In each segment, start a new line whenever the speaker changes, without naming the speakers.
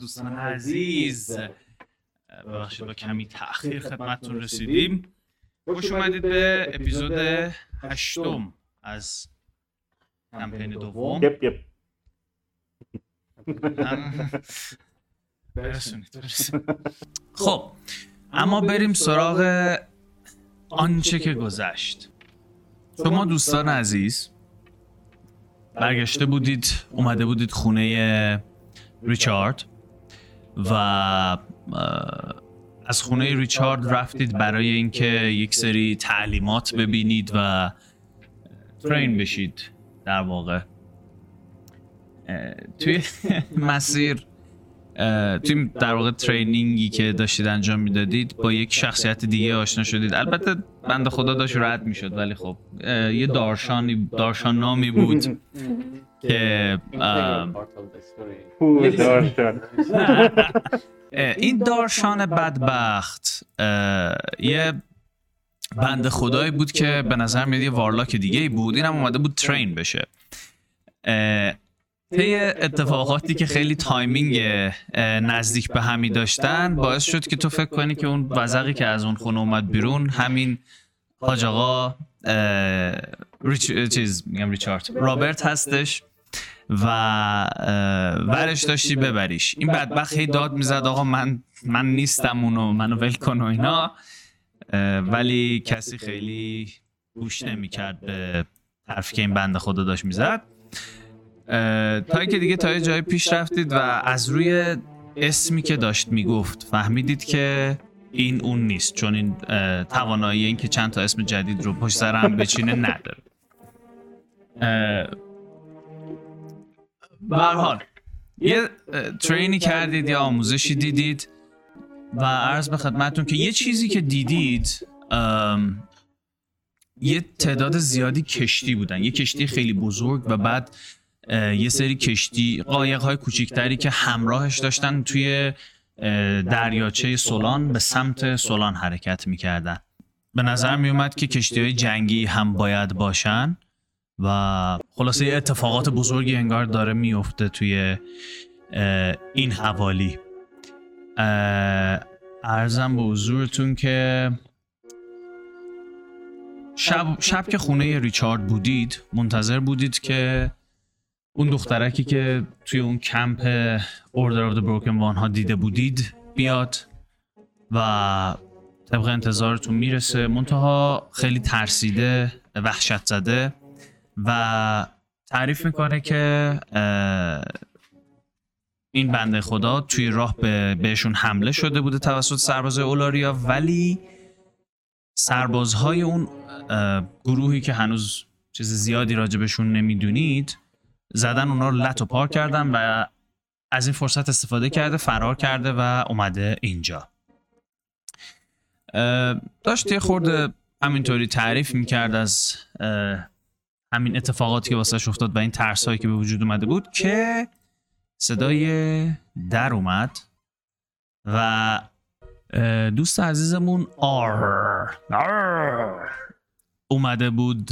دوستان عزیز ببخشید با کمی تاخیر خدمتتون رسیدیم. خوش اومدید به اپیزود هشتم از کمپین دوم. برسونید. خب اما بریم سراغ آنچه که گذشت. شما دوستان عزیز برگشته بودید اومده بودید خونه ریچارد. و از خونه ریچارد رفتید برای اینکه یک سری تعلیمات ببینید و ترین بشید در واقع. توی مسیر توی در واقع ترینینگی که داشتید انجام می‌دادید با یک شخصیت دیگه آشنا شدید. البته بند خدا داشت رد می‌شد ولی خب یه دارشانی دارشان نامی بود. که این دارشان بدبخت. یه بند خدایی بود که به نظر میاد یه warlock دیگه ای بود. اینم اومده بود train بشه. طی اتفاقاتی که خیلی timing نزدیک به همی داشتن باعث شد که تو فکر کنی که اون وزقی که از اون خونه اومد بیرون همین حاج آقا ریچ... چیز میگم ریچارد رابرت هستش. و ورش داشتی ببریش. این بدبخت هی داد می‌زد آقا من من نیستم اونو منو ول کن و اینا. ولی کسی خیلی گوش نمی‌کرد به حرفی که این بنده خدا داشت می‌زد. تا اینکه دیگه تا یه جای پیش رفتید و از روی اسمی که داشت می‌گفت فهمیدید که این اون نیست چون این توانایی این که چند تا اسم جدید رو پشت سر هم بچینه نداره. حال یه ترینی کردید یا آموزشی دیدید و عرض به خدمتتون که یه چیزی که دیدید یه تعداد زیادی کشتی بودن. یه کشتی خیلی بزرگ و بعد یه سری کشتی قایق های کوچیکتری که همراهش داشتن توی دریاچه سولان به سمت سولان حرکت می‌کردن. به نظر میومد که کشتی های جنگی هم باید باشن. و خلاصه اتفاقات بزرگی انگار داره میفته توی این حوالی. ارزم به حضورتون که شب, شب که خونه ریچارد بودید منتظر بودید که اون دخترکی که توی اون کمپ Order of the Broken One ها دیده بودید بیاد و طبق انتظارتون می‌رسه. منتها خیلی ترسیده وحشت زده. و تعریف می‌کنه که این بنده خدا توی راه به بهشون حمله شده بوده توسط سربازای اولاریا ولی سربازهای اون گروهی که هنوز چیز زیادی راجبشون نمی‌دونید زدن اونا رو لط و پار کردن و از این فرصت استفاده کرده فرار کرده و اومده اینجا. داشت یه خورده همینطوری تعریف می‌کرد از همین اتفاقاتی که واسه افتاد و این ترس هایی که به وجود اومده بود که صدای در اومد و دوست عزیزمون آر آر اومده بود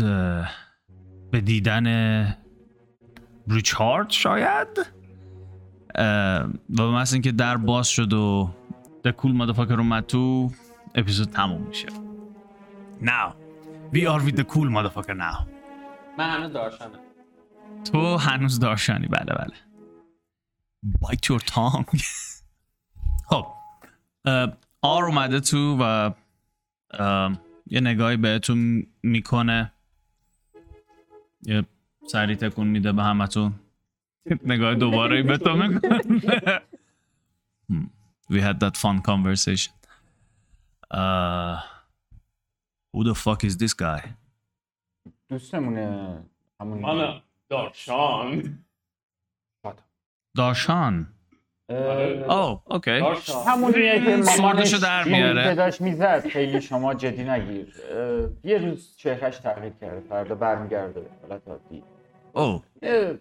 به دیدن ریچارد شاید؟ و محض اینکه در باز شد و The Cool Motherfucker اومد تو اپیزود تموم میشه. Now We are with the cool motherfucker now.
من هنوز دارشانم
تو هنوز دارشانی بله بله. Bite your tongue. خب آر اومده تو و یه نگاهی بهتون می‌کنه. یه سری تکون میده به همتون. نگاه دوباره به تو می‌کنه. We had that fun conversation. uh, Who the fuck is this guy?
دوستمونه همون
من دارشان
داشان.
اه،
اوه اوکی.
همونیه که مامانش
در میاره.
که داشت می‌زد خیلی شما جدی نگیر. یه روز چهرش تغییر کرده فردا برمیگرده به حالت عادی.
اوه.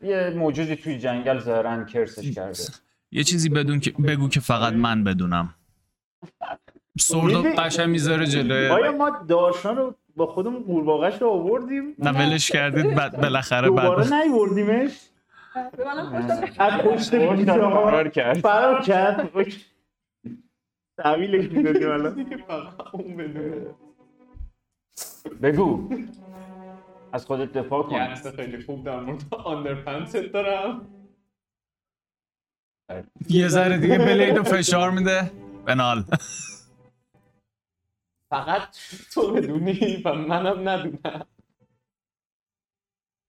یه, موجودی توی جنگل ظاهرا کرسش کرده.
یه چیزی بدون که بگو که فقط من بدونم. سردو
می‌دونی-
قشنگ می‌ذاره جلوی
آیا ما دارشان رو با خودمون قورباغش رو آوردیم.
نه ولش کردید. بعد بالاخره
دوباره
بعد
نیوردیمش
خوش داد.
از پشت
فرار کرد.
فرار کرد. تحویلش می‌دادیم الان.
بگو. از خودت دفاع کن.
عکس خیلی خوب در مورد آندرپنست دارم.
یه ذره دیگه بلیدو فشار میده. بنال.
فقط تو بدونی و منم ندونم.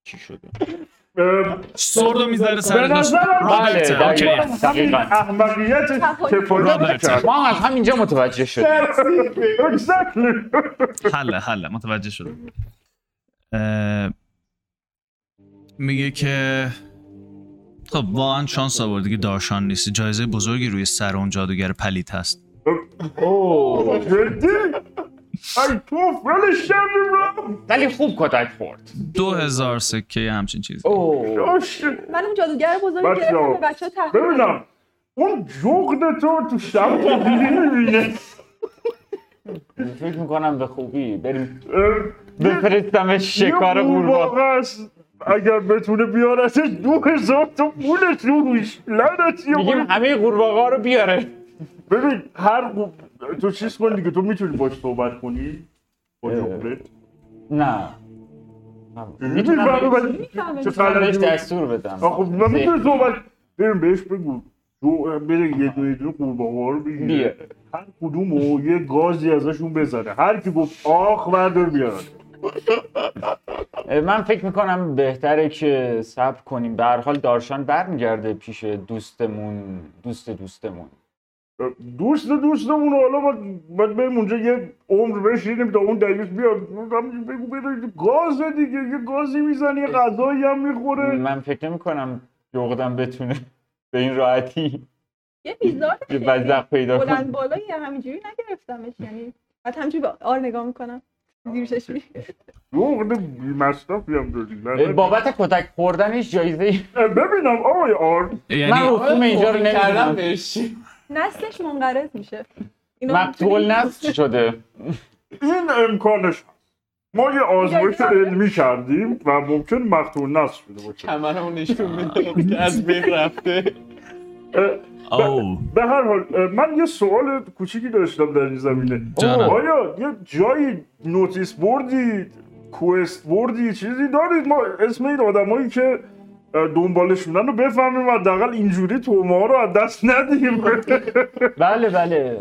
چی شده؟
سردو می‌ذاره سر رابرت
بله،
اوکی.
دقیقاً. دقیقاً.
احمقیت کفایت
ما هم از همینجا متوجه شدیم.
Exactly.
حله حله. متوجه شد اه، میگه که خب واقعا شانس آوردی که دارشان نیستی. جایزه بزرگی روی سر اون جادوگر پلیت هست.
اوه.
جدی؟ ای توف ولش رو.
ولی خوب کتک خورد.
دو هزار سکه یه همچین چیزی.
اوه.
من اون جادوگر بزرگ. گرفتم به بچه ها
ببینم اون جغد تو تو شب دیدی می‌بینه
فکر می‌کنم به خوبی. بریم. بفرستمش شکار قورباغه
اگر بتونه بیارتش دو هزار تا پولش روش لعنتی
میگیم همه قورباغه رو بیاره.
ببین هر تو چیز کن دیگه. تو می‌تونی باش صحبت کنی؟ با. جغدت
نه.
چه
بهش دستور بدم.
آخه من می‌تونی صحبت بریم بهش بگو. تو بره یه دونه دونه قورباغه رو بگیره. هر کدوم و یه گازی ازشون بزنه. هر کی گفت آخ بردار بیار
من فکر می‌کنم بهتره که صبر کنیم. به هر حال دارشان برمیگرده پیش دوستمون دوست دوستمون.
دوست دوستمون حالا باید- باید بریم اونجا یه عمر بشینیم تا اون دیوز بیاد. بگو بره گاز دیگه یه گازی می‌زنی یه غذایی هم می‌خوره.
من فکر نمی‌کنم جغدم بتونه به این راحتی
یه بیزار
یه بزق پیدا
بلند
کنه
بالایی همینجوری نگرفتمش؟ یعنی بعد همینجوری با آر نگاه می‌کنم. زیر چشمی.
جغد مصرفی هم داری.
بابت کتک خوردنش جایزه
ببینم آقای آر.
من
یعنی
رسوم اینجا رو نمی‌دونم.
نسلش منقرض میشه. اینو
مقتول نصف شده؟
این امکانش هست. ما یه آزمایش علمی کردیم و ممکن مقتول نصف شده باشه.
کمرمو نشون میده که از بین رفته.
به هر حال من یه سوال کوچیکی داشتم در این زمینه. آیا یه جایی نوتیس بردید کوست بردی چیزی دارید؟ ما اسم این آدمایی که اه، دنبالشونن رو بفهمیم و حداقل اینجوری تومه ها رو از دست ندیم.
بله بله.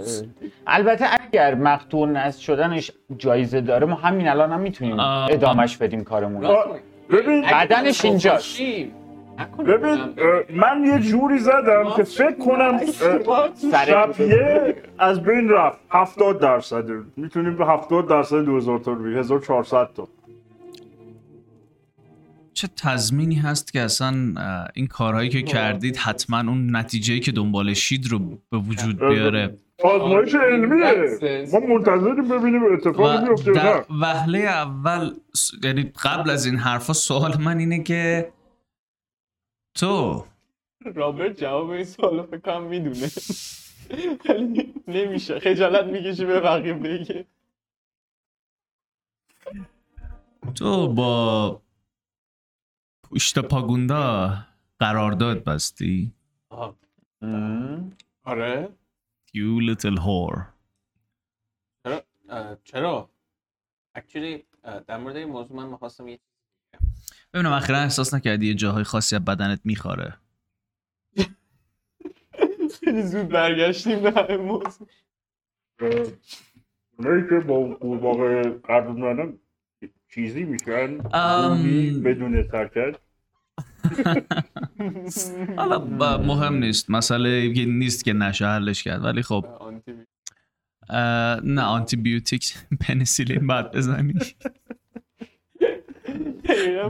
البته اگر مقتول نصف شدنش جایزه داره ما همین الان هم می‌تونیم
آه.
ادامش بدیم کارمون.
ببین
بدنش اینجاست.
ببین اه، من یه جوری زدم که فکر کنم شبیه از بین رفت. 70 درصد می‌تونیم به 70 درصد 2000 تا رو بگیریم 1400 تا.
چه تضمینی هست که اصلا این کارهایی که کردید حتما اون نتیجه که دنبالشید رو به وجود بیاره؟
آزمایش علمیه. ما منتظریم ببینیم اتفاقی
و
میفته یا
در وهله اول یعنی قبل از این حرفا سوال من اینه که تو
رابرت جواب این سوالو فکر کنم می‌دونه. ولی نمیشه. خجالت می‌کشه به بقیه بگه.
تو با پشت پاگوندا قرارداد بستی.
آره.
You little whore.
چرا؟ چرا؟ اکچولی در مورد این موضوع من می‌خواستم یه
ببینم اخیرا احساس نکردی یه جاهای خاصی از بدنت میخواره
خیلی زود برگشتیم به همین موضوع.
اونایی که با قرض می‌کنن چیزی میشن
ام.
بدون سرکت
حالا مهم نیست. مسئله نیست که نشه حلش کرد. ولی خب نه آنتی بیوتیک پنیسیلین بعد بزنی.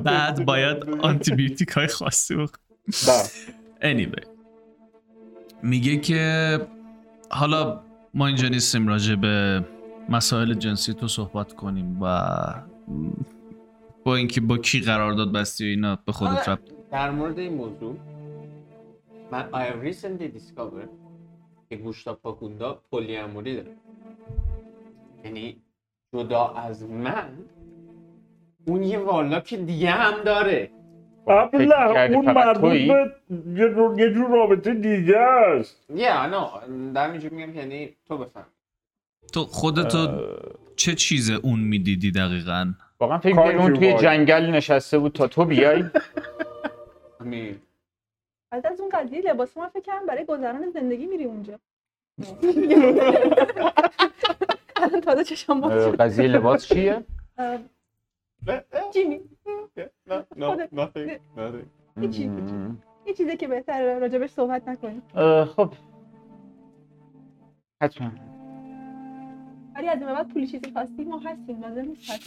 بعد باید آنتی بیوتیک های خاصی بخ
بله.
anyway. میگه که حالا ما اینجا نیستیم راجع به مسائل جنسی تو صحبت کنیم و با اینکه با کی قرارداد بستی و اینا به خودت
آره.
رب
در مورد این موضوع من I have recently discovered که گوشتا پاکوندا پلیاموری داره. یعنی جدا از من اون یه والاک دیگه هم داره.
ابله
کردی
اون مربوط؟ به یه جور- رابطه دیگه است.
یا نه در میگم که یعنی تو بفهم.
تو خودتو چه چیز اون می‌دیدی دقیقا؟
واقعا فکر کنی اون توی. جنگل نشسته بود تا تو بیای؟
همین.
بعد از اون قضیه لباس من فکر کردم برای گذران زندگی میری اونجا. الان تازه چشم باز.
قضیه لباس چیه؟
جیمی. یه چیزی که بهتره راجبش صحبت نکنیم.
خب. حتما.
ولی از این بعد پولی چیزی خواستی ما هستیم لازم نیست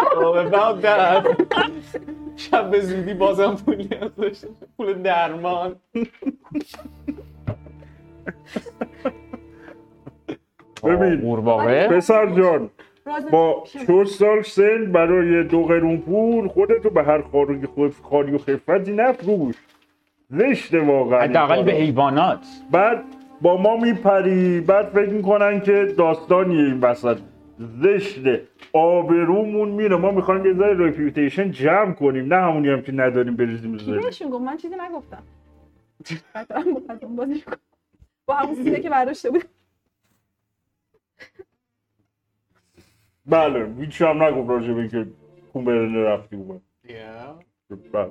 Oh, that شب به زودی بازم پول داشته پول درمان.
ببین.
قورباغه
پسر جان با چهار سال سن برای دو قرون پول خودتو به هر خاری خف- خاری و خفتی نفروش. زشته واقعا.
حداقل به. حیوانات.
بعد با ما میپری. بعد فکر می‌کنن که داستانیه این وسط. زشته. آبرومون میره. ما می‌خوایم یه ذره رپیوتیشن جمع کنیم. نه همونی هم که نداریم بریزیم زمین
بهشون گفت؟ من چیزی نگفتم. با همون سیده که برداشته بود.
بله. هیچ هم نگفت راجع به اینکه کومبرنه رفتی اومد. بله.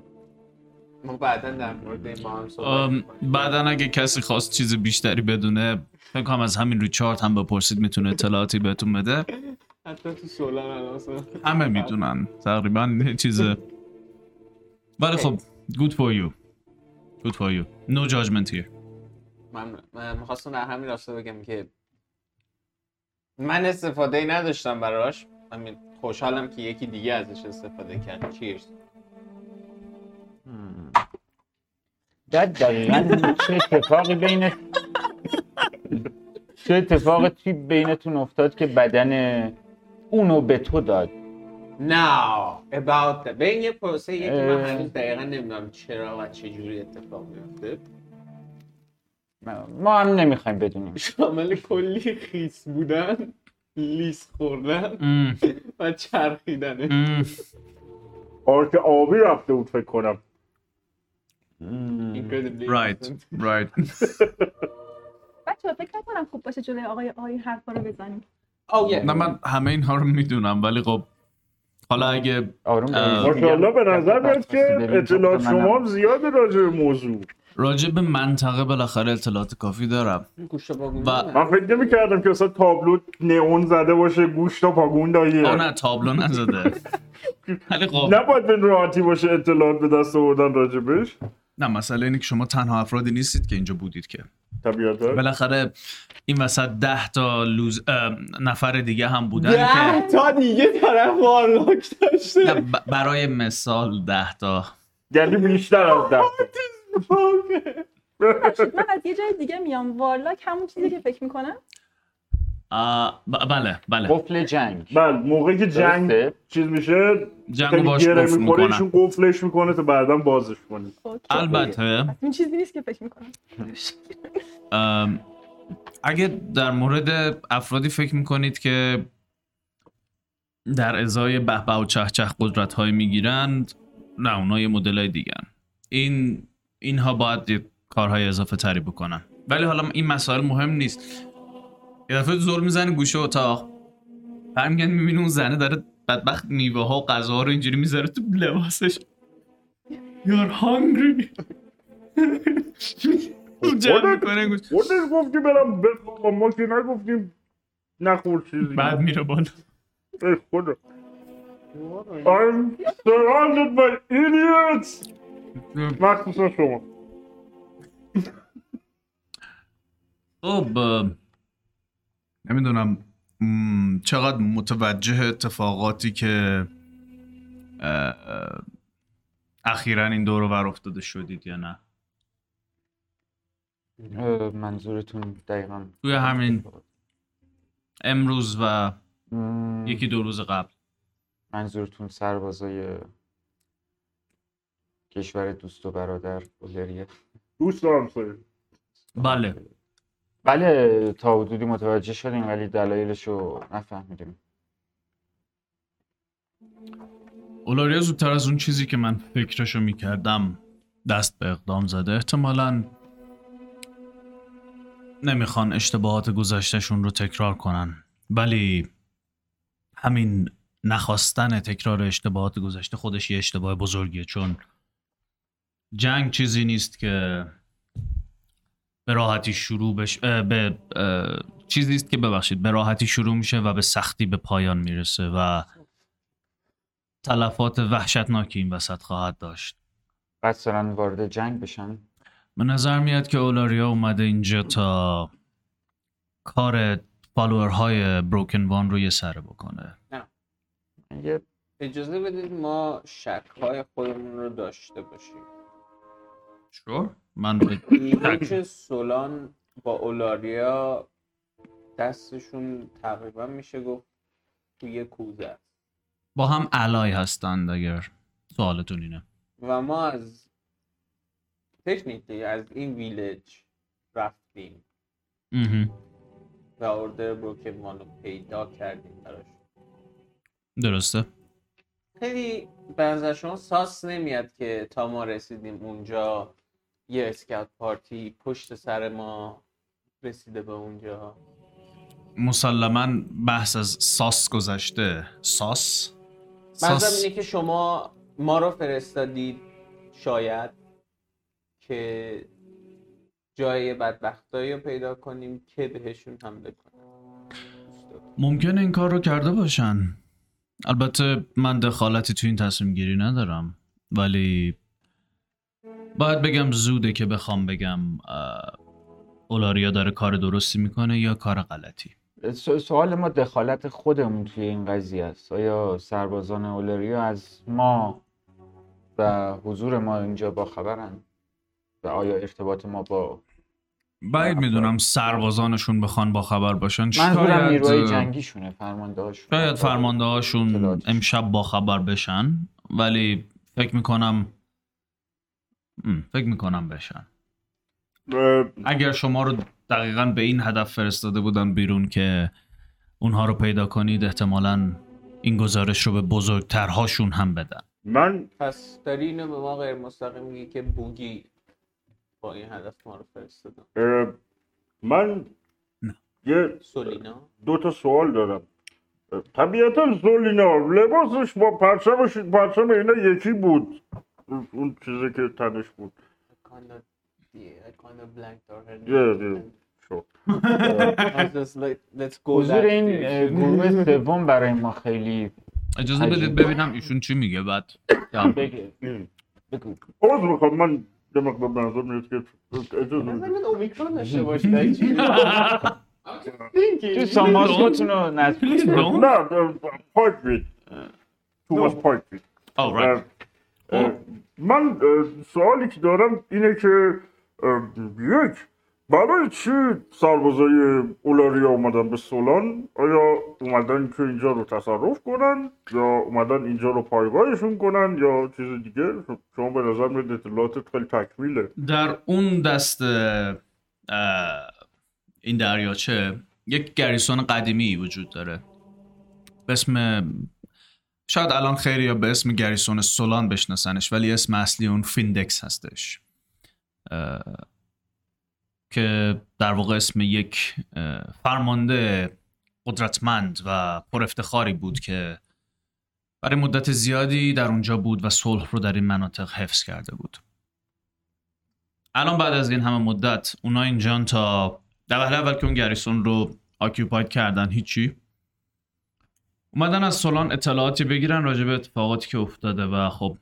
ما بعدا در مورد این با هم صحبت.
بعدا اگه کسی خواست چیز بیشتری بدونه فکر کنم از همین ریچارد هم بپرسید می‌تونه اطلاعاتی بهتون بده.
حتی تو سولان الان.
همه می‌دونن تقریبا چیز. ولی خب good for you. Good for you. No judgment here.
من من می‌خواستم در همین راستا بگم که من استفاده نداشتم براش. همین خوشحالم که یکی دیگه ازش استفاده کرد. چیرز
بعد دقیقا چه اتفاقی بین چه اتفاقی توی بینتون افتاد که بدن اونو به تو داد؟
Now about that به این یه پروسه یه که من. هنوز دقیقا نمی‌دونم چرا و چه جوری اتفاق میفته
ما هم نمی‌خوایم بدونیم.
شامل کلی خیس بودن لیس خوردن و چرخیدنه
ام.
آرک آبی رفته بود فکر کنم.
Incredibly
right
innocent.
right.
بچه فکر نکنم خوب باشه جلوی آقای آقای حرفا رو بزنیم.
Oh yeah.
نه من همه اینها رو می‌دونم ولی خب حالا اگه.
ماشاءالله به نظر میاد که. اطلاعات
من
شما هم زیاده راجع به موضوع.
راجع به منطقه بالاخره اطلاعات کافی دارم. و-
من فکر نمی‌کردم که اصلا تابلو نئون زده باشه گوشت تا پاگون
آه
داییه
نه تابلو نزده. ولی خب.
نباید به این راحتی باشه اطلاعات به دست آوردن راجبش.
نه مسئله اینه که شما تنها افرادی نیستید که اینجا بودید که.
طبیعتا
بالاخره این وسط ده تا لوز نفر دیگه هم بودن
ده
که
تا دیگه طرف وارلاک داشته.
نه، ب- برای مثال ده تا.
یعنی بیشتر از ده
من از یه جای دیگه میام. وارلاک همون چیزی که فکر می‌کنم؟
بله بله.
قفل جنگ.
بله موقعی که جنگ
درسته؟
چیز میشه
جنگو
خیلی
باش قفل
می‌کنه
می‌کنن.
ایشون قفلش می‌کنه تا بعدا بازش کنه.
البته.
این چیزی نیست که فکر می‌کنم.
ام، اگه در مورد افرادی فکر می‌کنید که در ازای به و چه چه قدرت های می‌گیرند نه اونا یه مدل های دیگن این اینها باید کارهای اضافه تری بکنن. ولی حالا این مسائل مهم نیست. یه دفعه زل می‌زنه گوشه اتاق. برمیگرد می‌بینه اون زنه داره بدبخت میوه ها و غذا رو اینجوری می‌ذاره تو لباسش. You're hungry. جمع می‌کنه گوش.
خودش گفتی برم بخوابم ما که نگفتیم نخور چیزی.
بعد میره بالا.
ای خدا. I'm surrounded by idiots. مخصوصا شما.
خب نمی‌دونم م، چقدر متوجه اتفاقاتی که اخیرا این دور ور افتاده شدید یا نه.
منظورتون دقیقا
توی همین امروز و
مم،
یکی دو روز قبل.
منظورتون سربازای کشور دوست و برادر اولریه
دوست دارم سایی
بله.
بله تا حدودی متوجه شدیم ولی دلایلش رو نفهمیدیم.
اولاریا زودتر از اون چیزی که من فکرشو می‌کردم دست به اقدام زده احتمالا نمی‌خوان اشتباهات گذشتهشون رو تکرار کنن. ولی همین نخواستن تکرار اشتباهات گذشته خودش یه اشتباه بزرگیه چون جنگ چیزی نیست که به راحتی شروع بش... اه، به اه، چیزی است که ببخشید به راحتی شروع میشه و به سختی به پایان می‌رسه و تلفات وحشتناکی این وسط خواهد داشت.
بعد دارن وارد جنگ بشن؟
به نظر میاد که اولاریا اومده اینجا تا کار فالوورهای بروکن وان رو یه سره بکنه.
یه
اجازه بدید ما شک های خودمون رو داشته باشیم.
شور؟ من به
اینکه سولان با اولاریا دستشون تقریبا میشه گفت توی کوزه است.
با هم علای هستند اگر سوالتون اینه.
و ما از تکنیکلی از این ویلج رفتیم. و اوردر بروکن رو پیدا کردیم براش.
درسته.
خیلی به نظر شما ساس نمیاد که تا ما رسیدیم اونجا یه اسکاوت پارتی پشت سر ما رسیده به اونجا.
مسلما بحث از ساس گذشته. ساس؟ ساس.
اینه که شما ما رو فرستادید شاید که جای بدبختایی رو پیدا کنیم که بهشون حمله کنیم.
ممکنه این کار رو کرده باشن. البته من دخالتی تو این تصمیم گیری ندارم. ولی باید بگم زوده که بخوام بگم اولاریا داره کار درستی می‌کنه یا کار غلطی؟
سوال ما دخالت خودمون توی این قضیه است. آیا سربازان اولریا از ما و حضور ما اینجا با خبرن؟ و آیا ارتباط ما با
بعید می‌دونم سربازانشون بخوان با خبر باشن
منظورم
شاید
نیروهای جنگیشونه فرمانده هاشون
شاید فرمانده هاشون. امشب با خبر بشن ولی فکر می‌کنم فکر می‌کنم بشن. اگر شما رو دقیقا به این هدف فرستاده بودن بیرون که اونها رو پیدا کنید احتمالا این گزارش رو به بزرگترهاشون هم بدن.
من
پس داری اینو به ما غیر مستقیم میگی که بوگی با این هدف ما رو فرستادن
اه، من
نه.
یه
سولینا؟
دو تا سوال دارم. طبیعتا زولینا لباسش با پرچمش پرچم اینا یکی بود. اون- اون چیزی که تنش بود
I kind of yeah, I kind of blanked our head.
Yeah, yeah. Sure.
I was just like, let's go
حضور این گروه سوم برای ما خیلی
اجازه. بدید ببینم ایشون چی میگه بعد
بگو
می‌خوام من یه مقدار به نظر میاد که اجازه بدید.
من اومیکرون was just thinking.
تو ساماسکوتون رو.
نه پایپ وید تو واز پایپ وید
Oh, right.
من سوالی که دارم اینه که یک برای چی سربازای اولاریا اومدن به سولان آیا اومدن که اینجا رو تصرف کنن یا اومدن اینجا رو پایگاهشون کنن یا چیز دیگه شما به نظر میاد اطلاعاتت خیلی تکمیله
در اون دست این دریاچه یک garrison قدیمی وجود داره به اسم شاید الان خیلی یا به اسم garrison سولان بشناسنش ولی اسم اصلی اون فیندکس هستش. که در واقع اسم یک فرمانده قدرتمند و پر افتخاری بود که برای مدت زیادی در اونجا بود و صلح رو در این مناطق حفظ کرده بود. الان بعد از این همه مدت اونا اینجان تا در اول که اون گریسون رو آکیوپاید کردن هیچی؟ اومدن از سولان اطلاعاتی بگیرن راجع به اتفاقاتی که افتاده و خب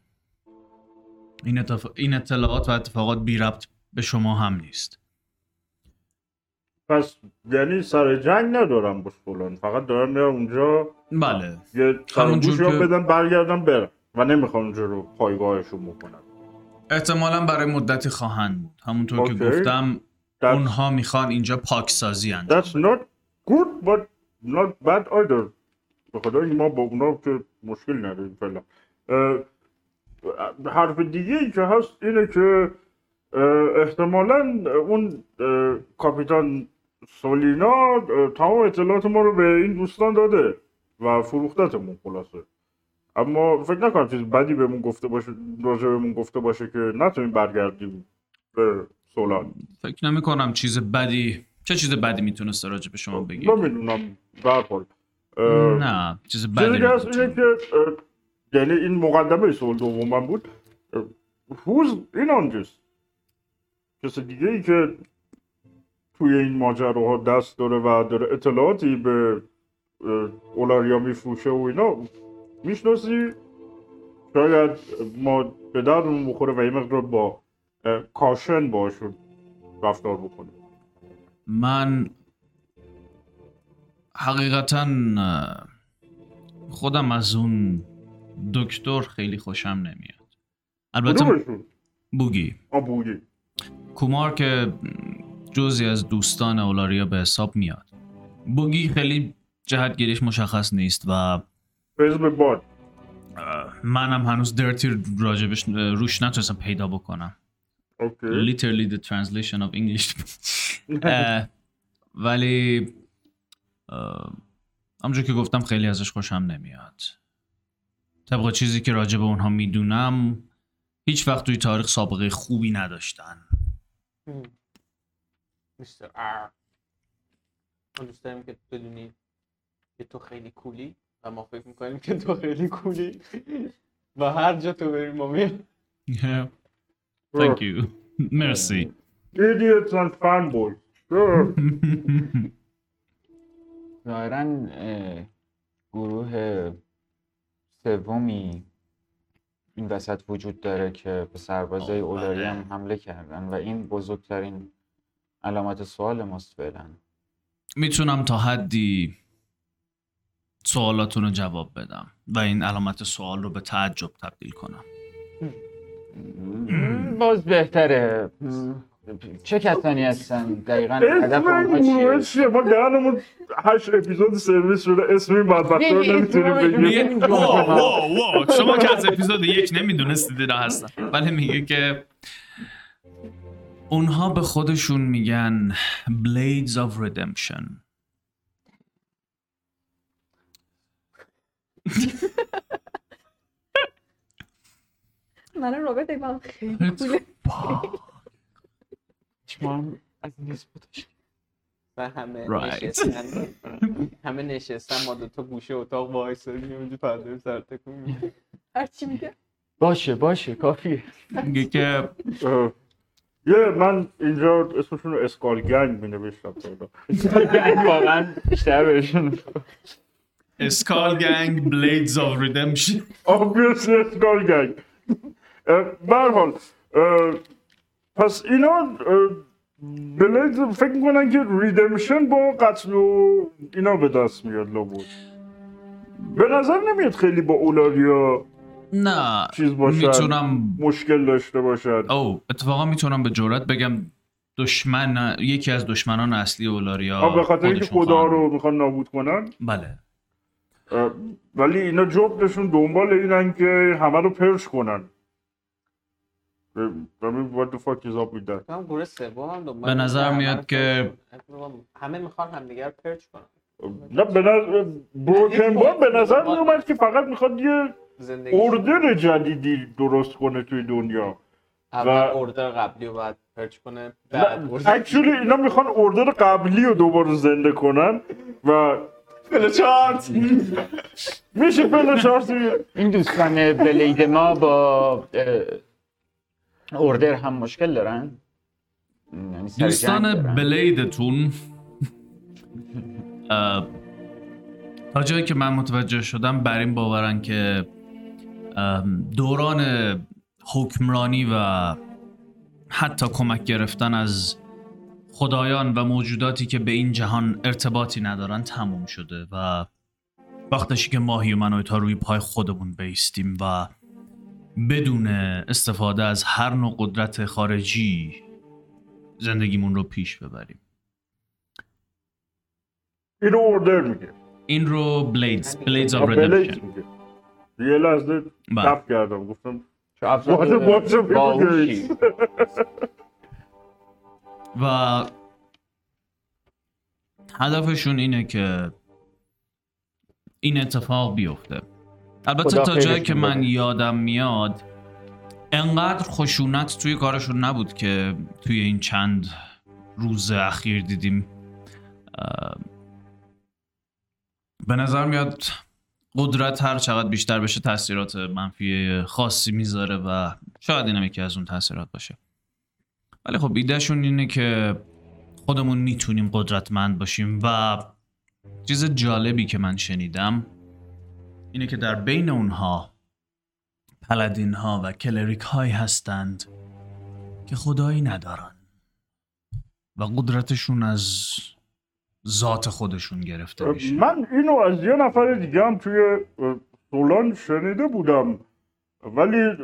این, اتف... این اطلاعات و اتفاقات بی ربط به شما هم نیست.
پس یعنی سر جنگ ندارم با فلان فقط دارم میرم اونجا
بله.
یه
همونجور که-
بدن برگردم برم و نمی‌خوام اونجا رو پایگاهشون بکنم
احتمالا برای مدتی خواهند همونطور که
اوکی.
گفتم
That's,
اونها می‌خوان اینجا پاکسازی انجام
that's not good but not bad either. به خدا ما با اونا که مشکل نداریم فعلا. حرف دیگه ای که هست اینه که احتمالا اون کاپیتان سولینا تمام اطلاعات ما رو به این دوستان داده و فروختتمون خلاصه. اما فکر نکنم چیز بدی بهمون گفته باشه راجع بهمون گفته باشه که نتونیم برگردیم به سولان.
فکر نمی کنم چیز بدی چه چیز بدی می‌تونسته راجع به شما بگی؟
نمی‌دونم به هر حال. اه،
نه چیز بدی
اینه. که یعنی این مقدمه سوال دومم بود اه، who's in on this? کس دیگه ای که توی این ماجراها دست داره و داره اطلاعاتی به اولاریا میفروشه و اینا می‌شناسی شاید ما به دردمون بخوره و یه مقدار با کاشن باشون رفتار بکنیم
من حقیقتا خودم از اون دکتر خیلی خوشم نمیاد. البته بوگی.
آبوگی
کومار که جزی از دوستان اولاریا به حساب میاد. بوگی خیلی جهتگیریش مشخص نیست و
به باد.
منم هنوز درتی راجبش روش نتونستم پیدا بکنم.
اوکی.
Literally the translation of English. ولی همونجور که گفتم خیلی ازش خوشم نمیاد. طبق چیزی که راجع به اونها می‌دونم هیچ وقت توی تاریخ سابقه خوبی نداشتن.
میستر ار ما دوست داریم که بدونی که تو خیلی کولی و ما فکر می‌کنیم که تو خیلی کولی. و هر جا تو بریم ما میریم.
Thank you. مرسی
idiots and fanboys Sure.
ظاهرا اه، گروه سومی این وسط وجود داره که به سربازای اولاری. هم حمله کردن و این بزرگترین علامت سوال ماست فعلا.
می‌تونم تا حدی سوالاتون رو جواب بدم و این علامت سوال رو به تعجب تبدیل کنم.
باز بهتره. چه کسانی هستن؟ دقیقا هدف
اسم
اونها چیه؟
ما دهنمون هشت اپیزود سرویس شده اسم این بدبخت رو نمی‌تونیم بگیم.
شما که از اپیزود یک نمی‌دونستید اینا هستن. ولی میگه که اونها به خودشون میگن Blades of Redemption.
من رابط اگه خیلی
هم از این اسم
و همه
Right.
نشستن. همه نشستن ما دوتا گوشه اتاق وایسادیم اونجا پرده سر تکون می‌دیم.
هر چی میگه.
باشه باشه کافیه.
میگه که
یه من اینجا اسمشون رو اسکال گنگ می نوشتم
یعنی واقعا بیشتر بهشون.
اسکال گنگ Blades of Redemption.
Obviously اسکال پس اینا بلید فکر می‌کنن که ریدمشن با قتل و اینا به دست میاد لابود به نظر نمیاد خیلی با اولاریا
نه
چیز باشن
می‌تونم
مشکل داشته باشد
او اتفاقا می‌تونم به جرات بگم دشمن یکی از دشمنان اصلی اولاریا
به خاطر اینکه خدا رو می‌خوان نابود کنن؟
بله.
ولی اینا جفتشون دنبال اینن که همه رو پرش کنن. What the fuck is up with that?
تو هم گروه سوم هم دنبال
به نظر میاد که-.
همه می‌خوان همدیگر رو پرچ کنن.
نه به نظر بروکن بال به نظر میومد که فقط می‌خواد یه اردر جدیدی درست کنه توی دنیا.
اول
و-
اردر قبلی رو باید پرچ کنه بعد
اکچولی اینا می‌خوان اردر قبلی رو دوباره زنده کنن و
فلوچارت
میشه فلوشارتی
این دوستان بلید ما با اوردر هم مشکل دارن یعنی
دوستان؟ بلیدتون تا جایی که من متوجه شدم بر این باورن که دوران حکمرانی و حتی کمک گرفتن از خدایان و موجوداتی که به این جهان ارتباطی ندارن تموم شده و وقتشه که ما humanoid ها روی پای خودمون بایستیم و بدون استفاده از هر نوع قدرت خارجی زندگیمون رو پیش ببریم.
اینو order میگه.
این رو blades
blades
of
میگه. یه لحظه
بله.
تپ کردم گفتم.
و هدفشون اینه که این اتفاق بیفته. البته تا جایی که من. یادم میاد انقدر خشونت توی کارشون نبود که توی این چند روز اخیر دیدیم به نظر میاد قدرت هر چقدر بیشتر بشه تاثیرات منفی خاصی می‌ذاره و شاید اینم یکی از اون تاثیرات باشه ولی خب ایدهشون اینه که خودمون می‌تونیم قدرتمند باشیم و چیز جالبی که من شنیدم اینه که در بین اونها پلدین ها و کلریک هایی هستند که خدایی ندارن و قدرتشون از ذات خودشون گرفته میشه.
من اینو از یه نفر دیگه هم توی سولان شنیده بودم. ولی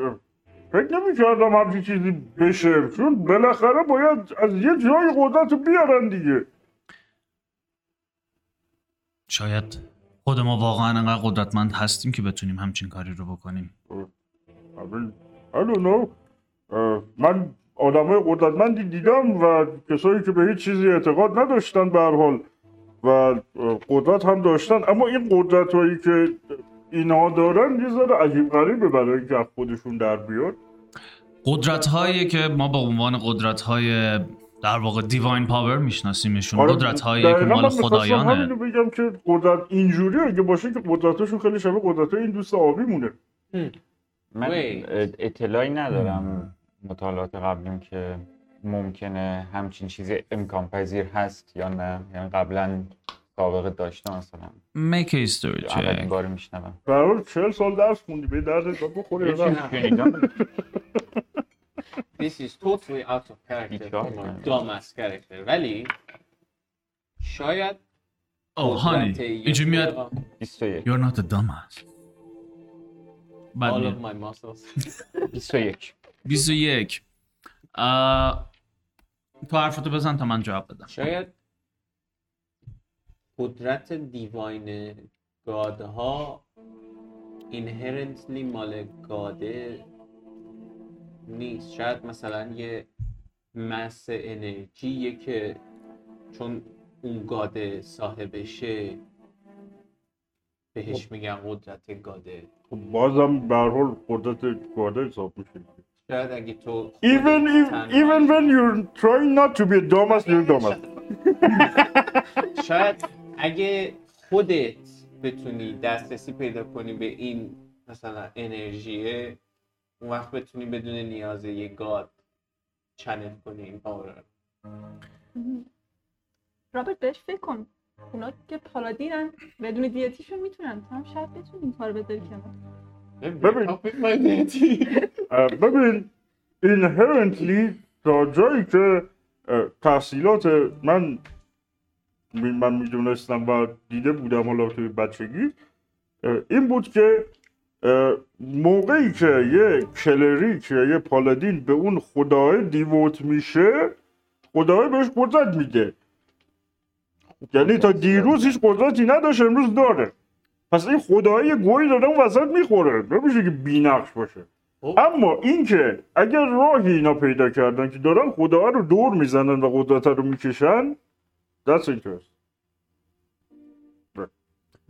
فکر نمی کردم همچین چیزی بشه چون بالاخره باید از یه جای قدرت رو بیارن دیگه.
شاید خود ما واقعا انقدر قدرتمند هستیم که بتونیم همچین کاری رو بکنیم.
اه، من آدمای قدرتمندی دیدم و کسایی که به هیچ چیزی اعتقاد نداشتن به هر حال و اه، قدرت هم داشتن. اما این قدرت هایی که اینها دارن یه ذره عجیب غریبه برای اینکه از خودشون در بیاد.
قدرت هایی که ما به عنوان قدرت های در واقع دیواین پاور میشناسیمشون
آره،
قدرت هایی که
من
مال خدایانه.
همینو بگم که قدرت اینجوری اگه باشه که قدرتشون خیلی شبیه قدرت این دوست آبی مونه
من. اطلاعی ندارم مطالعات قبلیم که ممکنه همچین چیزی امکان پذیر هست یا نه. یعنی قبلا سابقه داشته مثلا.
Make a history
اولین
check.
بار میشنوم.
به هر حال 40 سال درس خوندی به درد بخوره یا نه؟
شنیدم
This is totally out of character. Dumbass character. ولی شاید
او
قدرت
هانی اینجوری میاد
آقا،
21
you're not a dumbass. بعد
all of my muscles.
21
21 آه، تو حرفتو بزن تا من جواب بدم.
شاید قدرت دیواین گادها اینهرنتلی مال گاده نیست. شاید مثلا یه مس انرژیه که چون اون گاده صاحبشه بهش میگن قدرت گاده.
خب بازم به حال قدرت گاده حساب میشه
شاید اگه تو
Even if, even when you're trying not to be a dumbass, you're dumbass.
شاید اگه خودت بتونی دسترسی پیدا کنی به این مثلا انرژیه اون وقت بتونی بدون نیاز یه گاد channel کنی این power
رابرت بهش فکر کن. اونا که paladin ن بدون deity شون می‌تونن. تو هم شاید بتونی این کار بذاری کنار.
ببین. ببین. inherently تا جایی که تحصیلات من من می‌دونستم و دیده بودم حالا توی بچگی این بود که موقعی که یه کلریک یا یه پالادین به اون خدای دیووت میشه خدای بهش قدرت میده. یعنی تا دیروز هیچ قدرتی نداشت امروز داره. پس این خدای گوی داره اون وسط می‌خوره. نمیشه که بینقش باشه.
خب.
اما اینکه اگر راهی اینا پیدا کردن که دارن خدا رو دور می‌زنن و قدرت رو می‌کشن that's interesting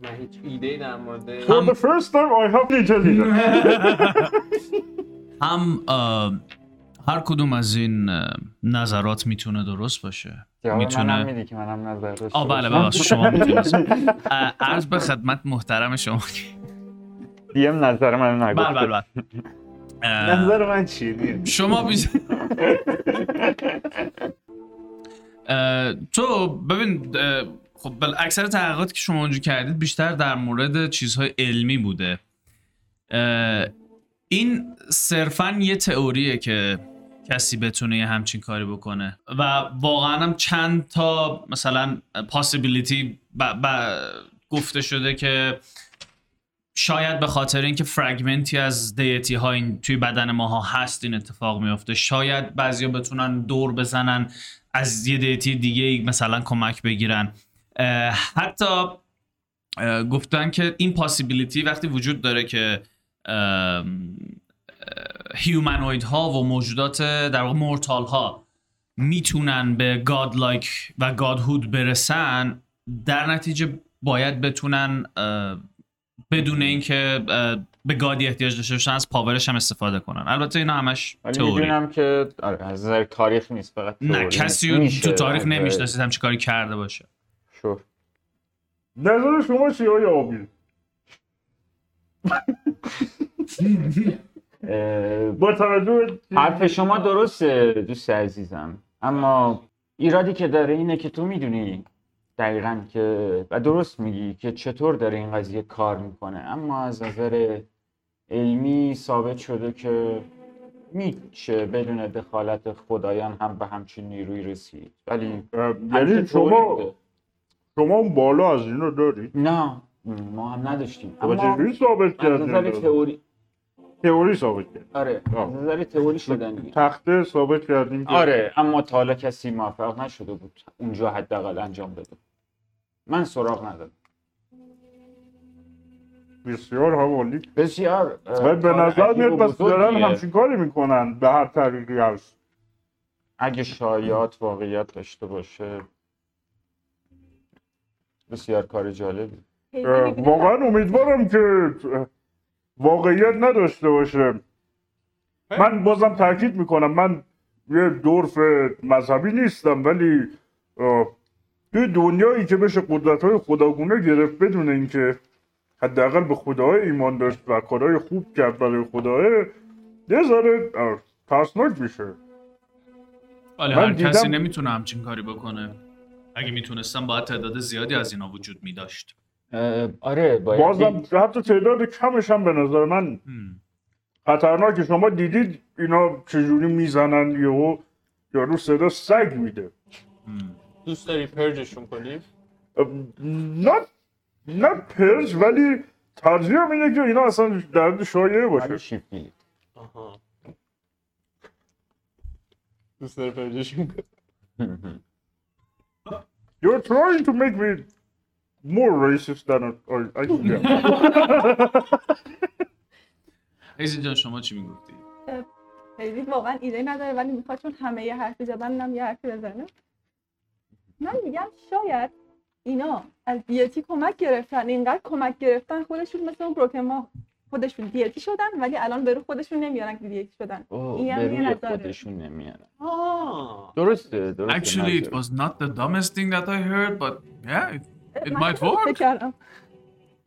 من هیچ ایده در مورد
for the first time I have.
هم اه، هر کدوم از این اه، نظرات می‌تونه درست باشه.
جواب
میتونه-
منم میدی که منم نظر داشته
آه بله
باشم.
ببخشید شما می‌تونید. عرض به خدمت محترم شما
دیم نظر من نگفت
بله بله بله. اه،
نظر من چیه
شما بیز... اه، تو ببین اه، خب بل اکثر تحقیقاتی که شما اونجا کردید بیشتر در مورد چیزهای علمی بوده. این صرفا یه تئوریه که کسی بتونه یه همچین کاری بکنه و واقعا هم چند تا مثلا پاسیبیلیتی گفته شده که شاید به خاطر اینکه فرگمنتی از دیتی ها توی بدن ماها هست این اتفاق میفته شاید بعضیا بتونن دور بزنن از یه deity دیگه مثلا کمک بگیرن. حتی گفتن که این possibility وقتی وجود داره که humanoid ها و موجودات در واقع mortal ها می‌تونن به god-like و godhood برسن در نتیجه باید بتونن بدون اینکه به god ی احتیاج داشته باشن از power ش هم استفاده کنن. البته اینا همش تئوری.
می‌دونم که آره از نظر تاریخ نیست فقط
نه کسی تو تاریخ نمی‌شناسید همچی کاری کرده باشه.
شور
نظر شما چی های آبی؟ با توجه
حرف شما درسته دوست عزیزم. اما ایرادی که داره اینه که تو می‌دونی دقیقا که و درست میگی که چطور داره این قضیه کار می‌کنه. اما از نظر علمی ثابت شده که میشه بدون دخالت خدایان هم به همچین نیروی رسید. ولی
یعنی شما. شما اون بالا از اینو دارید
نه ما هم نداشتیم. اما
چجوری ثابت
از نظر تئوری.
تئوری ثابت کرد
آره. از نظر تئوری شدنی
تخته ثابت کردیم که
آره اما تا حالا کسی موفق نشده بود اونجا حداقل انجام بده. من سراغ ندارم.
بسیار حوالی.
بسیار
و به نظر میاد پس دارن. همچین کاری می‌کنن به هر طریقی هست.
اگه شایعات واقعیت داشته باشه بسیار کار جالبی.
واقعا امیدوارم که واقعیت نداشته باشه. من بازم تاکید می‌کنم. من یه دورف مذهبی نیستم ولی توی دنیایی که بشه قدرت های خداگونه گرفت بدون اینکه حداقل به خدای ایمان داشت و کارهای خوب کرد برای خداه یه ذره ترسناک میشه.
ولی
من
هر کسی
دیدم-
نمی‌تونه همچین کاری بکنه. اگه می‌تونستم باید تعداد زیادی از اینا وجود میداشت.
آره باید
بازم حتی تعداد کمش هم به نظر من خطرناکه شما دیدید اینا چجوری می‌زنن یهو؟ یارو صدا سگ میده.
دوست داری پرجشون کنیم
نه نه پرش ولی ترجیحم اینه که اینا اصلا درد شایعه باشه.
دوست داری پرجشون کنیم
You're trying to make me more racist than I, I am.
ایزی جان شما چی می‌گفتی؟
خیلی واقعا ایده نداره ولی می‌خواد چون همه یه حرفی زدن هم یه حرفی بزنه من میگم شاید اینا از دیتی کمک گرفتن اینقدر کمک گرفتن خودشون مثل اون بروکن ما خودشون دیتی شدن ولی الان به رو خودشون نمیارن که دیتی شدن. این هم
به
یه.
خودشون نمیارن.
آه.
درسته درسته
Actually, it was not the dumbest thing that I heard, but yeah, it, it might work.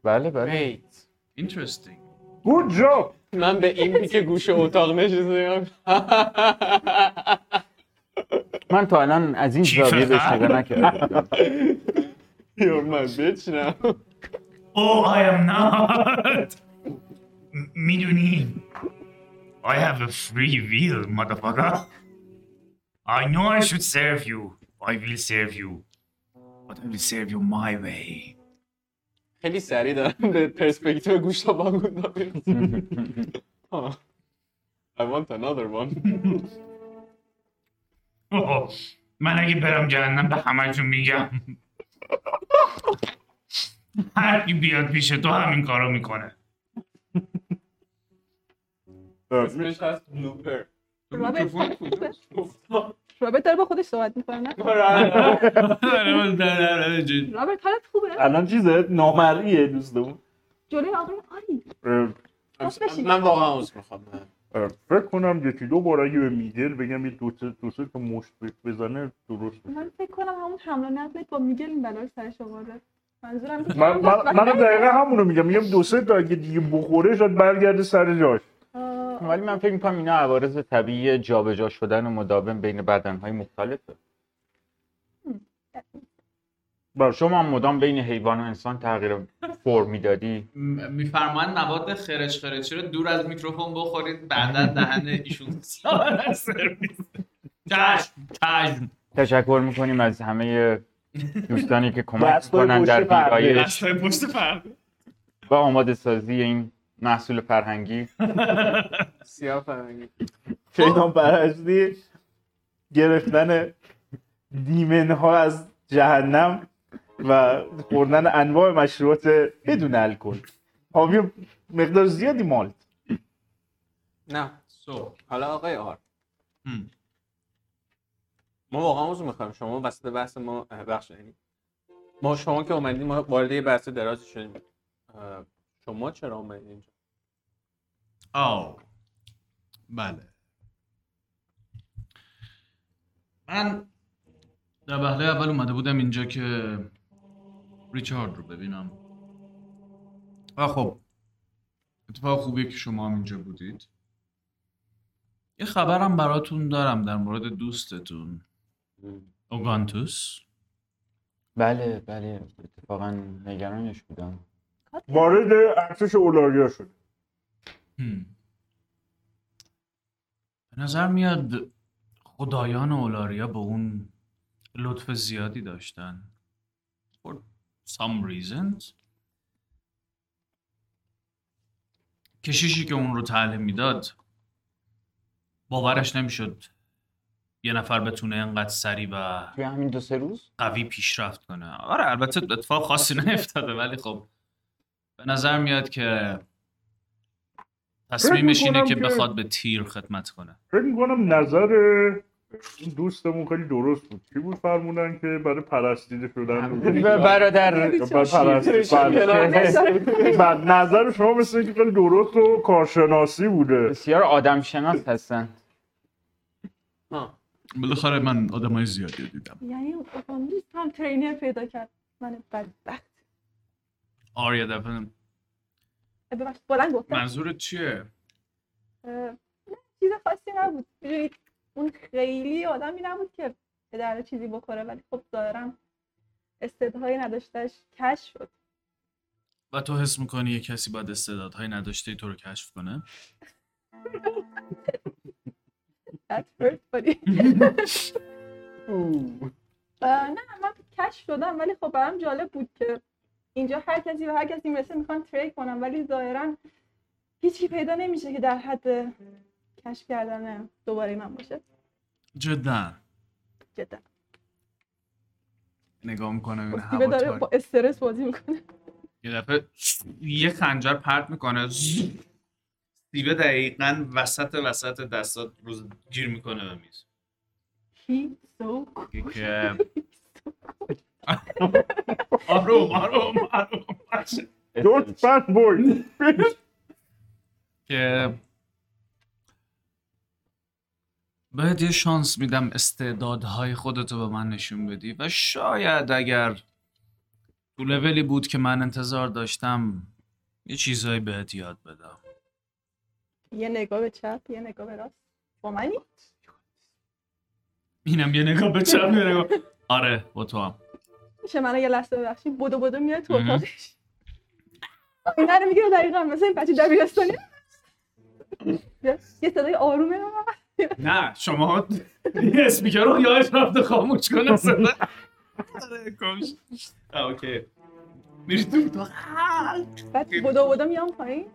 بله بله.
Wait
Interesting.
Good job.
من به این پیک گوش اتاق نشستم.
من تا الان از این زاویه بهش. نگاه نکردم.
You're my bitch now
Oh, I am not. می‌دونی I have a free will, motherfucker. I know I should serve you. I will serve you. But I will serve you my way.
خیلی سریع دارم به پرسپکتیو گوش تا باگوندا می‌رسم آه. I want another one
اوه، من اگه برم جهنم به همه‌تون میگم هر کی بیاد پیش تو همین کارو می‌کنه
اسمش هست بلوپر
رابرت داره با خودش صحبت می‌کنه نه؟ رابرت حالت خوبه؟
الان چیزه نامرئیه دوستمون
جلوی آقای آری.
من واقعا عذر می‌خوام
فکر کنم یکی دو بار اگه به میگل بگم یه دو سه دو سه تا مشت بزنه درست.
من فکر کنم همون حمله نقلت با میگل این بلا رو سرش آورده منظورم که
من من من دقیقا همونو میگم. میگم دو سه تا اگه دیگه بخوره شاید برگرده سر جاش.
آه،
ولی من فکر می‌کنم اینا عوارض طبیعی جابجا شدن مداوم بین بدنهای مختلفه
بله.
شما هم مدام بین حیوان و انسان تغییر فرم می‌دادی؟
میفرمایند مواد خرچ خرچی رو دور از میکروفون بخورید بعدا دهن ایشون سرویس.
تشکر می‌کنیم از همه دوستانی که کمک می‌کنن در. ویرایش
پرده.
و آماده سازی این محصول فرهنگی.
سیاه فرنگی
شیطان پرستی گرفتن دیمن ها از جهنم و خوردن انواع مشروبات بدون الکل. حاوی مقدار زیادی مالت.
نه
سو
حالا آقای آر. ما واقعا عذر می‌خوایم. شما وسط بحث ما بخش یعنی ما شما که اومدیم ما وارد یه بحث درازی شدیم. شما چرا اومدید اینجا؟
آو بله. من در وهله اول اومده بودم اینجا که ریچارد رو ببینم. و خب اتفاق خوبیه که شما هم اینجا بودید. یه خبرم براتون دارم در مورد دوستتون. اوگانتوس.
بله بله. اتفاقا نگرانش بودم.
وارد ارتش اولاریا شد.
به نظر میاد خدایان اولاریا به اون لطف زیادی داشتن for some reasons. کشیشی که اون رو تعلیم می‌داد باورش نمی‌شد یه نفر بتونه انقدر سریع و
توی همین دو سه روز
قوی پیشرفت کنه آره البته اتفاق خاصی نیفتاده ولی خب به نظر میاد که تصمیمش اینه که بخواد به تیر خدمت کنه.
فکر می‌کنم نظر این دوستمون خیلی درست بود. کی بود فرمودن که برای پرستیده شدن؟
برادر
برای پرست- بله. نظر شما مثل اینکه خیلی درست و کارشناسی بوده.
بسیار آدم شناس هستن.
ها
بالاخره من آدمای زیادی رو دیدم.
یعنی هم ترینر پیدا کرد. من بدبخت.
آره یه دفعه.
اه، ببخشید بلند گفتم.
منظورت چیه؟
اه، نه چیز خاصی نبود. اون خیلی آدمی نبود که پدر چیزی بخوره ولی خب ظاهرا استعدادهایی نداشتش کشف شد.
و تو حس می‌کنی یه کسی باید استعدادهایی نداشته تو رو کشف کنه؟
That hurt, buddy. اه، نه من کشف شدم ولی خب برام جالب بود که اینجا هر کسی و هر کسی مثل می‌خوان تریک کنم ولی ظاهرا هیچی پیدا نمیشه که در حد کشف کردن دوباره من باشه.
جدا.
جدا.
نگاه می‌کنم این هوا
داره. با استرس بازی می‌کنه.
یه دفعه یه خنجر پرت می‌کنه. سیبه دقیقا وسط وسط دستات روز گیر می‌کنه به میز
He's so cool.
آروم آروم آروم باشه.
Don't fat boy.
که بهت یه شانس میدم استعدادهای خودتو به من نشون بدی. و شاید اگر تو لولی بود که من انتظار داشتم یه چیزایی بهت یاد بدم.
یه نگاه به چپ یه نگاه به راست. با منی؟
اینم یه نگاه به چپ یه نگاه. آره با تو هم.
میشه منو یه لحظه ببخشی بدو بدو میاد تو. اتاقش. اینا رو می‌گیره دقیقا مثل این بچه دبیرستانی یه صدای آرومه.
نه شما یه اسپیکر رو یادش رفته خاموش کنه صدا. آره okay. میری تو
بعد بدو بدو میام پایین.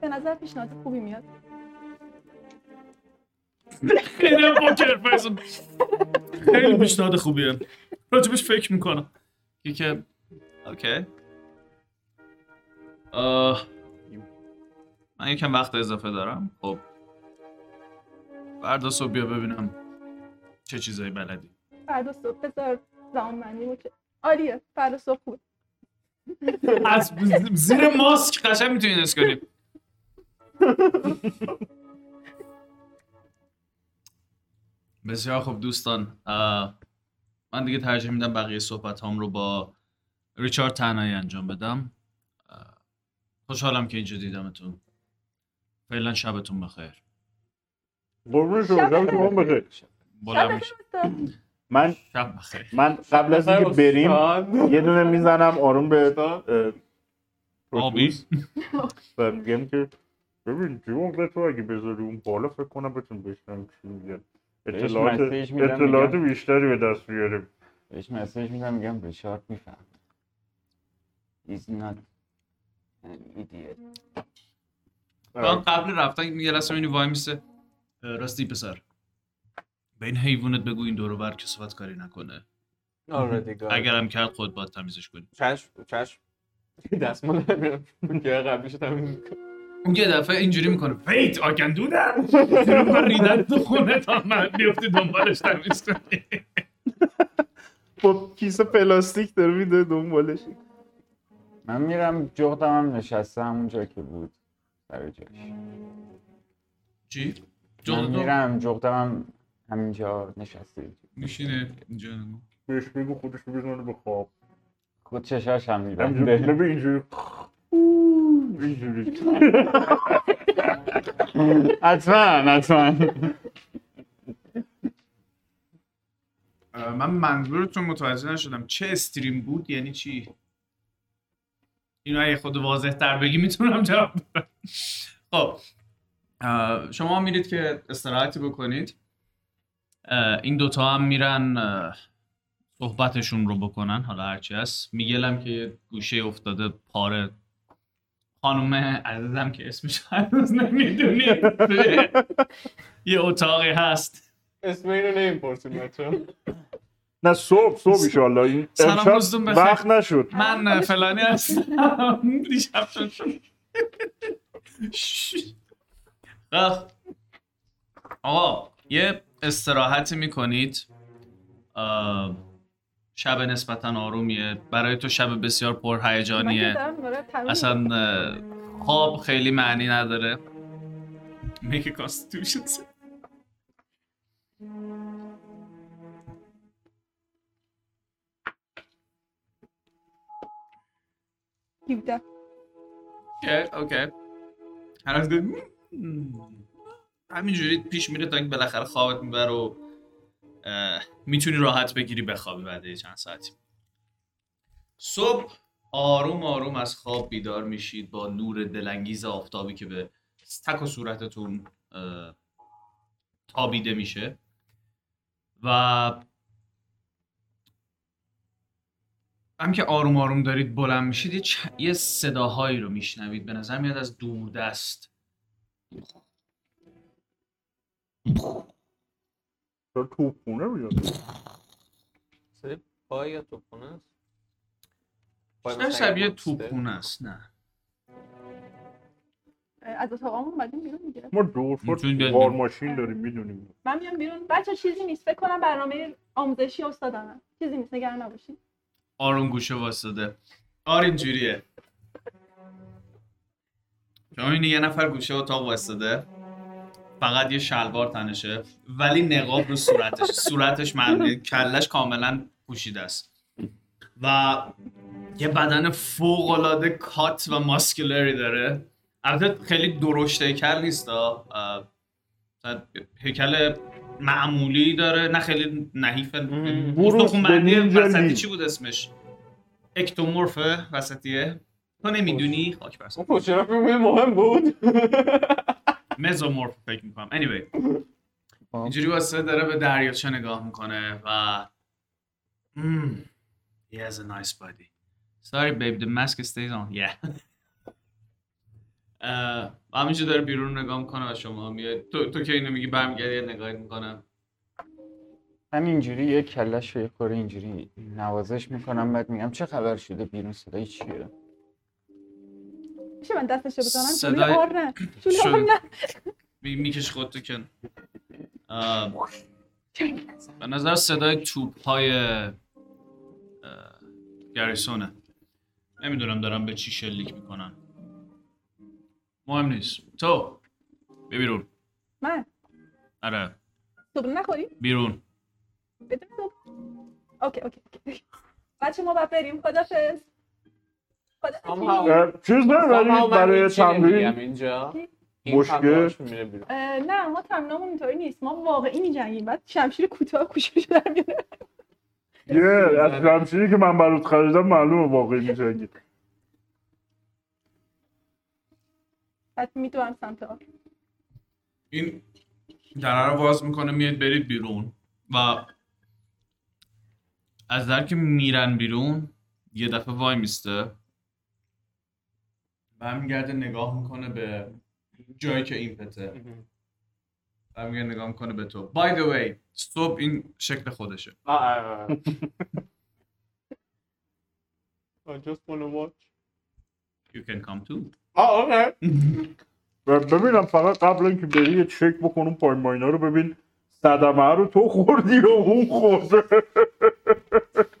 به نظر پیشنهاد خوبی میاد.
خیلی poker خیلی پیشنهاد خوبیه. راجبش فکر می‌کنم. که که okay. آه، من یکم وقت اضافه دارم. خب. فردا صبح بیا ببینم چه چیزایی بلدی.
فردا صبح بذار زمان بندی باشه. عالیه فردا صبح خوبه
از زیر ماسک قشنگ می‌تونی نس بسیار خوب دوستان. من دیگه ترجیح میدم بقیه صحبت هم رو با ریچارد تنهایی انجام بدم. خوشحالم که اینجا دیدمتون. فعلا شبتون بخیر.
قربون شما بخیر.
من
شب بخیر.
من قبل از اینکه بریم یه دونه می‌زنم آروم به
آبی.
و میگم که
ببین به تو اگه بذاری اون بالا فکر کنم بتون بشنم چی میگن اطلاعات
مسیج میدم،
اطلاعات. بیشتری به دست بیاریم.
بهش مسیج میدم میگم ریچارد میفهم He's not an idiot.
من قبل رفتن یه لحظه می‌بینی وای میسه. راستی پسر. به این حیوانت بگو این دورو بر کسافت کاری نکنه.
آره دیگه.
اگرم کرد خود باید تمیزش کنی.
چشم چشم. دستمال که قبلش تمیز می‌کنم.
اون یه دفعه اینجوری می‌کنه. ویت I can do that ریدن تو خونه تا من بیفتی دنبالش تمیز کنی.
با کیسه پلاستیک داره میده دنبالش.
من میرم جغدم هم نشسته همون جا که بود سر جاش.
چی؟
من میرم جغدم هم همینجا نشسته.
میشینه اینجا.
بهش بگو خودش رو بزنه به خواب.
خود چشاش هم میبنده.
اینجوری.
حتما حتما
من منظورتون متوجه نشدم. چه استریم بود؟ یعنی چی؟ اینو اگه خود واضح تر بگی می‌تونم جواب بدم. خب شما میرید که استراحتی بکنید. این دوتا هم میرن صحبتشون رو بکنن حالا هرچی هست. میگلم که گوشه افتاده پاره خانم عزیزم که اسمش هنوز نمی‌دونید توی یه اتاقی هست.
اسم اینو نمی‌پرسیم بچه
نه صبح صبح ایشالله این امشب. وقت نشد.
من فلانی هستم. دیشب شد. شد. آقا یه استراحتی می‌کنید. شب نسبتا آرومیه. برای تو شب بسیار پرهیجانیه اصلا خواب خیلی معنی نداره. میگه
constitution. 17
okay okay. هر از. همینجوری پیش میره تا اینکه بالاخره خوابت می‌بره و می‌تونی راحت بگیری بخوابی بعد چند ساعتی. صبح آروم آروم از خواب بیدار میشید با نور دلانگیز آفتابی که به تک و صورتتون تابیده میشه. و هم که آروم آروم دارید بلند میشید یه, چ- یه صداهایی رو میشنوید. به نظر میاد از دوردست.
تو توپونه میاد
صدای پای یا توپونه است پای
بیشتر شبیه. توپونه است نه
از اتاقمون اومدیم بیرون دیگه
ما دور
بیاید
بار. ماشین داریم می‌دونیم
من میام بیرون بچه چیزی نیست فکر کنم برنامه آموزشی استادمه چیزی نیست نگران نباشید
آروم گوشه واسطه آر اینجوریه شما یه نفر گوشه اتاق واسطه فقط یه شلوار تنشه ولی نقاب رو صورتش صورتش معلومه. کلش کاملا پوشیده است. و یه بدن فوق العاده کات و ماسکولری داره. البته خیلی درشت هیکل نیست هیکل معمولی داره. نه خیلی نحیف
بروس
استخونبندی
بنینجا
وسطی. چی بود اسمش؟ اکتومورفه وسطیه. تو نمی‌دونی؟ خاک
چرا فیلم مهم بود؟
مزومورف فکر می‌کنم. Anyway. اینجوری واسه داره به دریاچه نگاه می‌کنه و mm, he has a nice body. Sorry babe the mask stays on. Yeah. و همینجور داره بیرون نگاه می‌کنه و شما میاد تو, تو که اینو میگی برمیگردی یه نگاهی می‌کنه.
من اینجوری یه کلش رو یه خوره اینجوری نوازش می‌کنم بعد میگم چه خبر شده؟ بیرون صدای چیه؟
میشه من دستشو بزنم؟
صدای-
آر نه
شد.
آر نه
می- میکش خودتو کن. اه، به نظر صدای توپ های گریسونه. نمی‌دونم دارم به چی شلیک می‌کنن. مهم نیست. تو بیا بیرون.
من؟
آره.
صبح نخوریم
بیرون.
بدون صبح. اوکی اوکی اوکی. بچه ما باید بریم. خدافز
چیز نه
Somehow
ولی
من
برای تمرین
اینجا این
مشکل؟
نه ما تمرینمون اینطوری نیست. ما واقعی میجنگیم. بعد شمشیر کوتاه کوشش در میاره
یه از شمشیری که من برات خریدم معلومه واقعی میجنگی
بعد میدوام سمت آر
این دره رو باز می‌کنه میاد برید بیرون. و از در که میرن بیرون یه دفعه وای میسته. برمیگرده نگاه می‌کنه به جایی که این پته. برمیگرده نگاه می‌کنه به تو. By the way صبح این شکل خودشه.
I just wanna watch.
you can come too.
آه، اوکی.
و ببینم فقط قبل اینکه بری یه چک بکن اون پای ماینا رو ببین. صدمه رو تو خوردی و اون خورده.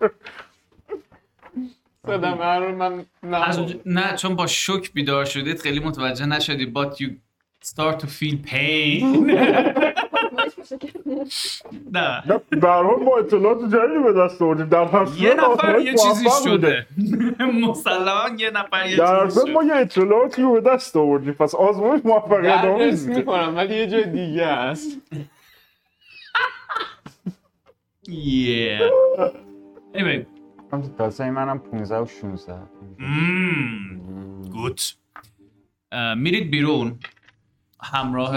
صدمه رو من
از
نه
اونجا- نه چون با شوک بیدار شدید خیلی متوجه نشدی but you start to feel pain. نه.
هر حال ما اطلاعات جدیدی به دست آوردیم. در
یه نفر یه چیزی. شده. مسلما یه نفر یه
در
چیزی
ما یه اطلاعاتی رو به دست آوردیم. پس آزمایش موفقیت آمیز
می‌کنم ولی یه جای دیگه است.
Yeah. Anyway.
تاسه منم 15 و 16
mm, good اه، میرید بیرون. همراه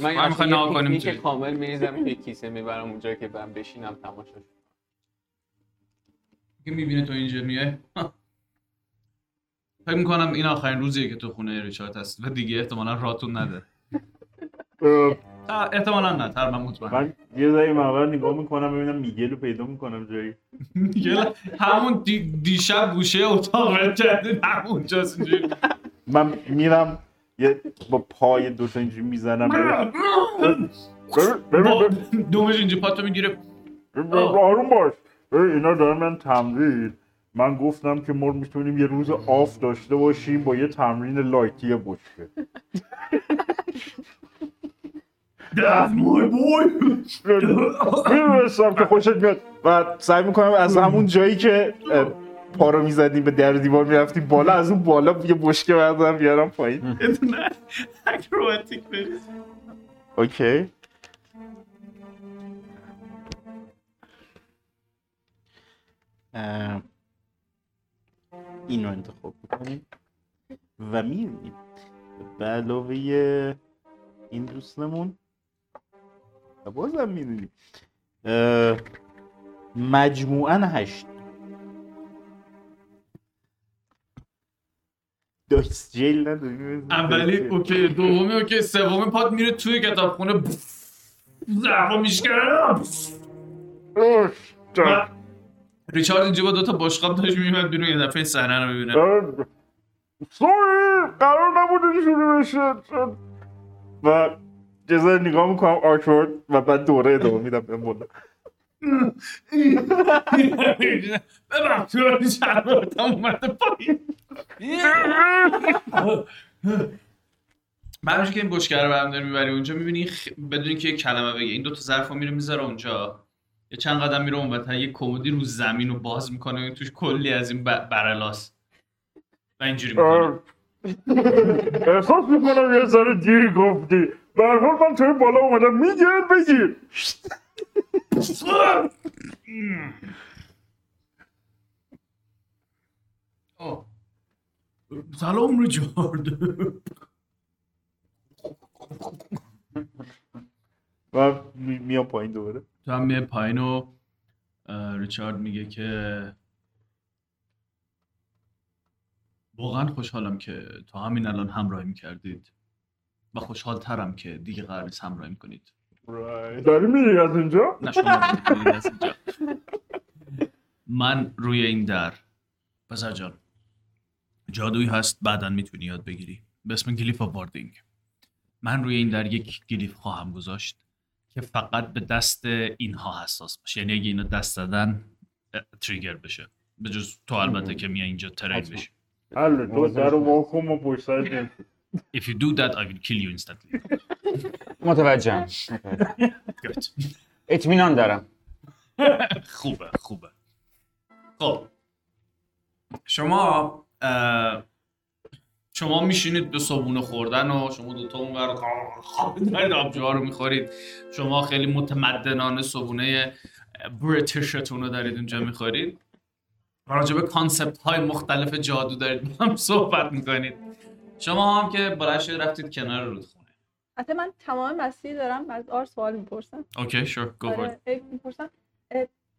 من
کنیم
پیکنیک
توی
کامل میریزم یه کیسه می‌برم اونجا که من بشینم تماشاش
که می‌بینه تو اینجا میای؟ فکر می‌کنم این آخرین روزیه که تو خونه ریچارد هست و دیگه احتمالا راتون نده. احتمالا نه تقریبا مطمئن.
من یه ذره مقدار نگاه می‌کنم ببینم میگل رو پیدا می‌کنم جایی.
دیگه همون دی- دیشب گوشه اتاق کردید همونجاست اینجوری.
من میرم یه با پای دوتا اینجوری می‌زنم
دومش اینجا پاتو می‌گیره.
آروم باش. اینا دارن من تمرین. من گفتم که ما می‌تونیم یه روز off داشته باشیم با یه تمرین light ی
بشکه. My boy!
می‌دونستم که خوشت میاد.
و سعی می‌کنم از همون جایی که پا رو می‌زدیم به در دیوار می‌رفتیم بالا از اون بالا یه بشکه بردارم بیارم پایین.
برید
okay. اه، اینو انتخاب می‌کنیم و میریم. به علاوه این دوستمون بازم می‌دونیم مجموعا هشت. دایس جیل
اولی اوکی دومی اوکی سومی پات میره توی کتابخونه. زرفا میشکنه. ریچارد اینجا با دوتا بشقاب داشت میمد بیرون یه دفعه صحنه رو می‌بینه.
سوری قرار نبود اینجوری بشه.
و یه ذره نگاه می‌کنم آکورد و بعد دوره ادامه میدم به مولا
شرمتم اومده پایین که این بشکه رو برمیداری می‌بری اونجا می‌بینی خ... بدون که یک کلمه بگه این دوتا ظرف رو میره می‌ذاره اونجا. یه چند قدم میره اون یه کمدی رو زمین رو باز می‌کنه و توش کلی از این ب- برلاس. و اینجوری می‌کنه.
احساس می‌کنم یه ذره دیر گفتی. به حال من توی بالا اومدم. میگیر بگیر.
سلام ریچارد.
و می- میام پایین دوباره.
تو هم میای پایین و ریچارد میگه که واقعا خوشحالم که تا همین الان همراهی می‌کردید. و خوشحال ترم که دیگه قرار نیست همراهی می‌کنید.
داری میری از اینجا؟
نه شما از اینجا. من روی این در. پسر جان جادویی هست بعدا می‌تونی یاد بگیری. به اسم گلیف واردینگ. من روی این در یک گلیف خواهم گذاشت که فقط به دست اینها حساس باشه. یعنی اگه اینا دست زدن اه، تریگر بشه. به جز تو البته که میای اینجا ترین
حتما.
بشی
حله تو در رو و پشت.
If you do that I will kill you instantly.
متوجهم.
Good.
اطمینان دارم.
خوبه خوبه. خب. شما اه، شما میشینید به صبونه خوردن و شما دوتا اونور دارید آبجوها رو می‌خورید. شما خیلی متمدنانه صبونه بریتیشتون رو دارید اونجا می‌خورید. راجع به کانسپت های مختلف جادو دارید با هم صحبت می‌کنید. شما هم که بلند شدید رفتید کنار رودخونه.
حتی من تمام مسیر دارم از آر سوال می‌پرسم.
اوکی شور گو فور
آره ای می‌پرسم.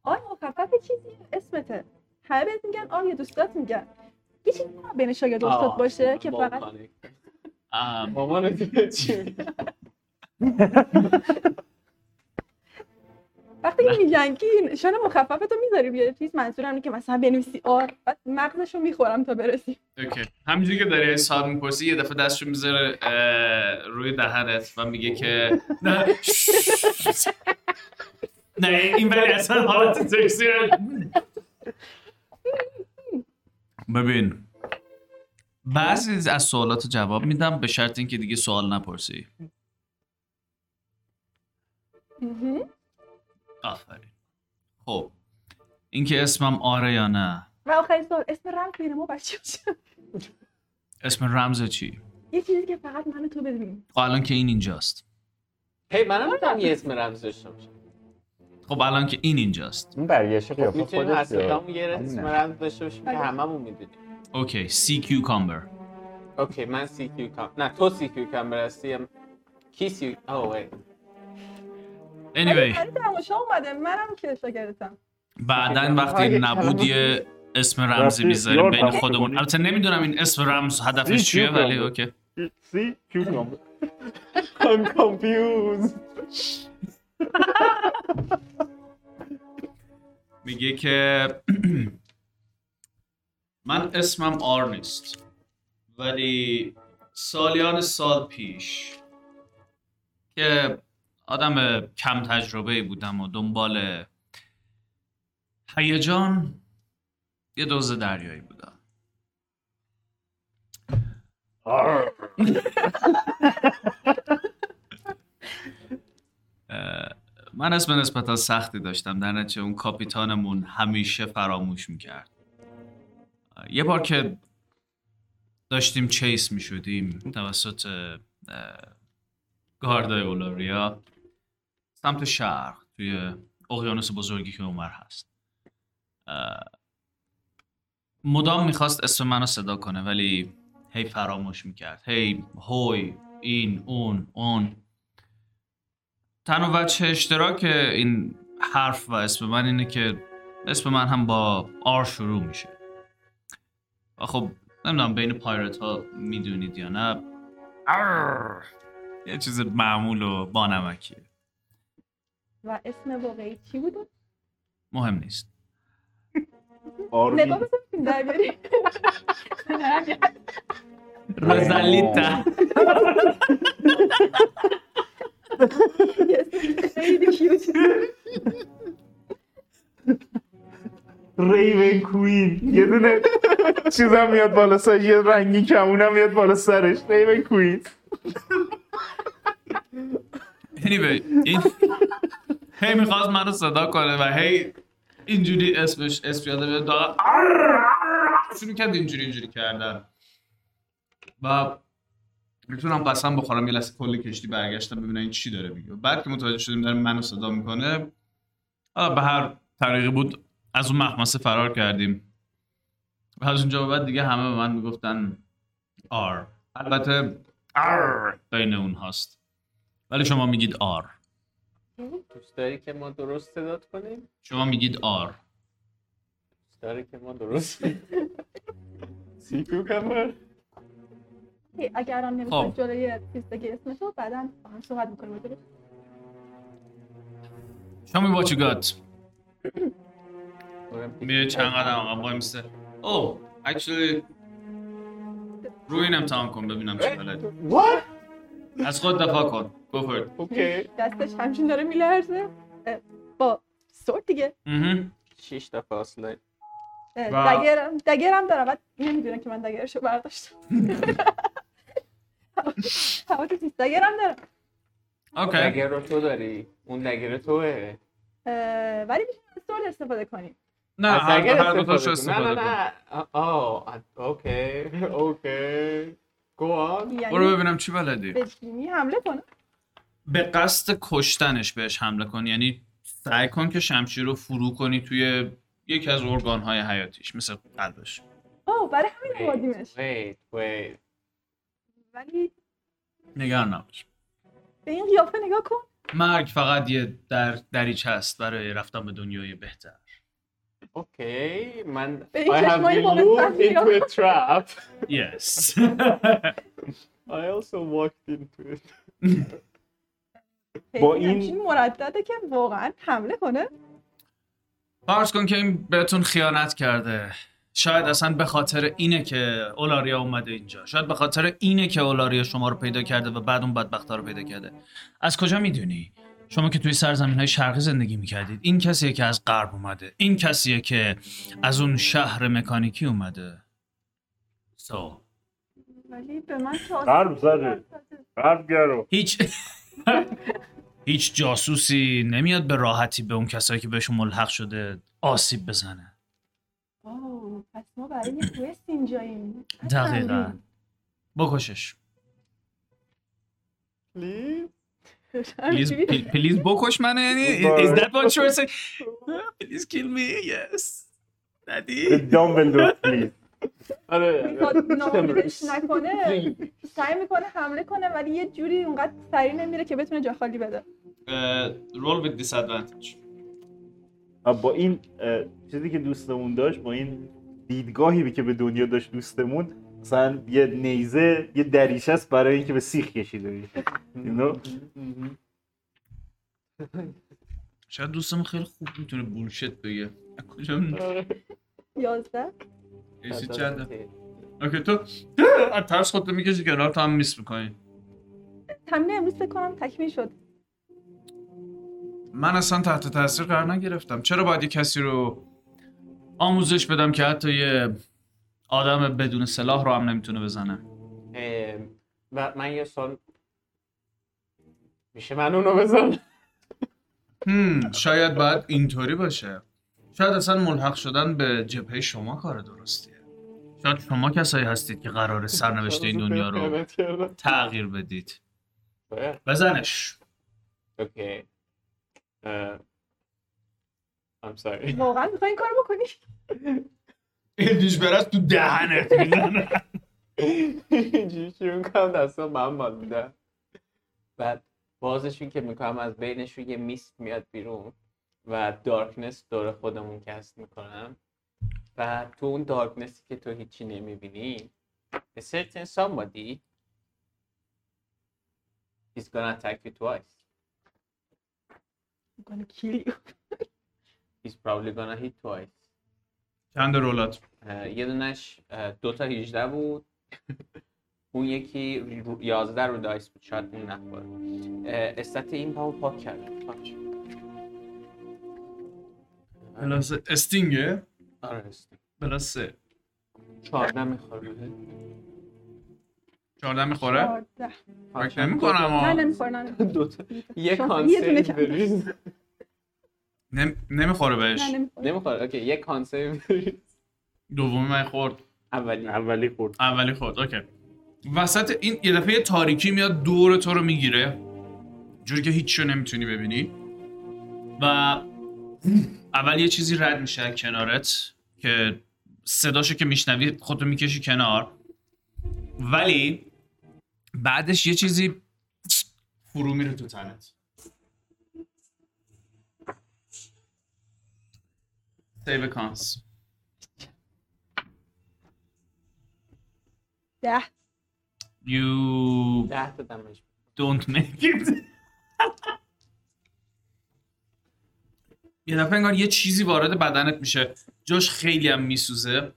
آر مخفف چیزی اسمته. همه بهت میگن آر یه دوستات میگن. یه چیزی بین شاگرد و استاد باشه که فقط
مامان چی؟
وقتی که میگن که نشان مخففتو می‌ذاری یه چیز منظورم اینه که مثلا بنویسی. آر بعد مغزشو می‌خورم تا برسی.
اوکی. همینجوری که داری سوال می‌پرسی یه دفعه دستشو می‌ذاره روی دهنت و میگه که نه. نه این ولی اصلا حالت سکسی ببین بعضی از سوالات رو جواب میدم به شرط اینکه دیگه سوال نپرسی. آفرین. خب اینکه اسمم آره یا نه؟
و آخرین سوال اسم رمز بین ما بچه
اسم رمز چی؟
یه چیزی که فقط من و تو بدونیم.
خب الان که این اینجاست.
هی منم می‌تونم یه اسم رمز داشته باشم.
خب الان که این اینجاست.
این برگشت
خب
قیافه
می‌تونیم
خودت
ستامون یه اسم. رمز داشته باشیم که
آره.
هممون می‌دونیم.
اوکی سی کیوکامبر
اوکی من سی کیو کام نه تو سی کیو کامبر هستی هم- کی سی او وی
anyway.
تماشا اومده. منم که شاگردتم.
بعدا وقتی نبود یه اسم رمزی می‌ذاریم بین خودمون؟ البته نمی‌دونم این اسم رمز هدفش چیه. ولی okay.
sea cucumber
I'm confused.
میگه که من اسمم آر نیست ولی سالیان سال پیش که آدم کم تجربه بودم و دنبال هیجان یه دوز دریایی بودم. من اسم نسبتا سختی داشتم در نتیجه اون کاپیتانمون همیشه فراموش می‌کرد. یه بار که داشتیم چیس می‌شدیم توسط گاردای اولاریا سمت شرق توی اقیانوس بزرگی که اونور هست. مدام می‌خواست اسم منو صدا کنه ولی هی فراموش می‌کرد. هی هوی این اون اون. تنها وجه اشتراک این حرف و اسم من اینه که اسم من هم با آر شروع میشه. و خب نمی‌دونم بین پایرت ها می‌دونید یا نه. ار یه چیز معمول و بانمکیه.
و اسم واقعی چی بود؟
مهم نیست.
نگاه در بیاری.
روزالیتا
ریون کوین یه دونه چیزم میاد بالا سرش یه رنگی کمونم میاد بالا سرش. ریون کوین
anyway این هی می‌خواست منو صدا کنه و هی اینجوری اسمش اسم یاده بیاد داغ شروع کرد اینجوری اینجوری کردن. و می‌تونم قسم بخورم یه لحظه کلی کشتی برگشتم ببینم این چی داره میگه. بعد که متوجه شدیم داره منو صدا می‌کنه حالا به هر طریقی بود از اون مخمصه فرار کردیم. و از اونجا به بعد دیگه همه به من می‌گفتن آر. البته آر بین اون هست ولی شما میگید آر.
دوست داری که ما درست صدات کنیم؟
شما میگید آر.
دوست داری که ما درست sea cucumber
اگر الان نمی‌خوای
خب.
جلوی چیز بگی اسمشو بعدا با هم صحبت می‌کنیم درست؟
Show me what you got. میره چند قدم آقا وای میسته او actually روی این امتحان کن ببینم چه بلدی
What?
از خود دفاع کن. It
اوکی
دستش همچین داره میلرزه. با سورت دیگه.
شیش تا فاصله
دگرم دگرم دارم. بعد نمی‌دونه که من دگرشو برداشتم. حواسش نیست. dagger م دارم.
okay
dagger رو تو داری. اون dagger توه.
ولی میشه از sword استفاده کنیم.
نه
از
هر dagger
استفاده کن.
استفاده
نه نه نه. آه okay okay go on
برو ببینم چی بلدی.
به حمله کنه.
به قصد کشتنش بهش حمله کن. یعنی سعی کن که شمشیر رو فرو کنی توی یکی از ارگان های حیاتیش مثل قلبش.
اوه برای همین
wait
ولی
نگران نباش.
به این قیافه نگاه کن.
مرگ فقط یه در دریچه است برای رفتن به دنیای بهتر.
اوکی من
به این
I have been lured into a trap.
Yes.
I also walked into it.
با این مردده که واقعا حمله کنه.
فرض کن که این بهتون خیانت کرده. شاید اصلا به خاطر اینه که اولاریا اومده اینجا. شاید به خاطر اینه که اولاریا شما رو پیدا کرده و بعد اون بدبختا رو پیدا کرده. از کجا می‌دونی؟ شما که توی سرزمین های شرقی زندگی می‌کردید این کسیه که از غرب اومده این کسیه که از اون شهر مکانیکی اومده. So.
ولی به من
قلب زده. قلب گرو.
هیچ هیچ جاسوسی نمیاد به راحتی به اون کسایی که بهشون ملحق شده آسیب بزنه.
آه، پس ما برای یه quest اینجاییم.
دقیقا. بکشش.
please
please ple- please بکش منو یعنی is that what you're saying? Please kill me yes. Daddy.
دامبلدور please
آره.
ناامیدش نکنه سعی می‌کنه حمله کنه ولی یه جوری اونقدر سریع نمیره که بتونه جا خالی بده.
roll with disadvantage.
با این چیزی که دوستمون داشت با این دیدگاهی که به دنیا داشت دوستمون مثلا یه نیزه یه دریچه است برای اینکه به سیخ کشیده بشه. You know؟
شاید دوستمون خیلی خوب می‌تونه بولشت بگه. کجا می-
یازده؟
AC چنده. okay تو از ترس خودتو می‌کشی کنار تو هم miss می‌کنی.
تمرین امروز فکر کنم تکمیل شد.
من اصلا تحت تاثیر قرار نگرفتم. چرا باید یه کسی رو آموزش بدم که حتی یه آدم بدون سلاح رو هم نمی‌تونه بزنه؟
و من یه سال میشه من اونو بزن
هم، شاید باید اینطوری باشه. شاید اصلا ملحق شدن به جبهه شما کار درستیه. شاید شما کسایی هستید که قرار سرنوشت این دنیا رو تغییر بدید. بزنش.
اوکی. I'm sorry.
واقعا می‌خوای این کارو بکنی؟
این دیش برس تو دهنت می‌زنه
اینجوری شروع می‌کنم دستم من مال میدم بعد بازشون که می‌کنم از بینشون یه میست میاد بیرون. و دارکنس دور خودمون کست می‌کنم. و تو اون دارکنسی که تو هیچی نمی‌بینی a certain somebody is gonna attack you twice.
می‌کنه کیلی
he's probably gonna hit twice.
چند رولات
یه دونش اه، دو تا 18 بود. اون یکی 11 رو دایس بود شاید اون نخوره اه، استات این پاو پاک کرد. پاک.
پلاس استینگه
آره است
پلاس سه.
14 می‌خوره.
14 می‌خوره؟
چهارده.
فکر نمی‌کنم
نه. نمی‌خوره نه
دو تا. یه کانسیو. بریز.
نم... نمی‌خوره بهش.
نمی‌خوره.
اوکی یه کانسیو بریز.
دومی من خورد.
اولی.
اولی خورد.
اولی خورد اوکی. وسط این یه دفعه یه تاریکی میاد دور تو رو می‌گیره. جوری که هیچ رو نمی‌تونی ببینی. و اول یه چیزی رد میشه از کنارت که صداشو که میشنوی خودتو می‌کشی کنار. ولی بعدش یه چیزی فرو میره تو تنت. سیو کانس
ده.
You
ده تا دمش.
don't make it. یه دفعه انگار یه چیزی وارد بدنت میشه. جاش خیلی هم میسوزه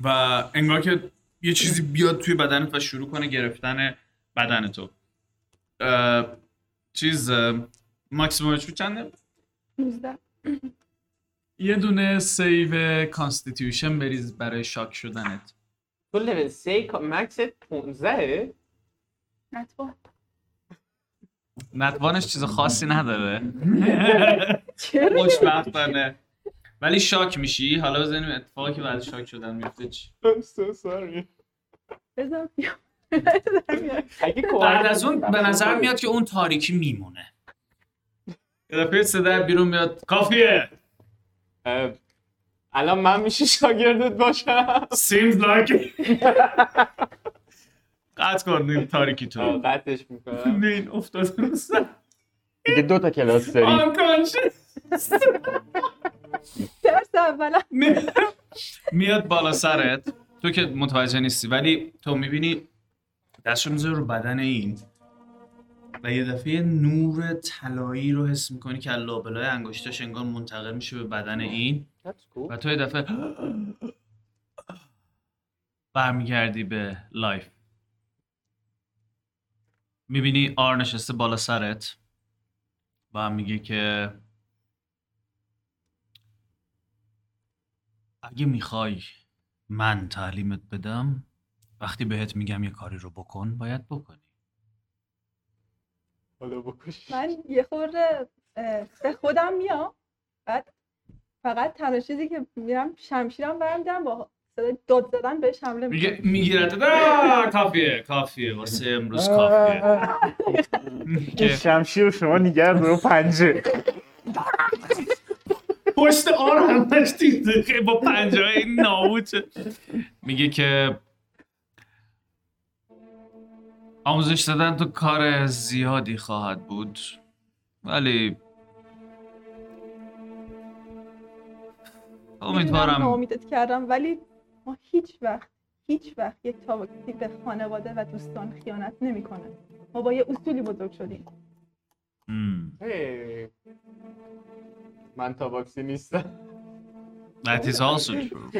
و انگار که یه چیزی بیاد توی بدنت و شروع کنه گرفتن بدن تو. چیز maximum H چنده؟
19
یه دونه save constitution بریز برای shock شدنت.
تو لول 3 max 15
نتوان
نتوانش چیز خاصی نداره.
چرا؟
خوشبختانه. ولی shock میشی. حالا بزنیم اتفاقی که بعد shock شدن میفته چی؟
I'm so sorry.
بذار
بعد از اون به نظر میاد که اون تاریکی میمونه. یه دفعه صدا بیرون میاد. کافیه.
الان من میشه شاگردت باشم.
Seems like. قطع کن این تاریکی تو.
قطعش می‌کنم.
این افتاد رو سر.
دیگه دو تا کلاس داری.
درس اولا.
می- میاد بالا سرت. تو که متوجه نیستی ولی تو می‌بینی دستشو می‌ذاره رو بدن این و یه دفعه نور طلایی رو حس می‌کنی که از لابلای انگشتاش انگار منتقل میشه به بدن این.
That's cool.
و تو یه دفعه برمیگردی به life. می‌بینی آر نشسته بالا سرت و هم میگه که اگه می‌خوای من تعلیمت بدم وقتی بهت میگم یه کاری رو بکن باید بکنی.
حالا بکش.
من یه خورده به خودم میام بعد فقط تنها چیزی که میرم شمشیرم برمیدارم با صدای داد زدن بهش حمله
میگه می‌گیرد. کافیه کافیه. واسه امروز کافیه.
این
که
شمشیر رو شما نگر رو پنجه.
پشت آر همش دیده. با پنجه های نابوده میگه که آموزش دادن تو کار زیادی خواهد بود. ولی امیدوارم
ناامیدت کردم. ولی ما هیچ وقت هیچ وقت یک تاباکسی به خانواده و دوستان خیانت نمی‌کنه ما با یه اصولی بزرگ شدیم.
من تاباکسی نیستم
That is also true.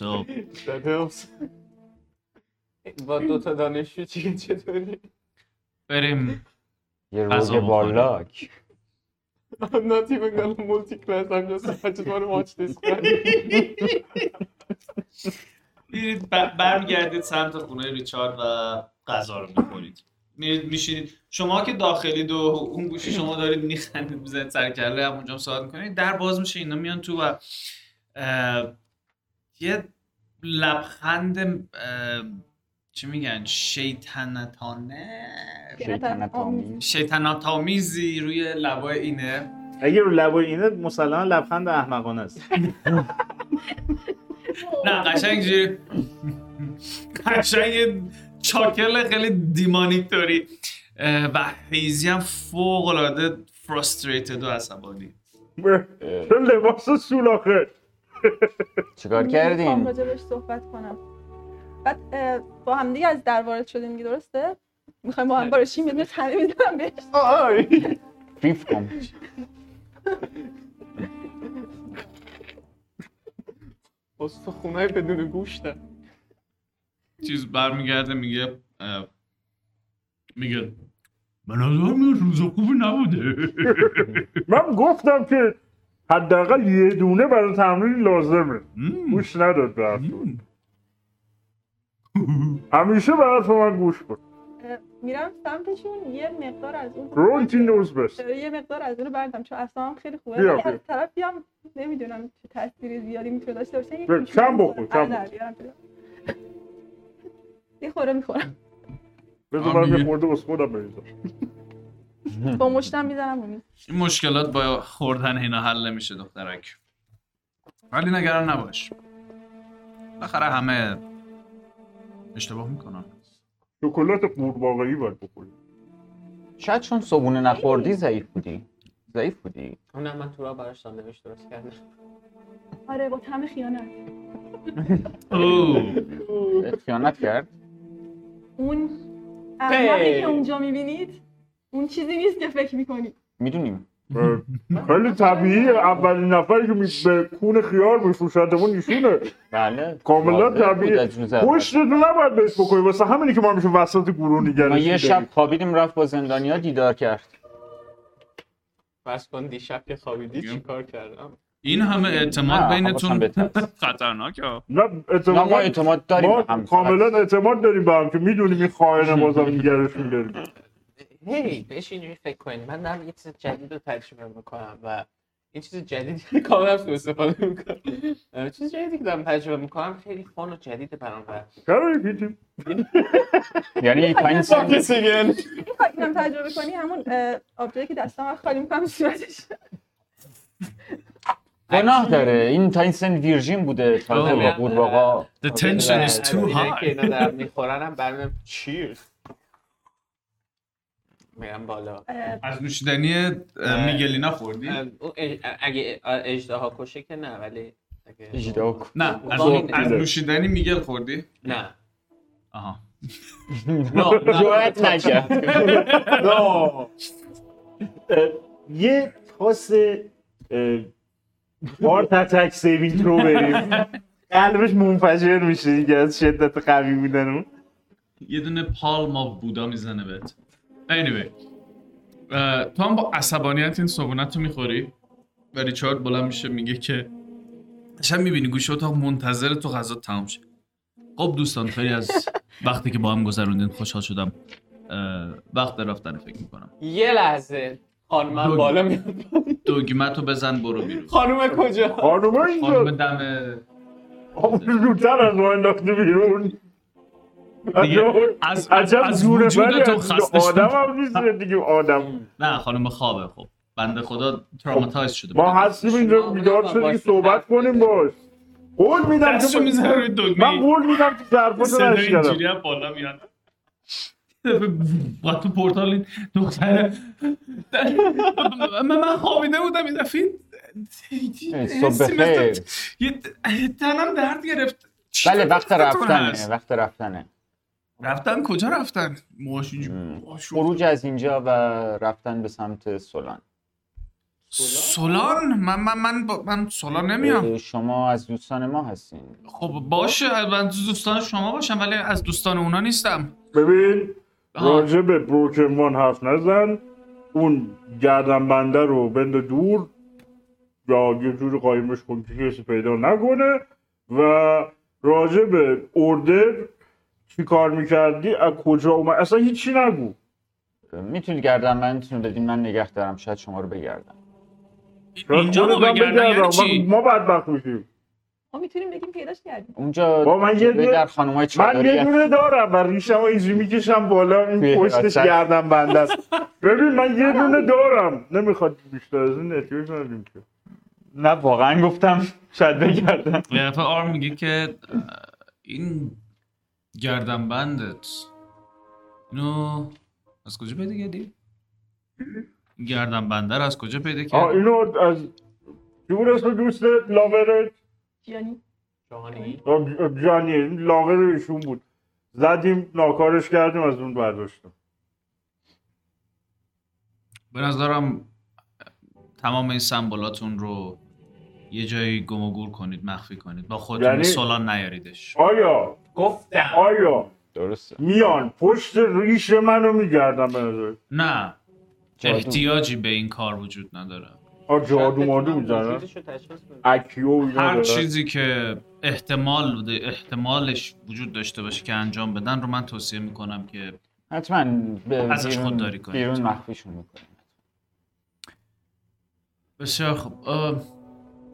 So,
That helps. با دو تا دانشجو چی چطوری؟
بریم
یه
بخوریم.
والاک
I'm not even gonna multi-class, I'm just, I just want to watch this.
میرید برمیگردید سمت خونه ریچارد و غذا رو می‌خورید میرید میشینید شما که داخلید و اون گوشی شما دارید میخندید می‌زنید سر کله هم صحبت می‌کنید در باز میشه اینا میان تو و یه لبخند چی میگن؟ شیطنتانه؟
شیطنت آمیز
شیطنت آمیزی روی لبای اینه.
اگه رو لبای اینه مسلما لبخند احمقانه است.
نه قشنگ اینجوری قشنگ یه چاکل خیلی دیمانیک داری. و هیزی هم فوق العاده فرستریتد و عصبانی.
چه لباس سولاخه؟
چیکار
می‌خوام
کردین؟
راجبش صحبت کنم. بعد با هم دیگه از در وارد شدیم دیگه درسته؟ می‌خوایم با هم بارشیم یه دونه تنه می‌دونم بهش.
فیف کن.
استخونای بدون گوشتم
چیز برمیگرده میگه میگه به نظر میاد روز خوبی نبوده.
من گفتم که حداقل یه دونه برای تمرین لازمه. گوش نداد به. همیشه تو من گوش کن.
میرم سمتشون یه مقدار از اون
رونتی نوز بست
اه، یه مقدار از اون رو بردم چون اصلا خیلی خوبه.
بیا،.
از طرفی هم نمی‌دونم چه تاثیری زیادی می‌تونه داشته باشه.
کم بخور، کم
بیارم. یه خوره می‌خورم.
بذار من یه خورده بس خودم بریزم
با مشتم می‌زنم
این مشکلات با خوردن اینا حل نمیشه دخترک. ولی نگران نباش. بالاخره همه اشتباه می‌کنن
شکلات قورباغه‌ای باید بخوری
شاید چون صبونه نخوردی ضعیف بودی. ضعیف بودی.
اونم من تو را براش ساندویچ درست کردم.
آره با طعم خیانت.
اوه.
خیانت کرد؟
اون احمقی. که اونجا می‌بینید اون چیزی نیست که فکر می‌کنید
می‌دونیم.
خیلی طبیعی اولین نفری که می- به کون خیار میفروشدمون ایشونه
بله.
کاملا طبیعی
اول.
پشتتو نباید بهش بکنی. واسه همینی که ما همیشه وسط گروه
ما
نگرش
یه شب خوابیدیم رفت با زندانیا دیدار کرد.
فرض کن دیشب که خوابیدی چی کار کردم؟
این همه اعتماد بینتون. خطرناکه.
نه اعتماد
ما اعتماد داریم
ما کاملا اعتماد داریم به هم که می‌دونیم این خائن بازم نگرش میداریم.
هی بهش اینجوری فکر کنید من دارم یه چیز جدید رو تجربه می‌کنم و این چیز جدیدی کاملا سوء استفاده می‌کنم. چیز جدیدی که دارم تجربه می‌کنم خیلی فان و جدیده برام و
یعنی تا این سن
می‌خوای اینم تجربه کنی همون اه، آبجویی که دستم رو خالی می‌کنم صورتش.
گناه داره. این تا این سن ویرژین بوده.
اوه.
قورباغه
The tension is too
اینایی که
high
اینا دارم می‌خورن هم برام چیر میرم بالا.
از نوشیدنی میگلینا خوردی؟
اگه اجدها کشه که نه ولی اگه
اجدها
نه از, نوشیدنی میگل خوردی؟
نه.
آها.
جوایت نکرد
نه. یه پاس اه، هارت اتک سیوینگ رو بریم. قلبش منفجر میشه دیگه از شدت قوی بودن اون.
یه دونه پالم آف بودا می‌زنه بهت. Anyway اه، تو هم با عصبانیت این صبونت رو می‌خوری؟ و ریچارد بلند میشه میگه که شب می‌بینی گوشه اتاق منتظر تو غذا تمام شه. خب دوستان خیلی از وقتی که با هم گذروندین خوشحال شدم اه، وقت رفتن فکر می‌کنم.
یه لحظه. خانمم
دو-
بالا میاد.
دگمتو بزن برو بیرون.
خانم کجا؟
خانم
اینجا.
دم
آب زودتر از ما انداخته بیرون.
از-
عجب
از
زور
وجودتون
بری
خسته
آدم
شدم.
هم نیست دیگه آدم.
نه خانم خوابه خب. بنده خدا تراماتایز شده
ما. هستیم اینجا بیدار شدیم صحبت کنیم باش. قول میدم که. من قول میدم که ظرفاتو
صدای
نشکنم
اینجوری هم بالا میاد. و تو پورتال این دختره من من خوابیده بودم این دفعه. یه تنم درد گرفت.
بله وقت رفتنه؟ وقت رفتنه.
رفتن کجا رفتن؟ ماشین
خروج از اینجا و رفتن به سمت سولان.
سولان؟ من من من, با- من سولان نمیام.
شما از دوستان ما هستین.
خب باشه من دوستان شما باشم ولی از دوستان اونا نیستم.
ببین. راجع به بروکن حرف نزن. اون گردن بنده رو بنده دور. یا یه جور قایمش کن که کسی پیدا نکنه. و راجع به اوردر چی کار می‌کردی؟ از کجا اومد؟ اصلا هیچی نگو.
می‌تونید گردن بندتون رو بدین من نگه دارم. شاید شما رو بگردم.
اینجا بگردن
بگردم.
یعنی چی؟
ما بدبخت میشیم.
ما می‌تونیم بگیم پیداش کردیم.
اونجا
با من یه دونه-
در خانمای
من یه دونه دارم و ریشم رو اینجوری می‌کشم بالا. این پشتش. گردن بنده است. ببین من یه دونه دارم. نمی‌خواد بیشتر از این احتیاج نداریم که.
نه واقعا گفتم شاید بگردم.
یه دفعه آرم میگه که این گردن بندت. اینو از کجا پیدا کردی؟ گردن بنده رو از کجا پیدا
آه
کردی؟
اینو از بود اسم دوست لاورت
جانی.
جانی؟ این لاور ایشون بود. زدیم ناکارش کردیم از اون برداشتم.
به نظرم تمام این سمبولاتون رو یه جایی گم و گور کنید مخفی کنید. با خودتون
یعنی-
به سولان نیاریدش.
آیا
گفتم
آیا
درسته
میان پشت ریش منو میگردم به نظر
نه. احتیاجی به این کار وجود نداره
جادو مادو می‌زنن
وجودشو تشخیص بده.
اکیو اینا
هر. چیزی که احتمال بوده احتمالش وجود داشته باشه که انجام بدن رو من توصیه می‌کنم که
حتما به
ازش خودداری کنید.
بیرون مخفیشون می‌کنیم
بسیار خوب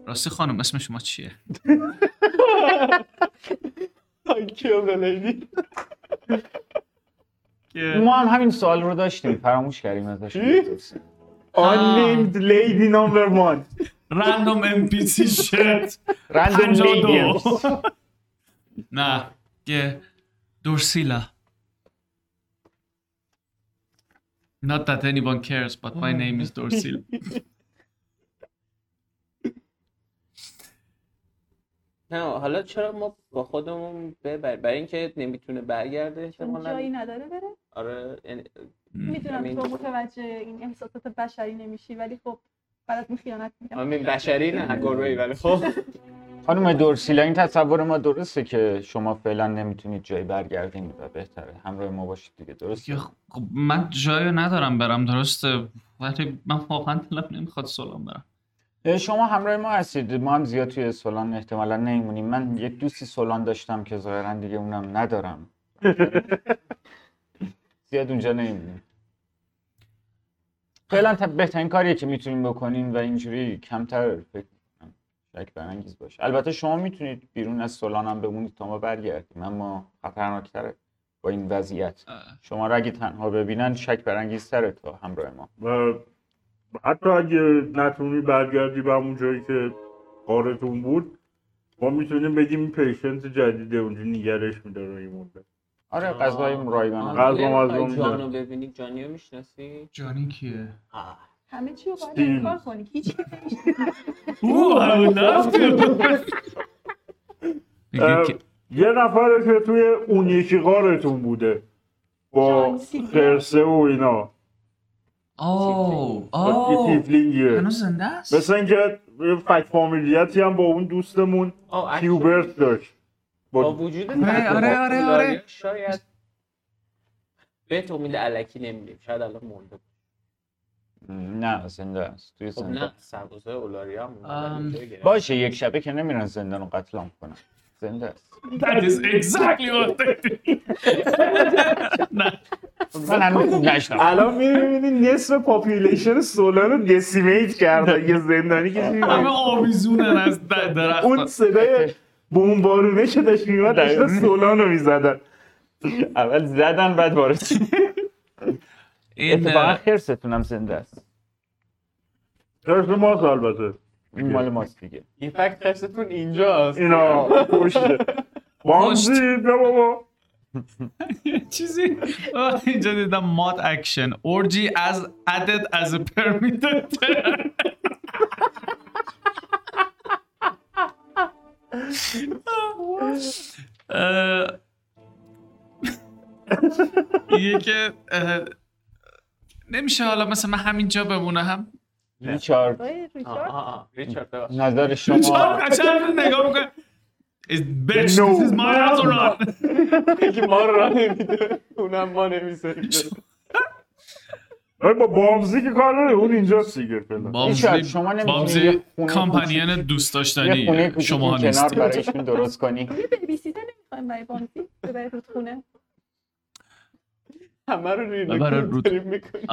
راستی خانم اسم شما چیه؟
کیو بلیدی
ما هم همین سوال رو داشتیم فراموش کردیم ازش بپرسیم.
unnamed lady number one.
رندوم ام پی سی شت
Random ladies.
نه یه دورسیلا Not that anyone cares, but my name is Dorsila.
نه حالا چرا ما با خودمون ببر برای اینکه نمی‌تونه برگرده احتمالاً.
جایی نداره بره؟
آره یعنی-
می‌دونم. تو متوجه این احساسات بشری نمیشی ولی خب برات خیانت می‌کنم.
همین بشری نه گربه ای ولی خب.
خانم دورسیلا این تصور ما درسته که شما فعلا نمی‌تونید جایی برگردین و بهتره. همراه ما باشید دیگه درسته؟
یه خب من جایی ندارم برم درسته؟ ولی من واقعا دلم نمی‌خواد سلام برم.
شما همراه ما هستید. ما هم زیاد توی سولان احتمالا نمیمونیم. من یک دوستی سولان داشتم که ظاهرا دیگه اونم ندارم. زیاد اونجا نمیمونیم. فعلا بهترین کاریه که می‌تونیم بکنیم و اینجوری کمتر فکر کنم شک برانگیز باشه. البته شما می‌تونید بیرون از سولان هم بمونید تا ما برگردیم. اما خطرناکتره با این وضعیت. شما را اگه تنها ببینن شک برانگیزتره تا همراه ما.
و حتی اگه نتونی برگردی به همون جایی که قارتون بود ما می‌تونیم بگیم این پیشنت جدیده اونجا نگرش میداره این مدت
آره غذای رایگان
نمی‌خوای
می‌دن.
جانو ببینی جانی رو می‌شناسی
جانی کیه؟
همه چی رو باید. انکار کنی هیچ
یه نفره که توی اون یکی غارتون بوده با. خرسه و اینا
اوه
یه
اوه
تیفلینگیه
هنوز زنده است؟
مثل اینکه یه فک فامیلیتی هم با اون دوستمون
آه،
کیوبرت داشت.
با
با
وجود
آره، آره، آره، آره.
شاید به امید علکی نمیدیم. شاید الان مرده
نه زنده است. توی
خب
زنده.
نه سربازای اولاریا.
باشه یک شبه که نمیرن زندان رو قتل کنن. زنده است
That is exactly what they. نه
من هنوز نشنم
الان می‌بینی نصف پاپولیشن سولان رو دسیمیت کردن یه زندانی که
همه آویزونن از در- درخت.
اون صدای بمبارونه که داشت میومد داشتن سولان رو می‌زدن.
اول زدن بعد وارد
این
اتفاقا خرستون هم زنده است.
خرس ماست البته.
این مال ماست دیگه.
این فکت خرستون اینجاست
اینا پشته بامزی بیا بابا.
چیزی؟ اینجا دیدم ماد اکشن. اورجی از permitted term. اه، یه که نمیشه حالا مثلا من همینجا بمونم.
ریچارد.
ریچارد.
ریچارد.
نظر شما
چهار قشنگ نگاه می‌کنه. Is bitch
No.
this is my house or not?
یکی ما رو راه نمیده. اونم ما
آره با بامزی که کار نداره اون اینجاست دیگه فعلا.
ریچارد، شما
بامزی کامپانین دوست داشتنی شما
کنار
نیستید
برایشون درست کنی.
یه بیبی سیتر نمی‌خوایم برای بامزی؟ ببرید رود خونه
همه رو داریم می‌کنیم.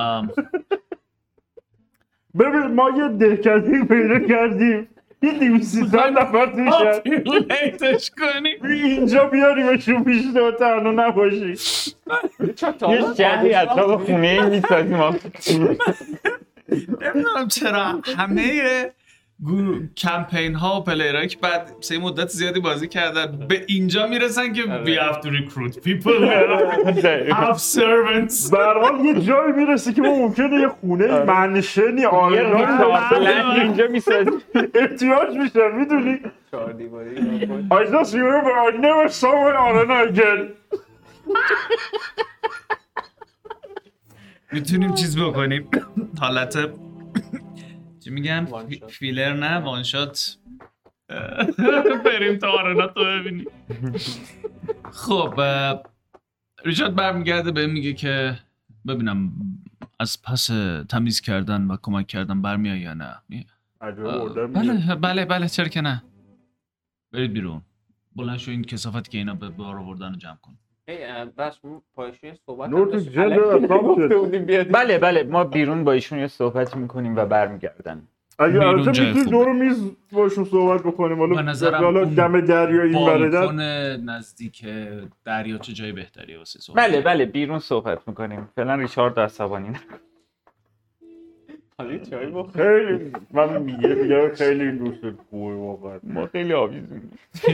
ببین ما یه دهکده پیدا کردیم. یه دیویسی چند نفر توشه
پاپیولیتش کنی
اینجا بیاریمشون پیش تو تنها نباشی.
یه شهری اطراف خونه می‌سازیم.
نمی‌دونم چرا. همه کمپین ها و پلیرهایی که بعد سه مدت زیادی بازی کردن. به اینجا می‌رسن که we have to recruit people. We have servants.
به هر حال یه جایی می‌رسه که ما ممکنه یه خونه منشنی
یه
آرنایی
قابلت اینجا می‌سازیم
احتیاج میشه می‌دونی؟
چهار دیواری.
I just remember I never saw an arena again.
می‌تونیم چیز بکنیم. حالت چی
shot.
فیلر نه وانشات بریم تا آرنا تو ببینیم. خب ریچارد برمیگرده به میگه که ببینم از پس تمیز کردن و کمک کردن برمیای یا نه. بله بله بله چرا که نه. برید بیرون. بلند شو این کسافت که اینا به بار آوردن رو جمع کن.
بس پایشون صحبت.
جلد.
بله بله ما بیرون با ایشون یه صحبتی می‌کنیم و برمیگردن.
اگه
بیرون
البته می‌تونی. دور میز باشون صحبت بکنیم.
به
حالا
نظرم
حالا
اون
دم دریا این
بالکن نزدیک دریا چه جای بهتریه واسه صحبت
بله بله بیرون صحبت می‌کنیم. فعلا ریچارد عصبانی
بخور.
خیلی من میگه میگه خیلی این دوست خوبه واقعا.
ما خیلی آویزونیم.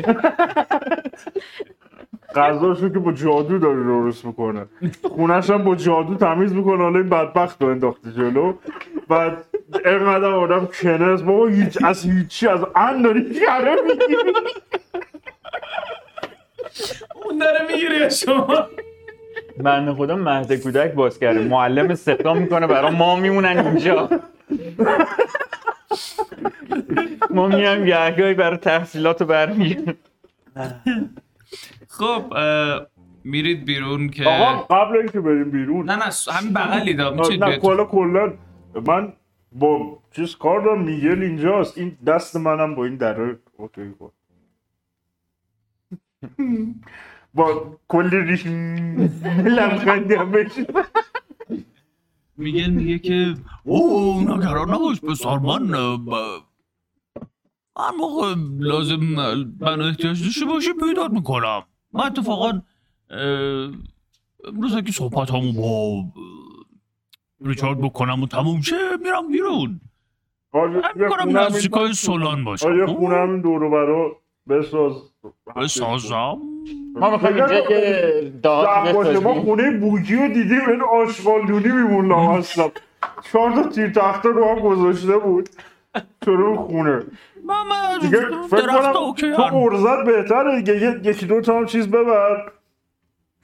غذاشو که با جادو داره درست می‌کنه. خونش هم با جادو تمیز می‌کنه. حالا این بدبخت رو انداخته جلو. بعد اینقدر آدم کنس. بابا هیچ از هیچی از ان داری کره می‌گیری.
اون داره می‌گیره شما؟
بنده خدا مهد کودک باز کرده معلم استخدام می‌کنه برای ما میمونن اینجا. ما میرم گهگاهی برای تحصیلات رو برمیگردم
خب میرید بیرون که
آقا قبل اینکه بریم بیرون.
نه نه همین بغلی دا می‌تونید
نه. کلا کلا من با چیز کار دارم میگل اینجاست. این دست منم با این دره اوکی کن با کلی ریش لبخندی هم بهش
میگه میگه که او نگران نباش پسر من هر موقع لازم من احتیاج داشته باشی پیدا می‌کنم. من اتفاقا امروز اگه صحبت همو با ریچارد بکنم و تموم شه میرم بیرون. من می‌کنم نزدیکای سولان باشم. خب؟
خونه همین دورو برا بساز.
بسازم.
ما می‌خوایم اینجا
زن باشه. ما خونه بوگی رو دیدیم این آشغالدونی میمون هستم چهار تا تیر تخته رو هم گذاشته بود. شروع خونه
من من
دیگه فکر
درخت
کنم
اوکی
تو. ارزت بهتره دیگه یه- یکی دو تا هم چیز ببر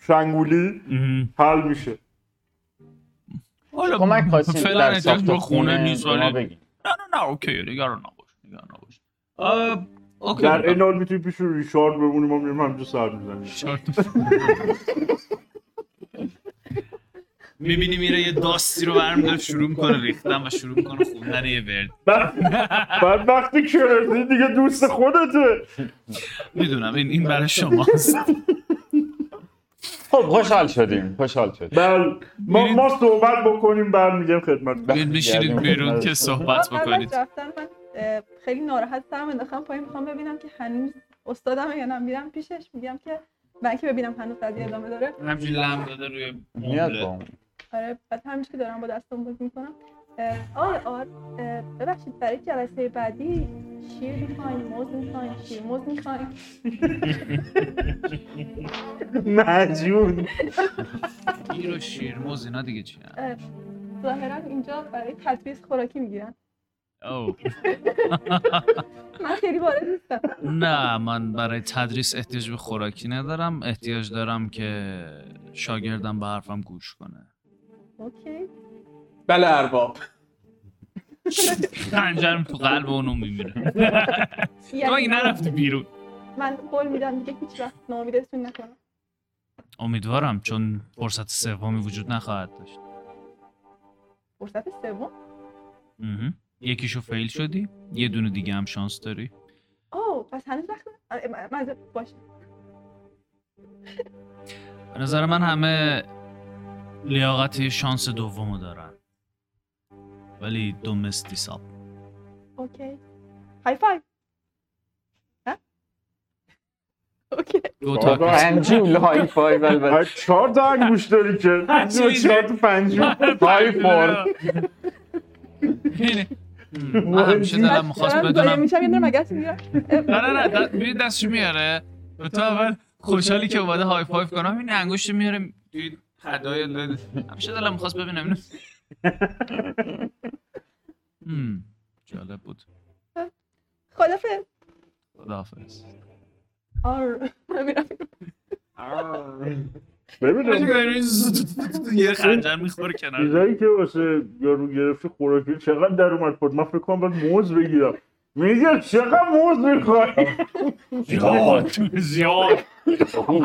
شنگولی. حل میشه
حالا
کمک خواستیم
فعلا
در
احتیاج
ساخت
به خونه نیست ولی. نه نه نه اوکی نگران نباش نگران نباش اوکی
در این حال می‌تونی پیش ریشارد بمونیم ما میریم همجا سر می‌زنیم.
می‌بینی میره یه داستی رو برمیداره شروع می‌کنه ریختن و شروع می‌کنه خوندن یه ورد.
بعد وقتی که رسید دیگه دوست خودته.
می‌دونم این این برای شماست.
خب خوشحال شدیم خوشحال شدیم.
بله ما, ما صحبت بکنیم برمیگم خدمت.
بیاین بشینید بیرون که صحبت بکنید.
من خیلی ناراحت سرم انداختم پایین می‌خوام ببینم که هنوز استادم یا نه. میرم پیشش میگم که اینکه ببینم هنوز قضیه ادامه داره.
همجوری لم داده روی
میاد.
آره بعد همینش که دارم با دستم بازی می‌کنم. آقای آر اه، ببخشید برای جلسه بعدی شیر می‌خواین موز می‌خواین شیر موز می‌خواین؟
مجون
گیر و شیرموز اینا دیگه چی
اه، ظاهرا اینجا برای تدریس خوراکی می‌گیرن.
او
من خیلی وارد نیستم.
نه من برای تدریس احتیاج به خوراکی ندارم. احتیاج دارم که شاگردم به حرفم گوش کنه.
اوکی.
بله ارباب.
خنجرم تو قلب اونو میمیره تو
یعنی
اگه نرفتی بیرون.
من قول میدم دیگه هیچ وقت ناامیدتون نکنم.
امیدوارم چون فرصت سومی وجود نخواهد داشت.
فرصت سوم.
یکیشو فیل شدی یه دونه دیگه هم شانس داری.
اوه پس هنوز وقت م- معذرت باشه.
به نظر من همه لیاقت شانس دومو دارن. ولی دو مستیساب
اوکی. های فایو ها؟ اوکی.
دو تا کسی.
پنجول های البته.
آره، چهار تا انگوش داری که. چهار تا پنجول های فور.
من همیشه دلم می‌خواست بدونم.
میشم یه مگس می‌گیرم
نه نه نه ببین دستشو میاره. تو اول خوشحالی که اومده های فایف کنم. این انگشت میاره. توی هدای ل- همیشه دلم می‌خواست ببینم اینو جالب بود.
خدافظ.
خداحافظ
آر
ببینم.
یه خنجر می‌خوره کنار.
چیزایی که واسه یارو گرفتی خوراکی چقدر در اومد پد؟ من فکر کنم باید موز بگیرم. میگه چقدر موز می‌خوای
زیاد. زیاد.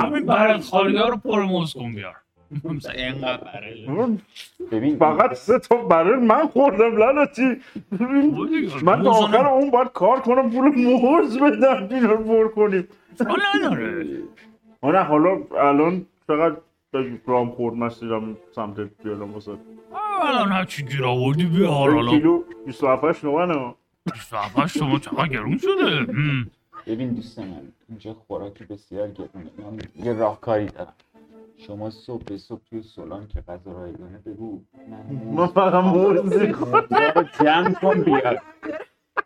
همین برل خالی ها رو پرموز کن بیار.
ببین
فقط سه تا برای من خوردم لعنتی. من تا آخر اون باید کار کنم پول موز بدم اینا رو پر کنیم.
حالا
حالا الان چقدر گرام خورد مسیرم سمت بیارم واسه.
الان هرچی گیر آوردی؟ بیار
یک
حالا.
کیلو 27 نوانه.
صفحه شما چقدر گرون شده.
ببین دوست من اینجا خوراکی بسیار گرونه. من یه راهکاری دارم. شما صبح به صبح توی سولان که غذا رایگانه بگو. من
من فقط موز
جمع کن بیار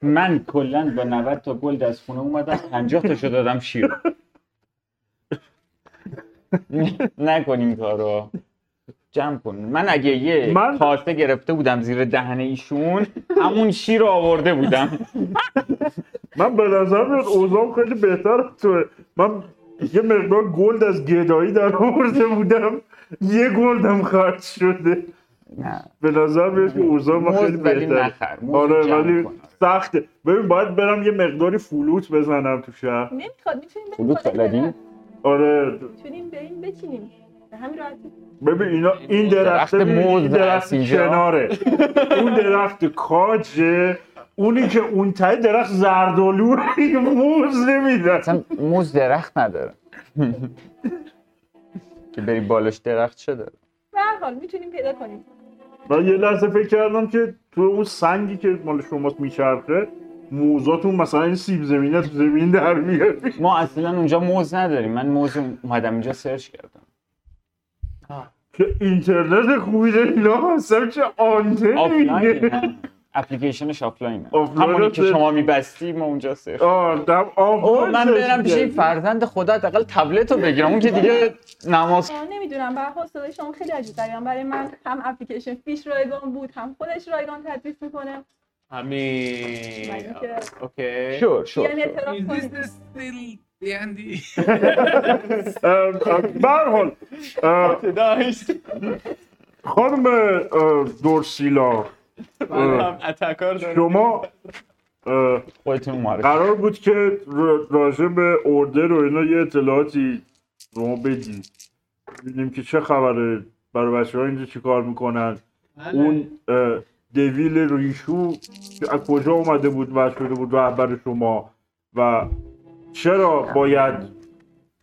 من کلا با 90 تا گل از خونه اومدم 50 تاشو دادم شیر. نکن این کارو. جمع کن. من اگه یه
من-
کاسه گرفته بودم زیر دهن ایشون همون شیر رو آورده بودم.
من به نظر میاد اوضاع خیلی بهتر از توه. من یه مقدار گلد از گدایی در آورده بودم. یه گلدم خرج شده.
نه.
به نظر میاد که اوضاع ما
موز
خیلی بهتره. آره ولی. سخته. ببین باید برم یه مقداری فلوت بزنم تو شهر.
نمی‌خواد. می‌تونیم
فلوت بلدی؟
آره.
می‌تونیم بریم بچینیم. به همین راحتی.
ببین اینا این درخت
موز
درخت. کناره. اون درخت کاجه. اونی که اون ته درخت زردالو موز نمیده
اصلا موز درخت نداره. که بری بالاش درخت چه داره؟
به هر حال می‌تونیم پیدا کنیم.
من یه لحظه فکر کردم که تو اون سنگی که مال شماست میچرخه موزاتون مثلا این سیب زمینه تو زمین در بیاری
ما اصلا اونجا موز نداریم. من موز اومدم اینجا سرچ کردم.
که اینترنت خوبی داری اصلا چه آنتنی.
آفلاینه
آفلاین
همونی که. شما میبستی ما اونجا سرچ
آه دم
من برم پیش این. فرزند خدا حداقل تبلت رو بگیرم. اون که دیگه نماز
آه، نمی‌دونم حال صدای شما خیلی عجیب غریبه برای من هم اپلیکیشن فیش رایگان بود هم خودش رایگان تدریس می‌کنه.
همین اوکی.
شور شور
یعنی اعتراف کنیم.
اه، اه، به هر حال اه،
داشت
خانم دورسیلا.
من هم اتکار دارم.
شما اه،
خودتون معرفی.
قرار بود که راجع به اوردر و اینا یه اطلاعاتی به ما بدی ببینیم که چه خبره برای بچه ها اینجا چیکار می‌کنن.
بله.
اون دویل ریشو که از کجا اومده بود و شده بود رهبر شما و چرا باید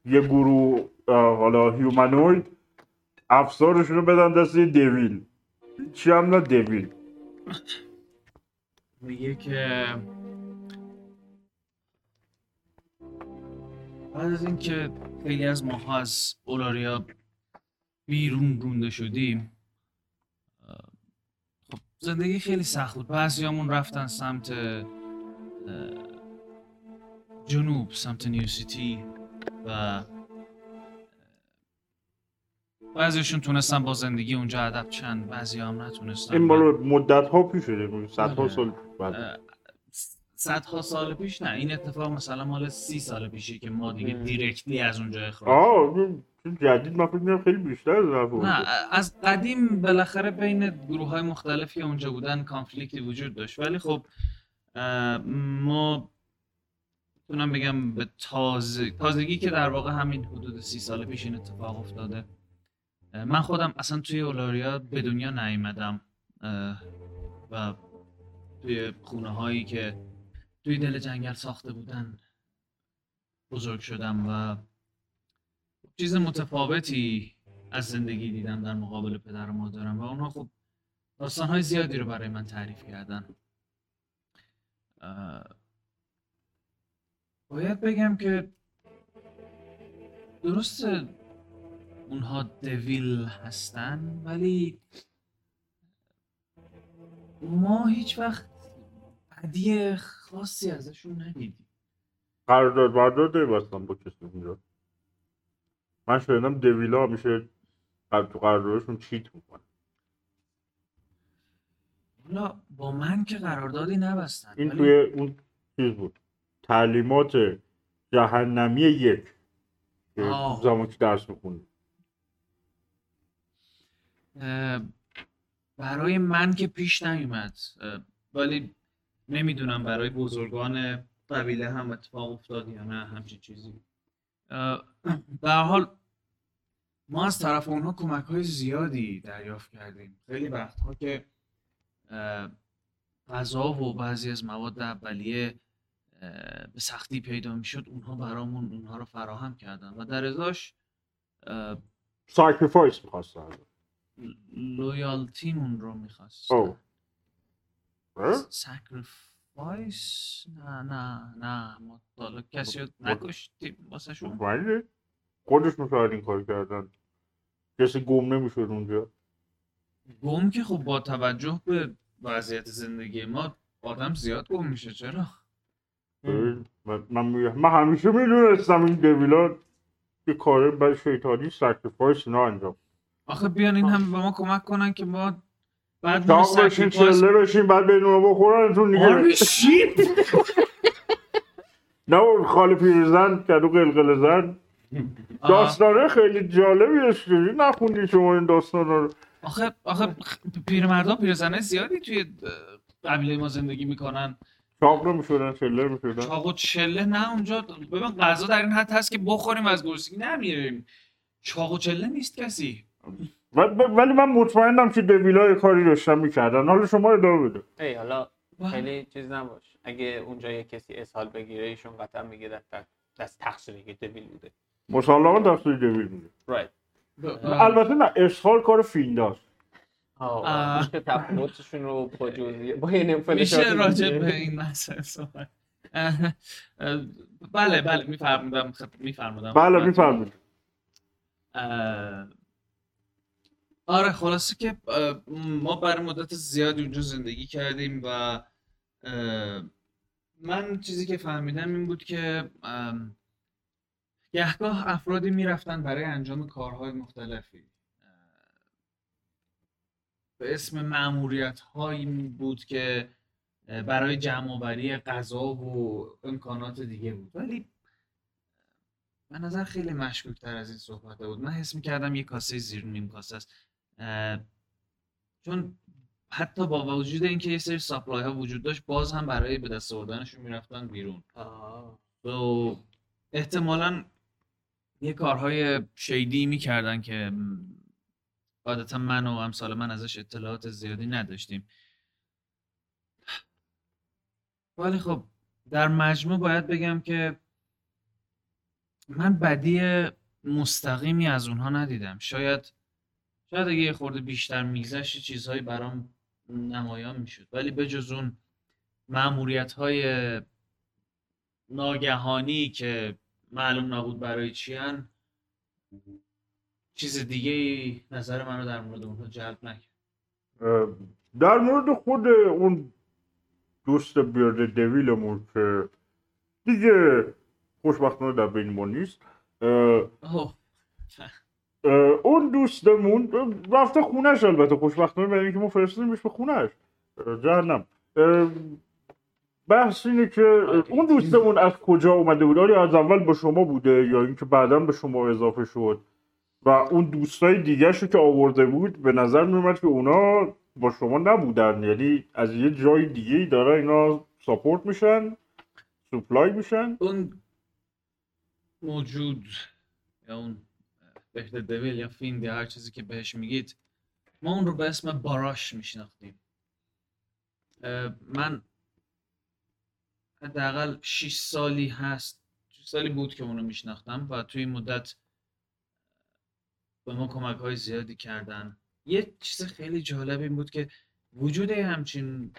یه گروه حالا هیومانوید افسارشون رو بدن دست یه دویل؟ چی هم نه دویل؟
میگه که بعد از اینکه خیلی از ماها از اولاریا بیرون رونده شدیم خب زندگی خیلی سخت بود. بعضیامون رفتن سمت جنوب سمت نیو سیتی و بعضیشون تونستن با زندگی اونجا ادب چند بعضی هم نتونستن
این مال مدت ها پیش شده صدها
بله.
سال بعد
صدها سال پیش نه این اتفاق مثلا مال سی سال پیشه که ما دیگه
مم.
دیرکتلی از اونجا اخراج
آه جدید من فکر خیلی بیشتر از.
نه از قدیم بالاخره بین گروه های مختلفی که اونجا بودن کانفلیکتی وجود داشت ولی خب ما می‌تونم بگم به تازه تازگی که در واقع همین حدود سی سال پیش این اتفاق افتاده من خودم اصلا توی اولاریا به دنیا نیومدم و توی خونه هایی که توی دل جنگل ساخته بودن بزرگ شدم و چیز متفاوتی از زندگی دیدم در مقابل پدر و مادرم و اونها خب داستانهای زیادی رو برای من تعریف کردن. باید بگم که درسته اونها دویل هستن ولی ما هیچ وقت بدی خاصی ازشون ندیدیم.
قرارداد بردار داری بستن با کسی اونجا. من شنیدم دویلا میشه تو قراردادشون چیت می‌کنه.
حالا با من که قراردادی نبستن
این
ولی-
توی اون چیز بود. تعلیمات جهنمی یک. زمان که درس میخوندی
اه، برای من که پیش نیومد. ولی نمی‌دونم برای بزرگان قبیله هم اتفاق افتاد یا نه همچین چیزی. به حال ما از طرف اونها کمک های زیادی دریافت کردیم. خیلی وقتها که غذا و بعضی از مواد اولیه به سختی پیدا می‌شد اونها برامون اونها رو فراهم کردن. و در ازاش
sacrifice می‌خواستن.
loyalty مون رو می‌خواست
او اه؟
sacrifice نه نه نه ما حالا کسی رو نکشتیم واسه شون.
ولی خودشون شاید این کار کردن. کسی گم نمی‌شد اونجا.
گم که خب با توجه به وضعیت زندگی ما آدم زیاد گم میشه چرا؟
من من, می- من همیشه می‌دونستم این دویلا یه کار برای شیطانی ساکریفایس اینا انجام
آخه بیان این هم به ما کمک کنن که ما بعد
چاق بشین چله بشین بعد بین اونا بخورنتون دیگه.
آره شیپ
نه اون خاله پیرزن کدو قلقل زن. داستانه خیلی جالبی اشتری نخوندی شما این داستانا رو.
آخه آخه پیرمردا پیرزنای زیادی توی قبیله ما زندگی می‌کنن.
چاق نمی‌شدن چله می‌شدن.
چاق و چله نه اونجا ببین غذا در این حد هست که بخوریم از گرسنگی نمیریم. چاق و چله نیست کسی.
ولی من مطمئنم که دویلا یه کاری داشتن می‌کردن. حالا شما ادامه بده.
ای حالا خیلی چیز نباش. اگه اونجا یه کسی اسهال بگیره ایشون قطعا میگه دست دست تقصیر یه دبیل بوده.
مسلما دستوری دویل میده
رایت
البته نه اسهال کار
آه
آه.
میشه تفاوتشون رو با جزئیه با این
میشه راجع. به این مسئله صحبت. بله بله میفرمودم. میفرمودم.
بله می‌فهمید
اه، آره خلاصه که ما برای مدت زیادی اونجا زندگی کردیم و من چیزی که فهمیدم این بود که گهگاه افرادی می‌رفتن برای انجام کارهای مختلفی. به اسم معمولیت هایی بود که برای جمع غذا و امکانات دیگه بود. ولی به نظر خیلی مشکوک تر از این صحبت بود. من حس می‌کردم یه کاسه زیر نیم کاسه است. چون حتی با وجود اینکه یه سری ساپلای ها وجود داشت باز هم برای به دست آوردنشون می‌رفتن بیرون. و احتمالا یه کارهای شیدی می‌کردن که م، قاعدتا من و امثال من ازش اطلاعات زیادی نداشتیم. ولی خب در مجموع باید بگم که من بدی مستقیمی از اونها ندیدم. شاید شاید اگه یه خورده بیشتر میگذشت چیزهایی برام نمایان می‌شد. ولی بجز اون معمولیت های ناگهانی که معلوم نبود برای چی هن، چیز دیگه ای نظر منو در مورد اونها جلب نکرد.
در مورد خود اون دوست بیرد دویلمون که دیگه خوشبختانه در بین ما نیست. اون دوستمون رفته خونش البته خوشبختانه برای اینکه ما فرستادیمش به خونش جهنم. بحث اینه که اون دوستمون از کجا اومده بود؟ آیا از اول با شما بوده یا اینکه بعدا به شما اضافه شد؟ و اون دوستای دیگه رو که آورده بود به نظر میومد که اونا با شما نبودن. یعنی از یه جای دیگه ای داره اینا ساپورت میشن سپلای میشن.
اون موجود یا اون بهتر دویل یا فیند یا هر چیزی که بهش میگید ما اون رو به اسم باراش میشناختیم. من حداقل 6 سالی هست 6 سالی بود که اون رو میشناختم و توی این مدت به ما کمک های زیادی کردن. یه چیز خیلی جالب این بود که وجود همچین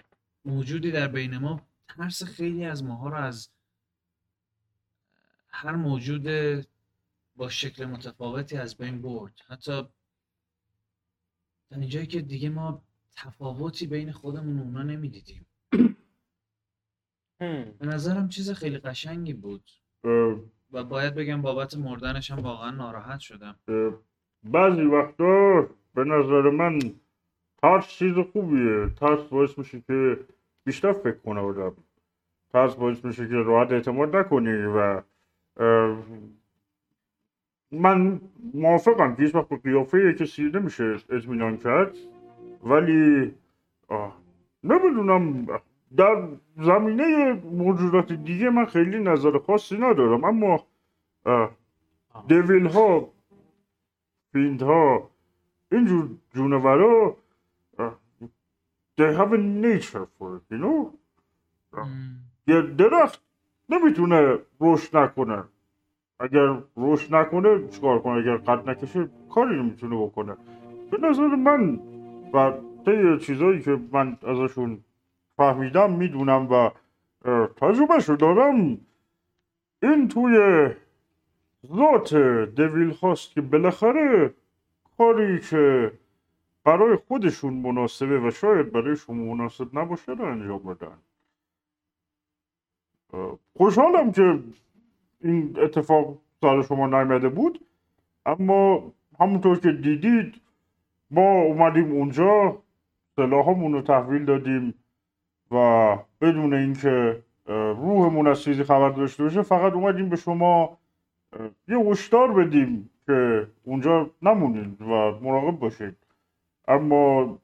موجودی در بین ما ترس خیلی از ماها رو از هر موجود با شکل متفاوتی از بین برد. حتی در اینجایی که دیگه ما تفاوتی بین خودمون و اونا نمی‌دیدیم. به نظرم چیز خیلی قشنگی بود. و باید بگم بابت مردنش هم واقعا ناراحت شدم.
بعضی وقتا به نظر من ترس چیز خوبیه. ترس باعث میشه که بیشتر فکر کنه آدم. ترس باعث میشه که راحت اعتماد نکنی و من موافقم. که هیچ وقت به قیافه کسی نمیشه اطمینان کرد. ولی آه، نمی‌دونم. در زمینه موجودات دیگه من خیلی نظر خاصی ندارم. اما دویل ها فیند ها اینجور جونورا they have a nature for it you know. یه درخت نمی‌تونه رشد نکنه. اگر رشد نکنه چیکار کنه؟ اگر قد نکشه کاری نمی‌تونه بکنه. به نظر من و طی چیزایی که من ازشون فهمیدم می‌دونم و تجربهشو دارم این توی ذات دویل هاست که بالاخره کاری که برای خودشون مناسبه و شاید برای شما مناسب نباشه رو انجام بدن. خوشحالم که این اتفاق سر شما نیامده بود اما همونطور که دیدید ما اومدیم اونجا سلاحامون رو تحویل دادیم و بدون اینکه روحمون از چیزی خبر داشته باشه فقط اومدیم به شما یه هشدار بدیم که اونجا نمونید و مراقب باشید اما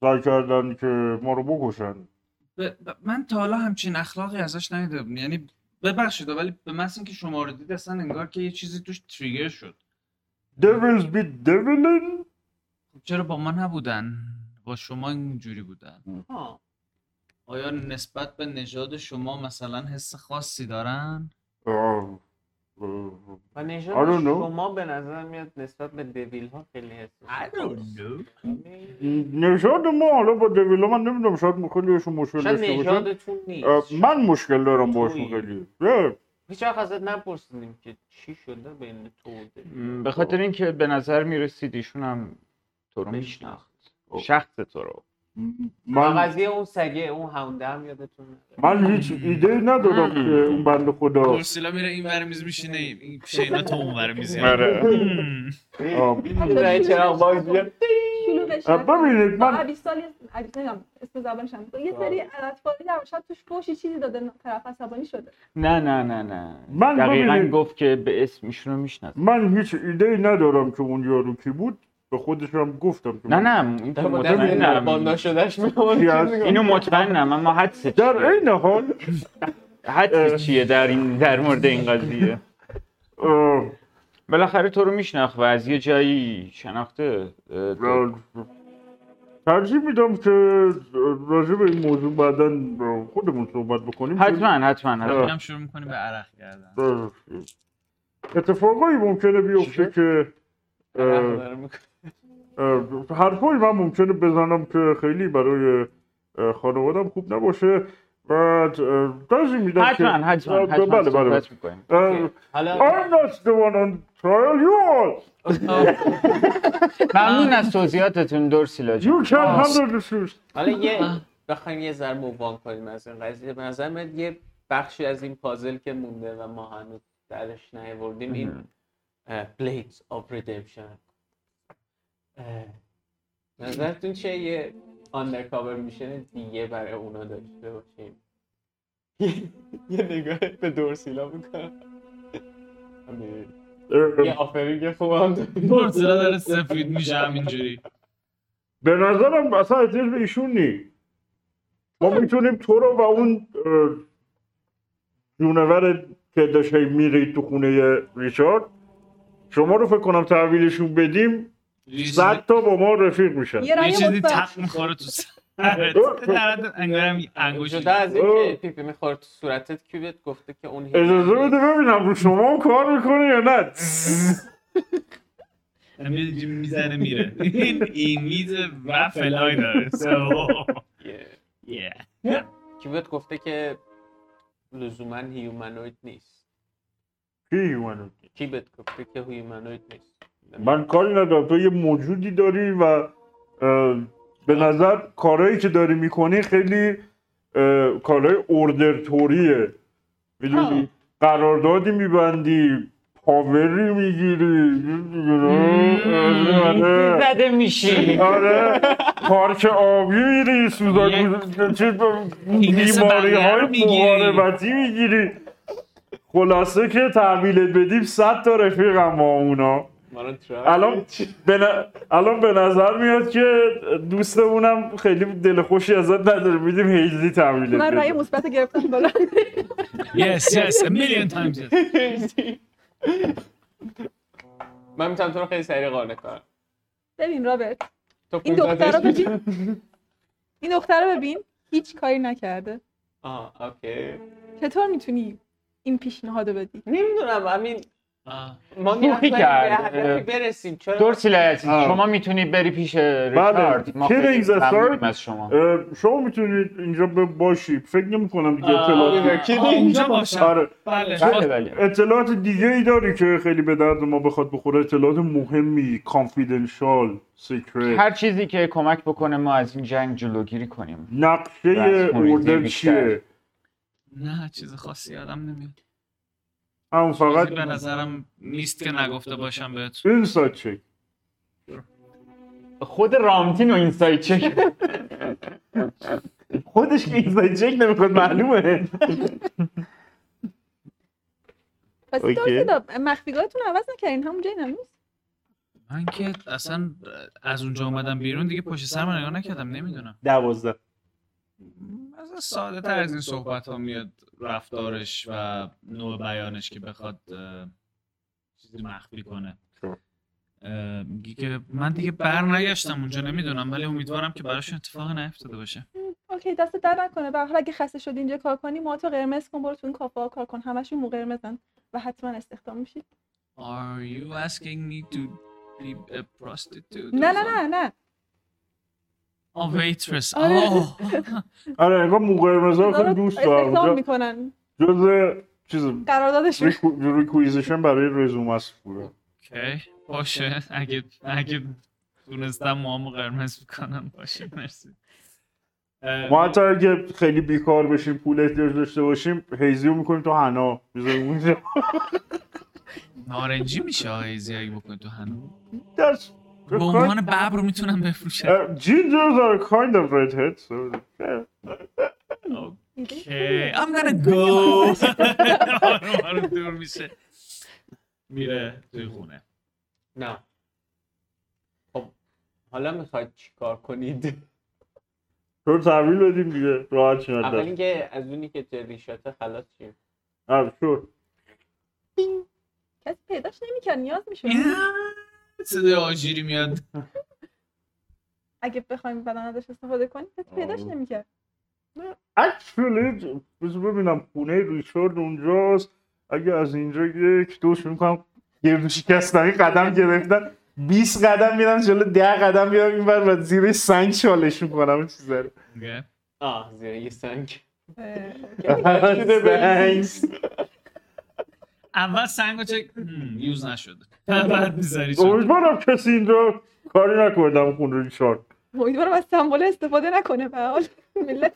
سعی کردن که ما رو بکشن.
من تا حالا همچین اخلاقی ازش ندیدم یعنی ببخشید ولی به محض اینکه شما رو دید اصلا انگار که یه چیزی توش تریگر شد.
Devils be devilin
خب چرا با ما نبودن؟ با شما اینجوری بودن.
ها.
آیا نسبت به نژاد شما مثلا حس خاصی دارن؟
آه،
و نژاد. شما به نظر میاد نسبت به دویل ها خیلی
نژاد ما حالا با دویلا من نمی‌دونم شاید خیلیشون مشکل داشته باشن.
نیست.
من مشکل دارم باشون. خیلی.
هیچ وقت ازت نپرسیدیم که چی شده بین تو دویل.
به خاطر اینکه به نظر می‌رسید ایشون هم تو رو. میشناخت. شخص تو رو.
من
قضیه اون سگه اون هاونده هم یادتون نره.
من هیچ ایده ندارم که اون بنده خدا
کورسیلا میره این ور میز میشینه این. شینا تو اون ور میز
آره. آه،
رای چراغ باز
نکن.
ببینید من
ابیستال نمی‌دونم اسم زبانش هم. یه سری اطفالی در شاید توش فوشی چیزی داده طرف عصبانی شده.
نه نه نه نه.
من
دقیقا گفت که به اسم ایشون رو می‌شناسه.
من هیچ ایده ندارم که اون یارو کی بود. به خودشم گفتم که
نه نه این
نربان
مطمئنم
چی هست؟
اینو مطمئنم اما حدس
در این حال.
حدس چیه در این در مورد این قضیه؟ بالاخره تو رو میشناخت و از یه جایی شناخته. تو-
ترجیح میدم که راجع به این موضوع بعدا خودمون صحبت بکنیم.
حتما حتما حتما.
هم شروع می‌کنیم به عرق کردن.
اتفاقایی ممکنه بیفته؟ که حرفایی من ممکنه بزنم که خیلی برای خانوادم خوب نباشه بعد ترجیح میدم که
حتما حتما حتما
بله بله
حالا
I'm not the one on trial you are.
ممنون از توضیحاتتون دورسیلا جان
you can handle the truth.
حالا یه بخوایم یه ذره مووان کنیم از این قضیه. به نظر میاد یه بخشی از این پازل که مونده و ما هنوز درش نیاوردیم این Blades of Redemption نظرتون چه یه undercover mission دیگه برای اونا داشته باشیم. یه نگاه به دورسیلا می‌کنم. یه offering خوب هم داریم.
دورسیلا داره سفید میشه همینجوری.
به نظرم اصلا احتیاج به ایشون نی. ما می‌تونیم تو رو و اون جونور که داشت هی میرید تو خونه ریچارد شما رو فکر کنم تحویلشون بدیم. صد تا با ما رفیق میشن.
یه
چیزی. تق می‌خوره تو سرت درد انگارم انگوشی.
جدا از. اینکه پیپی می‌خوره تو صورتت کیوبت گفته که اون هیچ-
اجازه بده ببینم رو شما هم کار می‌کنه یا نه؟
می‌زنه میره. این این میز و فلای داره.
کیوبت گفته که لزوما هیومانوید نیست؟
کی منو؟
کیوبت گفته که هیومانوید نیست؟
من کاری ندارم. تو یه موجودی داری و به نظر کارهایی که داری می‌کنی خیلی کارهای اوردرتوریه. می‌دونی؟ قراردادی میبندی پاوری می‌گیری.
زده میشی.
آره. پارک آبی میری سوزان بیماری های
رو می‌گیری.
خلاصه که تحویلت بدیم صد تا رفیقم با اونا. الان به ن- الان به نظر میاد که دوستمونم خیلی دل خوشی ازت نداره. میدیم هیزی تحویلت
من رأی مثبت گرفتم بالا.
Yes, yes, a million times yes.
من می‌تونم تو رو خیلی سریع قانع کنم.
ببین رابرت
تو
این
15
دختر رو ببین. این دختر رو ببین هیچ کاری نکرده.
آه okay.
چطور می‌تونی این پیشنهاد رو بدی؟
نمی‌دونم همین. ما به. هدفی برسیم. چرا
عزیز
آه.
شما می‌تونی بری پیش ریچارد. ما خیلی از شما.
شما می‌تونید اینجا باشی. فکر نمی کنم دیگه اطلاعات
آه، اونجا باشم.
آره.
بله.
بله بله.
اطلاعات دیگه ای داری که خیلی به درد ما بخواد بخوره؟ اطلاعات مهمی confidential secret
هر چیزی که کمک بکنه ما از این جنگ جلوگیری کنیم.
نقشه اوردر. چیه؟
نه چیز خاصی یادم نمیاد.
همون فقط
به نظرم نیست که نگفته باشم بهتون
اینسایت چک.
خود رامتین و اینسایت چک.
خودش که اینسایت چک نمی‌خواد معلومه.
پس مخفیگاهتون عوض نکردین همون جایی هنوز
من که اصلا از اونجا اومدم بیرون دیگه پشت سر من نگاه نکردم نمی‌دونم.
دوازده.
از ساده تر از این صحبت ها میاد رفتارش و نوع بیانش که بخواد چیزی مخفی کنه.
خب.
اه، میگه که من دیگه بر نگشتم اونجا نمی‌دونم ولی امیدوارم که براشون اتفاق نیفتاده باشه.
اوکی دست در نکنه. به هر حال اگه خسته شدی اینجا کار کنی ما تو قرمز کن برو تو این کافه کار کن. همشون مو قرمزن و حتما استخدام میشی.
Are you asking me to be a prostitute?
نه نه نه نه.
آه waitress.
آره.
آه
آره انگار مو قرمزا خیلی دوست
استخدام
دارم
می‌کنن.
جز چیز
قراردادشون.
ریکویزیشن برای رزومه است. بوده
اوکی باشه. اگه اگه تونستم موامو قرمز بکنم باشه. مرسی. اه،
ما حتی اگه خیلی بیکار بشیم پول احتیاج داشته باشیم هیزی رو می‌کنیم تو حنا. می‌ذاریم اونجا.
نارنجی میشه آیزی اگه بکنی تو
That's-
به عنوان ببر رو می‌تونم بفروشم.
Uh, gingers are kind of redheads, so.
اوکی I'm gonna go. دور میشه. میره توی خونه.
نه. خب حالا می‌خواید چیکار کنید؟
تو تحویل بدیم دیگه راحت شد
اول اینکه از اونی که جریشاته خلاص شیم
آره شد
کسی پیداش نمی‌کرد نیاز میشه
صدای آژیری میاد.
اگه بخوایم بدن ازش استفاده کنیم کسی پیداش. نمی‌کرد.
اکچولی بذار ببینم خونه ریچارد اونجاست. اگه از اینجا یک دوش می‌کنم. گردو شکستنی قدم گرفتن. 20 قدم میرم جلو 10 قدم میرم این بر و زیر سنگ چالش می‌کنم. این چیزا رو
آه زیر یه سنگ.
سنگ.
اول سنگو چک هم، یوز نشده. بعد می‌ذاری چون
امیدوارم کسی اینجا کاری نکنه خونه ریچارد
امیدوارم از سمبل استفاده نکنه به حال. ملت.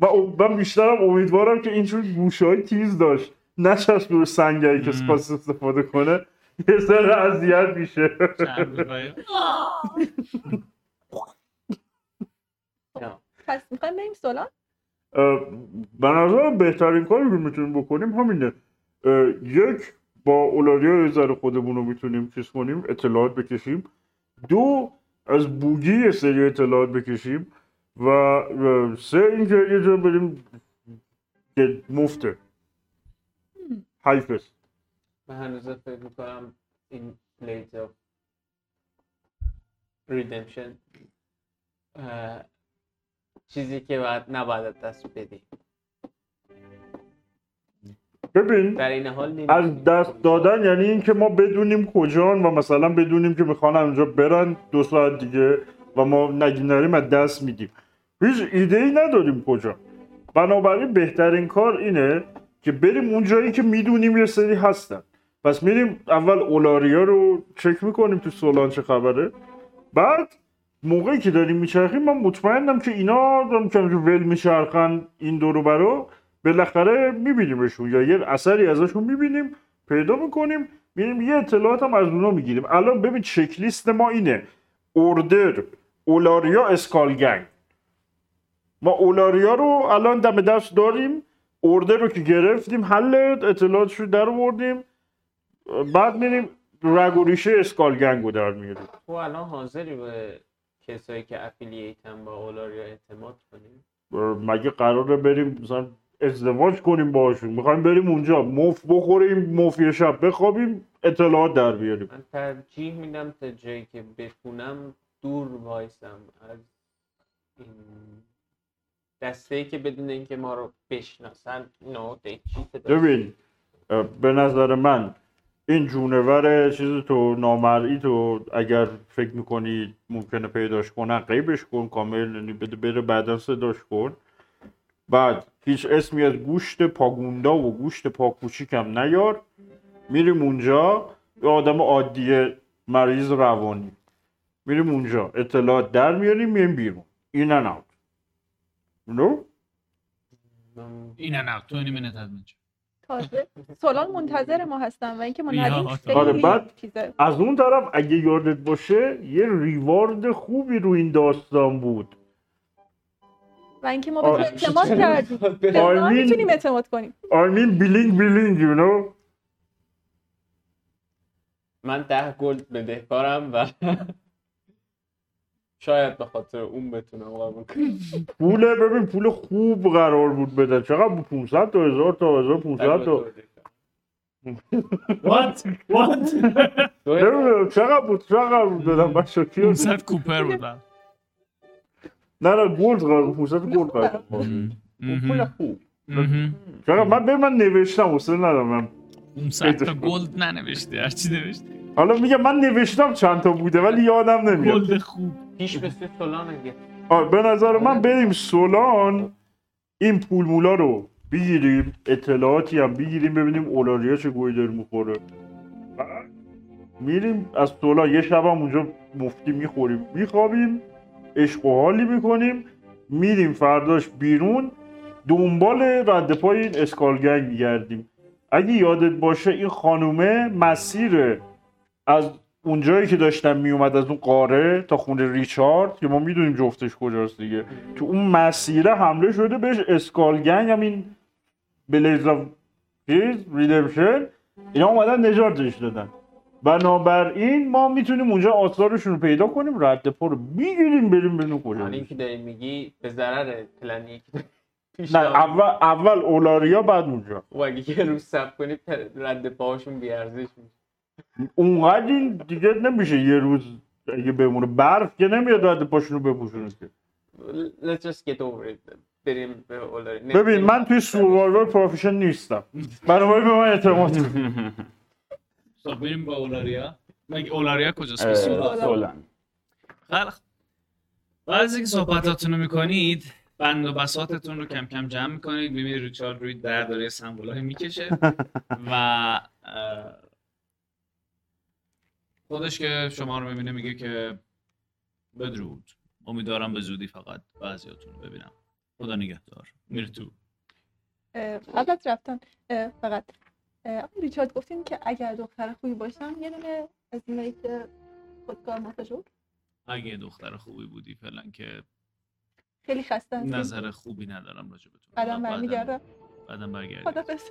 و من بیشترم امیدوارم که اینجور گوشه های تیز داشت. نچسب رو سنگایی که. خواست استفاده کنه. یه ذره اذیت میشه.
پس می‌خوایم بریم سولان
نظرم بهترین کاری که می‌تونیم بکنیم همینه. یک با اولاریا یه ذره خودمون رو می‌تونیم چیز کنیم اطلاعات بکشیم. دو از بوگی یه سری اطلاعات بکشیم و سه اینکه یه جا بریم که مفته. حیف است
من هنوز فکر می‌کنم این Blade of ریدمشن چیزی که باید نباید دست بدی
ببین
در این حال نمی-
از دست دادن یعنی اینکه ما بدونیم کجان و مثلا بدونیم که می‌خوان اونجا برن دو ساعت دیگه و ما نگیم نریم از دست میدیم. هیچ ایده ای نداریم کجا. بنابراین بهترین کار اینه که بریم اون جایی که می‌دونیم یه سری هستن. پس میریم اول اولاریا رو چک می‌کنیم تو سولان چه خبره. بعد موقعی که داریم میچرخیم من مطمئنم که اینا دارم که ول میچرخن این دورو برو بالاخره میبینیمشون یا یه اثری ازشون می‌بینیم پیدا می‌کنیم میریم یه اطلاعات هم از اونا می‌گیریم. الان ببین چک لیست ما اینه. اوردر اولاریا اسکالگنگ ما اولاریا رو الان دم دست داریم. اوردر رو که گرفتیم حل اطلاعاتش رو در آوردیم. بعد میریم رگ و ریشه اسکالگنگ رو در میاریم.
تو الان حاضری به کسایی که افیلیتن با اولاریا اعتماد کنیم؟
مگه قراره بریم مثلا ازدواج کنیم باشون می‌خوایم بریم اونجا. مف بخوریم مف یه شب بخوابیم اطلاعات در بیاریم.
من ترجیح میدم تا جایی که بتونم دور وایسم از این دسته ای که بدون اینکه ما رو بشناسن نو
ببین به نظر من این جونور چیز تو نامرئی تو اگر فکر می‌کنی ممکنه پیداش کنن قیبش کن کامل یعنی بده بره بعدا صداش کن. بعد هیچ اسمی از گوشت پاگوندا و گوشت پاکوچیکم نیار. میریم اونجا یه آدم عادی مریض روانی. میریم اونجا اطلاعات در میاریم میریم بیرون. این ان اوت نو
این نه 20 minute adventure
تازه. سولان منتظر ما هستن و اینکه ما
آره،
خیلی
بعد- از اون طرف اگه یادت باشه یه ریوارد خوبی رو این داستان بود.
و اینکه ما به
آره.
اعتماد کردیم. به
آرمین-
می‌تونیم اعتماد کنیم.
I mean بیلینگ بیلینگ you know.
من ده gold بدهکارم و شاید به خاطر اون بتونم قبول کنم.
پول ببین پول خوب قرار بود بده. چقدر بود؟ 500 تا 1000 تا 1500 تا.
What? What?
نمی‌دونم چقدر بود؟ چقدر بود بدم؟ بچه کی
500 copper بودم.
نه نه gold قرار 500 gold قرار
خوب.
من به من نوشتم حوصله ندارم من
500 تا gold ننوشتی هرچی نوشتی.
حالا میگم من نوشتم چند تا بوده ولی یادم نمیاد.
gold خوب.
پیش به سولان
به نظر من بریم سولان این پول مولا رو بگیریم اطلاعاتی هم بگیریم ببینیم اولاریا چه گویی داره می‌خوره. بعد میریم از سولان یه شب هم اونجا مفتی می‌خوریم. میخوابیم. عشق و حالی می‌کنیم. میریم فرداش بیرون. دنبال رد پای این Skull Gang میگردیم. اگه یادت باشه این خانومه مسیر از اونجایی که داشتم میومد از اون قاره تا خونه ریچارد که ما می‌دونیم جفتش کجاست دیگه. تو اون مسیره حمله شده بهش Skull Gang همین Blades of چیز Redemption اینا اومدن نجاتش دادن. بنابراین ما می‌تونیم اونجا آثارشون رو پیدا کنیم رد پا رو می‌گیریم بریم ببینیم
حالا
کجا
اینکه داری میگی به ضرر پلنی که
نه اول اول اولاریا بعد اونجا.
و اگه یه روز سب کنی پر- رد پاهاشون بیارزش میشه.
اونقدر این دیگه نمیشه یه روز اگه بمونه. برف که نمیاد رد پاشونو بپوشونه که.
Let's just get over it. بریم به اولاری
ببین من توی سوروایور پروفیشن نیستم. بنابراین به من اعتماد کن.
خب بریم با اولاریا. مگه اولاریا کجاست؟ سولان خیلی. بعد از اینکه صحبتاتون رو می‌کنید بند و بساتتون رو کم کم جمع می‌کنید ببینید ریچارد روی در داره سمبولای می‌کشه. و خودش که شما رو می‌بینه میگه که بدرود. امیدوارم به زودی فقط بعضیاتون رو ببینم. خدا نگهدار. میره تو.
قبل از رفتن. فقط آقای ریچارد گفتین که اگر دختر خوبی باشم یه دونه از اینایی که خودکار ماساژور
اگه دختر خوبی بودی فعلا که
خیلی خسته
نظر خوبی ندارم راجبتون
بعدم برمیگردم
بعدم برگردم
خدافظ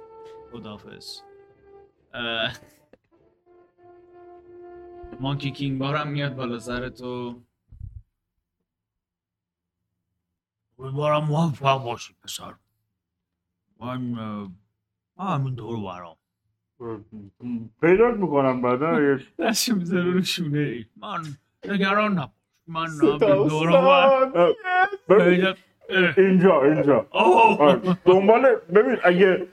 خداحافظ. اه، مانکی کینگ بارم میاد بالا سر تو. امیدوارم موفق باشی پسر. من همین دور برام.
پیدات می‌کنم بعدا اگه
دستش می‌ذاره رو شونه ای من نگران نباش من
ستا
دور
استاد.
ببین اینجا اینجا. دنبال ببین اگه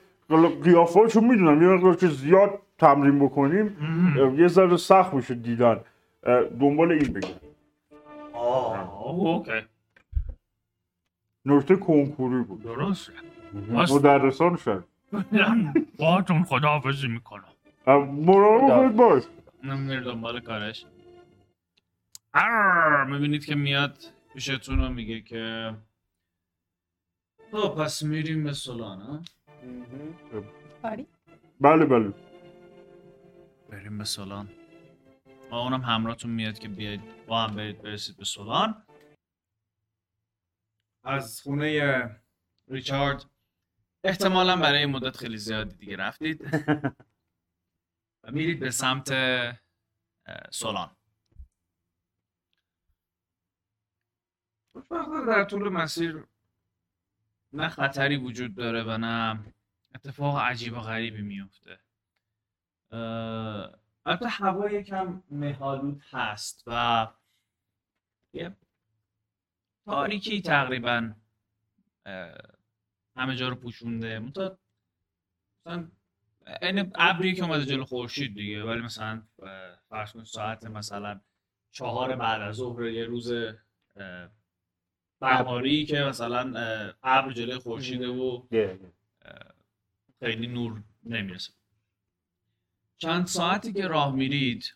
قیافه‌شو می‌دونم یه مقدار که زیاد تمرین بکنیم یه ذره سخت میشه دیدن. دنبال این بگم.
اوکی.
نکته کنکوری بود.
درسته.
مدرسان شد.
باهاتون خداحافظی می‌کنم
مراقب خود باش
میره دنبال کارش می‌بینید که میاد پیشتون و میگه که خب پس میریم به سولان ها
آری
بله بله
بریم به سولان و اونم همراهتون میاد که بیاید با هم برید برسید به سولان از خونه ریچارد احتمالا برای مدت خیلی زیادی دیگه رفتید. و میرید به سمت سولان. در طول مسیر نه خطری وجود داره و نه اتفاق عجیب و غریبی میفته. البته هوا یکم مهالود هست و یه تاریکی تقریبا همه جا رو پوشونده. منتها مثلا این ابری که اومده جلو خورشید دیگه. ولی مثلا فرض کن ساعت مثلا چهار بعد از ظهر یه روز بهاری که مثلا ابر جلوی خورشیده و خیلی نور نمی‌رسه. چند ساعتی که راه میرید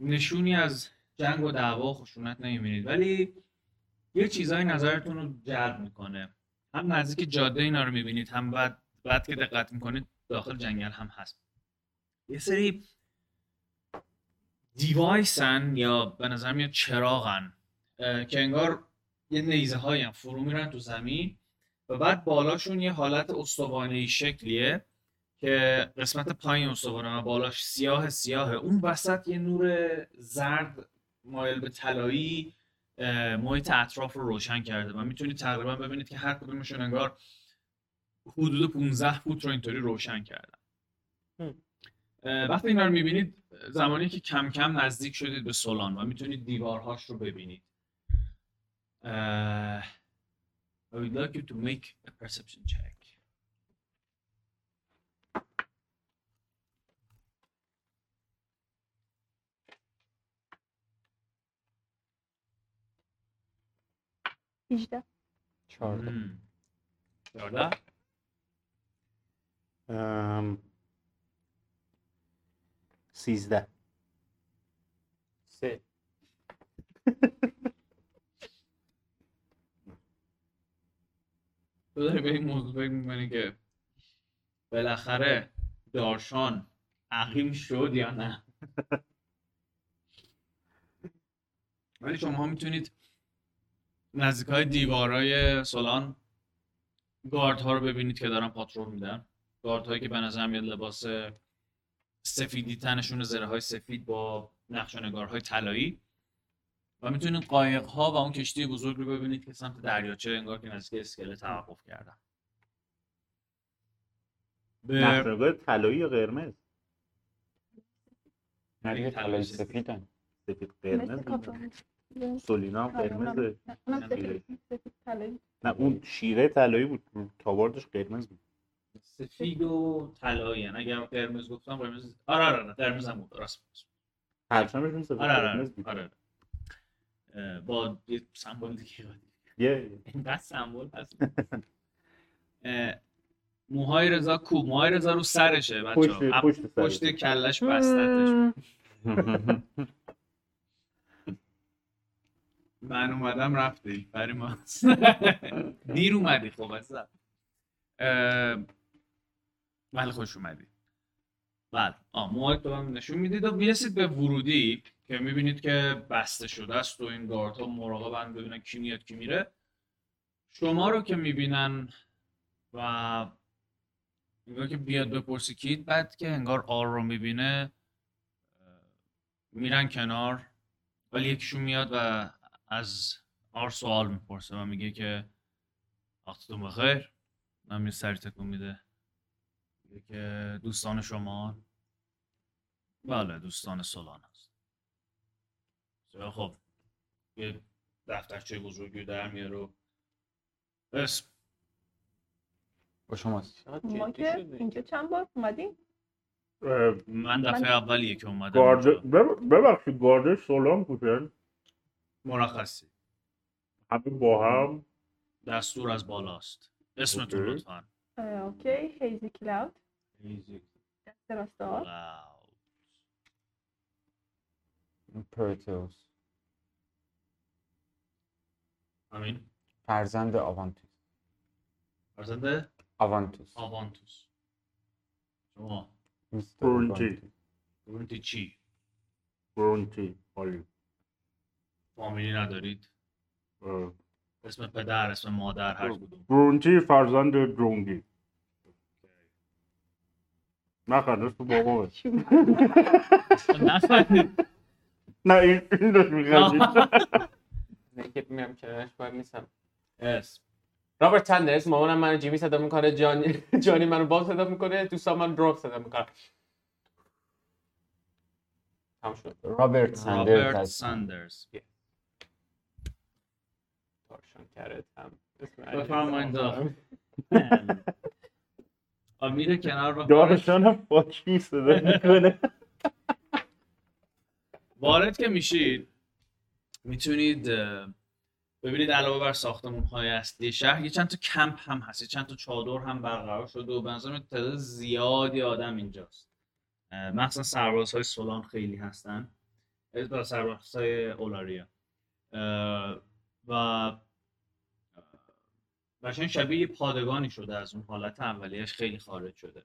نشونی از جنگ و دعوا و خشونت نمی‌بینید. ولی یه چیزایی نظرتون رو جلب می‌کنه. هم نزدیک جاده اینا رو می‌بینید هم بعد بعد که دقت می‌کنید داخل جنگل هم هست. یه سری دیوایسن یا به نظر میاد چراغن که انگار یه نیزه هایی فرو میرن تو زمین و بعد بالاشون یه حالت استوانه شکلیه که قسمت پایین استوانه و بالاش سیاه سیاهه. اون وسط یه نور زرد مایل به طلایی محیط اطراف رو روشن کرده و می‌تونید تقریبا ببینید که هر کدومشون انگار حدود 15 فوت رو اینطوری روشن کردن. وقتی اینا رو می‌بینید زمانی که کم کم نزدیک شدید به سولان و می‌تونید دیوارهاش رو ببینید. I would like you to make a perception check.
هیچده
چهارده.
Hmm. یارده؟
ام، سیزده.
سه.
تو داری به این موضوع فکر می‌کنی که بالاخره دارشان عقیم شد یا نه؟ ولی شما می‌تونید نزدیک های دیوارای سولان گارد ها رو ببینید که دارن پاترول میدن. گارد هایی که به نظر میاد لباس سفیدی تنشون زره های سفید با نقش و نگارهای طلایی. و می‌تونید قایق ها و اون کشتی بزرگ رو ببینید که سمت دریاچه انگار که نزدیک اسکله توقف کردن. به
طلایی یا قرمز؟
نه طلای سفیدن.
سفید قرمز. سولینا هم
آره، طلایی.
نه اون شیره طلایی بود. تاواردش قرمز بود.
سفید و طلایی اگر قرمز گفتم قرمز آره آره قرمز هم بود. راست بود.
پرچمشون سفید
آره آره
قرمز
آره,
بود
آره. با یه سمبل دیگه
یه
اینقدر سمبل هست. موهای رضا کو موهای رضا رو سرشه بچه‌ها.
پشت.
پشت کلش بستتش. من اومدم رفتی برای ما. دیر اومدی خب اه، ولی خوش اومدی. بعد آه موهای تو هم نشون می‌دید و می‌رسید به ورودی که می‌بینید که بسته شده است و این گارد ها مراقبن ببینن کی میاد کی میره. شما رو که می‌بینن و انگار که بیاد بپرسی کید بعد که انگار آر رو می‌بینه میرن کنار ولی یکیشون میاد و از آر سوال می‌پرسه و میگه که وقتتون بخیر. من یه سری تکون میده. میگه که دوستان شما. بله دوستان سولان هست خب یه دفترچه بزرگی رو در میاره و اسم
با شماست.
ما که. اینجا چند بار اومدیم؟
من دفعه
من-
اولیه که اومدم.
گارد ببخشید گاردش سولان بودن
مرخصی.
همه با هم.
دستور از بالاست. اسمتون
okay.
لطفا.
okay. Hazy Cloud دست راست.
پرتوس
همین.
فرزند آوانتوس.
فرزند
آوانتوس.
آوانتوس. شما.
برونتی.
برونتی چی؟
برونتی. عالی
فامیلی ندارید؟
اه،
اسم پدر اسم مادر هر کدوم.
برونتی فرزند درونگی نخند تو بابا
نفهمید.
نه این این داشت میخندید.
نه. که میام کنارش باید نیستم.
اسم.
رابرت سندرز مامانم منو جیمی صدا می‌کنه جانی جانی منو باب صدا می‌کنه دوستان من دراپ صدا می‌کنه
رابرت ساندرز
رابرت
هست
کرد هم. اسم
میره کنار و
دارشان هم فاکی صدا می‌کنه؟
وارد که میشید می‌تونید ببینید علاوه بر ساختمون های اصلی شهر یه چند تا کمپ هم هست یه چند تا چادر هم برقرار شده و به نظر میاد تعداد زیادی آدم اینجاست. مخصوصا سربازهای سولان خیلی هستن. با سربازهای اولاریا. اه، و قشنگ شبیه یه پادگانی شده از اون حالت اولیش خیلی خارج شده.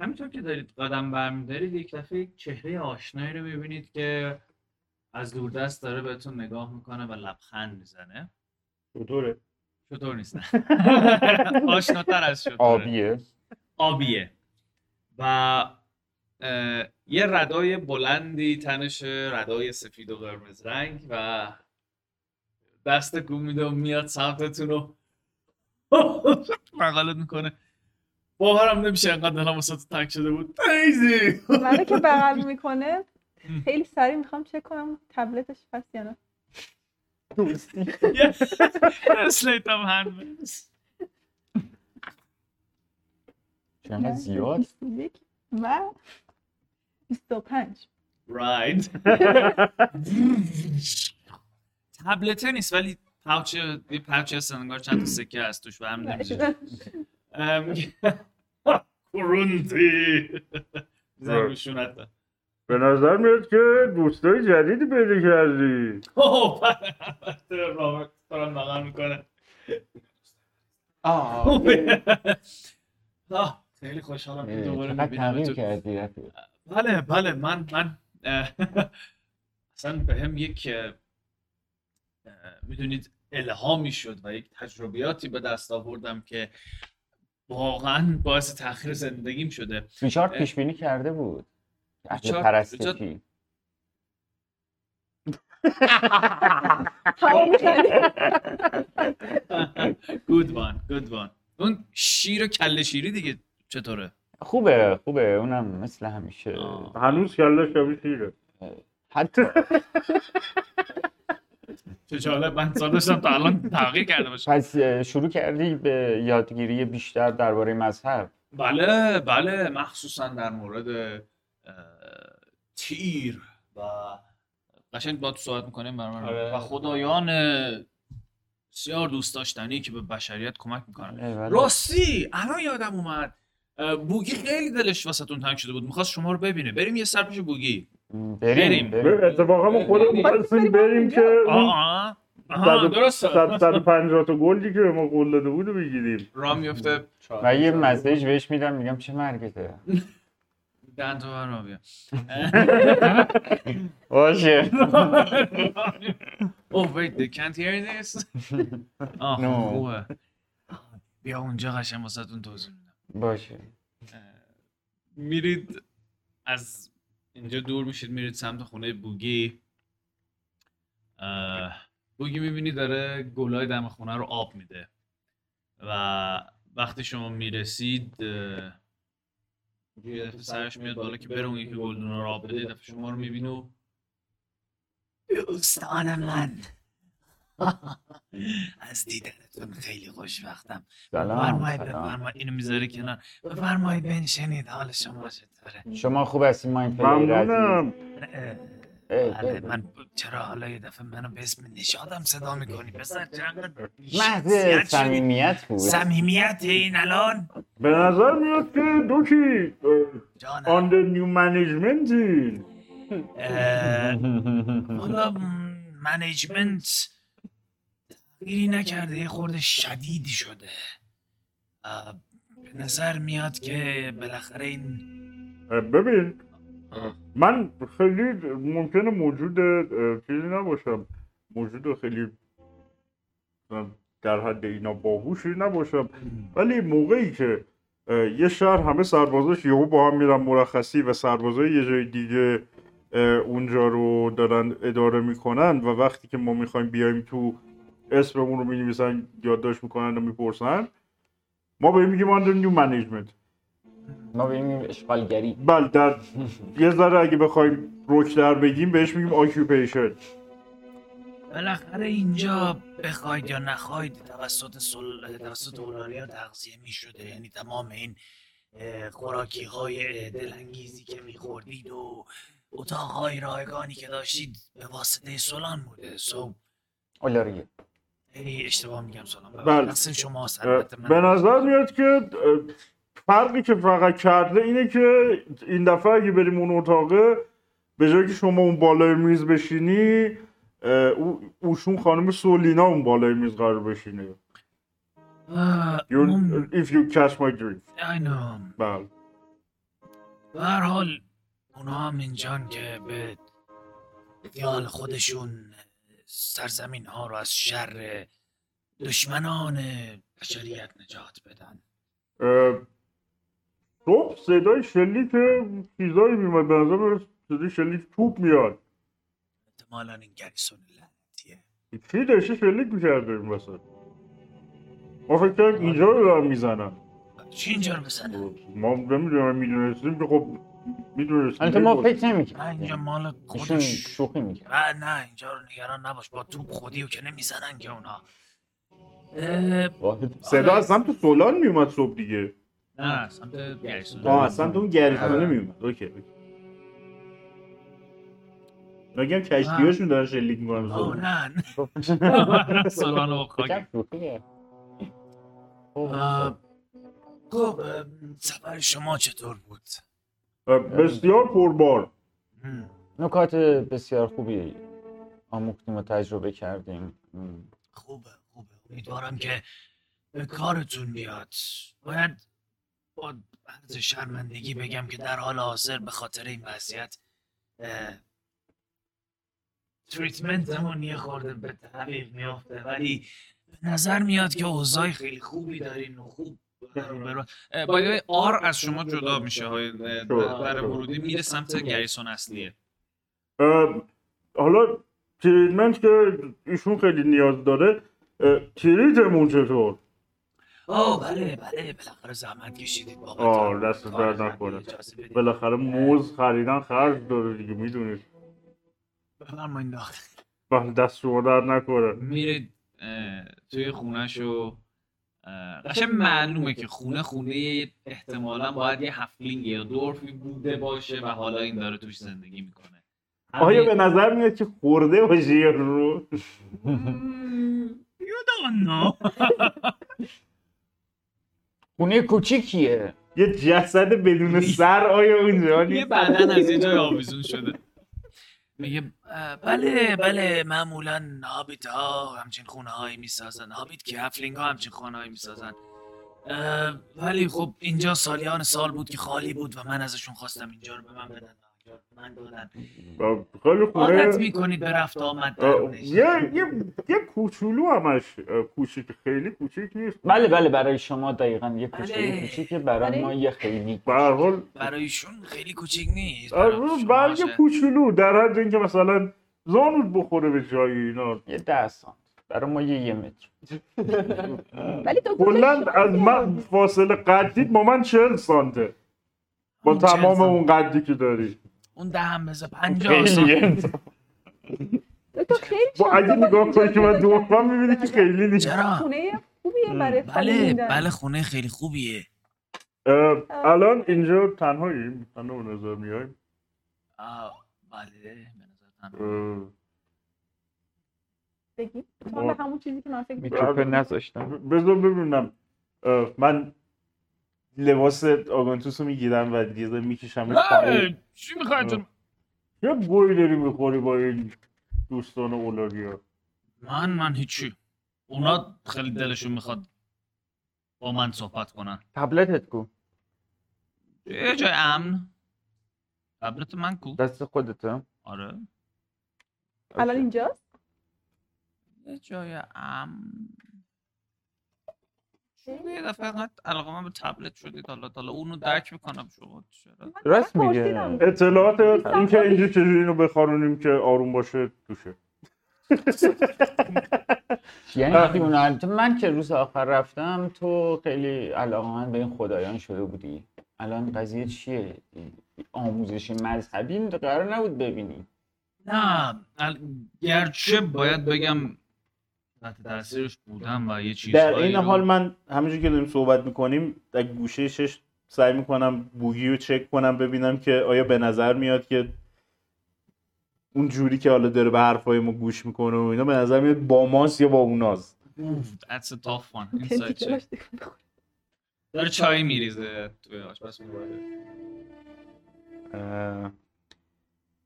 همینطور که دارید قدم برمیدارید یک دفعه یک چهره آشنایی رو می‌بینید که از دوردست داره بهتون نگاه می‌کنه و لبخند می‌زنه.
چطوره؟
چطور نیست. آشناتر از شطوره.
آبیه.
آبیه. و یه ردای بلندی تنش ردای سفید و قرمز رنگ و دست گم میده و میاد سمتتون رو مقالت می‌کنه. باورم نمیشه انقدر دلم واسه تو تنگ شده بود. دیزی
منو که بغل می‌کنه. خیلی سریع می‌خوام چک کنم تبلتش هست یا نه.
اسلیت هم هند
چقدر زیاد؟
21 و 25
راید تبلته نیست ولی پاوچ یه پاوچ هست انگار چند تا سکه هست توش و هم نمیشه ام، کرونتی زنگ روشونت
به نظر میاد که دوستای جدیدی پیدا کردی.
اوه رابرت دارم بغل می‌کنه.
آه.
خیلی خوشحالم که دوباره می‌بینم بله بله من من اصلا به هم یک می‌دونید الهامی شد و یک تجربیاتی به دست آوردم که واقعا باعث تاخیر زندگیم شده
ریچارد. پیش بینی کرده بود پرستشی.
گود وان گود وان اون شیر و کله شیری دیگه چطوره
خوبه خوبه اونم مثل همیشه.
هنوز کلش شبیه شیره
حتی
چه جالب من سال داشتم تا الان تغییر کرده باشه
پس شروع کردی به یادگیری بیشتر درباره مذهب؟
بله بله مخصوصا در مورد تیر و قشنگ با تو صحبت می‌کنیم برای
آره.
و خدایان بسیار دوست داشتنی که به بشریت کمک می‌کنن.
بله.
راستی الان یادم اومد بوگی خیلی دلش واسهتون تنگ شده بود. می‌خواست شما رو ببینه. بریم یه سر پیش بوگی. بریم.
بریم.
اتفاقا ما خودمون خواستیم بریم که
آها درسته.
صد- پنجاه تا گلدی که به ما قول داده بود بگیریم.
راه میفته.
و یه مسیج بهش میدم میگم چه مرگته.
دن تو بر بیا.
باشه.
Oh wait, they can't hear this? آه بیا اونجا قشنگ واسهتون توضیح میدم.
باشه.
میرید از اینجا دور میشید میرید سمت خونه بوگی. بوگی می‌بینی داره گلای دم خونه رو آب میده. و وقتی شما می‌رسید یه دفعه سرش میاد بالا که بره اون یکی گلدون رو آب بده دفعه شما رو می‌بینه دوستان من. از دیدنتون خیلی خوشبختم. بفرمایید بفرمایید اینو می‌ذاره کنار. بفرمایید بنشینید حال شما چطوره؟
شما خوب هستین ما این پلیر عزیز
ممنونم
بله. من چرا حالا یه دفعه منو به اسم نشادم صدا می‌کنی؟ پسر چقدر
محض. صمیمیت بود.
صمیمیت این الان؟
به نظر میاد که دوکی.
جانم.
under new management ی
اه، حالا management تغییری نکرده یه خورده شدیدی شده. به نظر میاد که بالاخره این
ببین من خیلی ممکنه موجود چیزی نباشم. موجود خیلی در حد اینا باهوشی نباشم. ولی موقعی که یه شهر همه سربازاش یهو با هم میرن مرخصی و سربازای یه جای دیگه اونجا رو دارن اداره می‌کنن و وقتی که ما می‌خوایم بیایم تو اسممون رو می‌نویسن یادداشت می‌کنن و می‌پرسن. ما به این میگیم under new management.
ما بریم اشغالگری.
بله در یه ذره اگه بخوایم رک در بگیم بهش میگیم آکیوپیشن
بالاخره اینجا بخواید یا نخواید توسط سل... توسط اولاریا تغذیه می شده یعنی تمام این خوراکی های دلانگیزی که میخوردید و اتاق های رایگانی که داشتید به واسطه سولان بوده. سو
اولاریه
اشتباه میگم سولان
بله.
بله. شما
به نظر میاد که فرقی که فقط کرده اینه که این دفعه اگه بریم اون اتاقه به جای که شما اون بالای میز بشینی او- اوشون خانم سولینا اون بالای میز قرار بشینه if you catch my drift
I know.
بله
هر حال اونا هم اینجان که به خیال خودشون سرزمین ها رو از شر دشمنان بشریت نجات بدن.
صبح صدای شلیک چیزایی میمد به نظر صدای شلیک توپ میاد.
احتمالا این گریسون لعنتیه.
کی داشته شلیک می‌کرده این وسط؟ ما فکر کردیم اینجا رو دارن می‌زنن
چی اینجا رو بزنم؟
ما نمی‌دونم می‌دونستیم که خب می‌دونستیم
البته ما فکر
نه اینجا مال خودش.
شوخی می‌کرد.
نه نه اینجا رو نگران نباش. با توپ خودی و که نمی‌زنن که اونا.
صدا از سمت سولان میومد صبح دیگه.
نه سمت garrison
آه اصلا تو اون garrison ه میومد. okay okay. نگم کشتیاشون دارن شلیک می‌کنن
آه نه سولان و خاک خب سفر شما چطور بود؟
بسیار پربار.
نکات بسیار خوبی آموختیم و تجربه کردیم.
خوبه خوبه. امیدوارم که به کارتون بیاد باید با عرض شرمندگی بگم که در حال حاضر به خاطر این وضعیت اه، تریتمنتمون یه خورده به تعویق میافته ولی به نظر میاد که اوضاع خیلی خوبی دارین و خوب باید آر از شما جدا میشه های در ورودی میره سمت گریسون اصلیه.
حالا تریتمنت که ایشون خیلی نیاز داره اه، تریتمون چطور؟
آه بله بله بالاخره زحمت کشیدید بابت
آه، دست درد نکنه. بالاخره موز خریدن خرج داره دیگه می‌دونید.
بفرمایید. داخل
وقتی دست شما درد نکنه.
میرید توی خونهشو. اه، قشنگ معلومه که خونه خونه احتمالا باید یه هفلینگ یا دورفی بوده باشه و حالا این داره توش زندگی می‌کنه.
آیا به نظر میاد که خورده باشه یا رو؟
You don't know.
خونه کوچیکیه.
یه جسد بدون سر آیا اونجا
یه بدن از یه جای آویزون شده. میگه بله بله معمولا هابیت ها همچین خونه هایی می‌سازن. هابیت که هفلینگ ها همچین خونه هایی می‌سازن. ولی خب اینجا سالیان سال بود که خالی بود و من ازشون خواستم اینجا رو به من بدن.
اه، خیلی
عادت
خونه
می‌کنید به رفت آمد
یه یه یه کوچولو همش کوچیک خیلی کوچیک نیست.
بله بله برای شما دقیقا یه کوچولو
بله.
کوچیکه برای
برای-
ما یه خیلی
به هر حال
برایشون خیلی کوچیک نیست باشه.
یه کوچولو در حد اینکه مثلا زانود بخوره به جایی اینا.
یه ده سانت. برای ما یه یه متر.
ولی گوشش
از من فاصله قدیت با من چهل سانته. با تمام. اون قدی که داری.
اون دهم بزه پنجاه
تو خیلی
با اگه نگاه کنی که من. دورفم می‌بینی که خیلی نیست.
چرا؟
خونه خوبیه برای
بله. بله خونه خیلی خوبیه.
الان اینجا تنهاییم تنها به نظر میایم
آه، بله به نظر
بگی. تو به همون چیزی که من فکر می‌کنم.
میکروفون نذاشتم.
بذار ببینم.
من لباس آگانتوس رو می‌گیرم و
اه،
پایین.
چی می‌خواید
یه گوی داری می‌خوری با این دوستان اولاریا
من من هیچی. اونا خیلی دلشون می‌خواد با من صحبت کنن.
تبلتت کو؟
یه جای امن. تبلت من کو؟
دست خودته
آره.
الان اینجاست؟
یه جای امن. دفعه انقدر علاقه من به تبلت شدید. حالا حالا اونو درک می‌کنم شما چرا.
راست
من
میگه.
اطلاعات اینکه اینجا چجوری اینو بخارونیم که آروم باشه توشه
یعنی وقتی اون من که روز آخر رفتم تو خیلی علاقه به این خدایان شده بودی. الان قضیه چیه؟ آموزش مذهبی قرار نبود ببینی.
نه گرچه باید بگم تحت تاثیرش بودم و یه
در
چیزهایی
این حال من همینجور که داریم صحبت می‌کنیم در گوشه شش سعی می‌کنم بوگی رو چک کنم ببینم که آیا به نظر میاد که اون جوری که حالا داره به حرفای ما گوش می‌کنه و اینا به نظر میاد با ماست یا با اوناست
Ooh, That's a tough one. Inside check. داره چای میریزه توی آشپز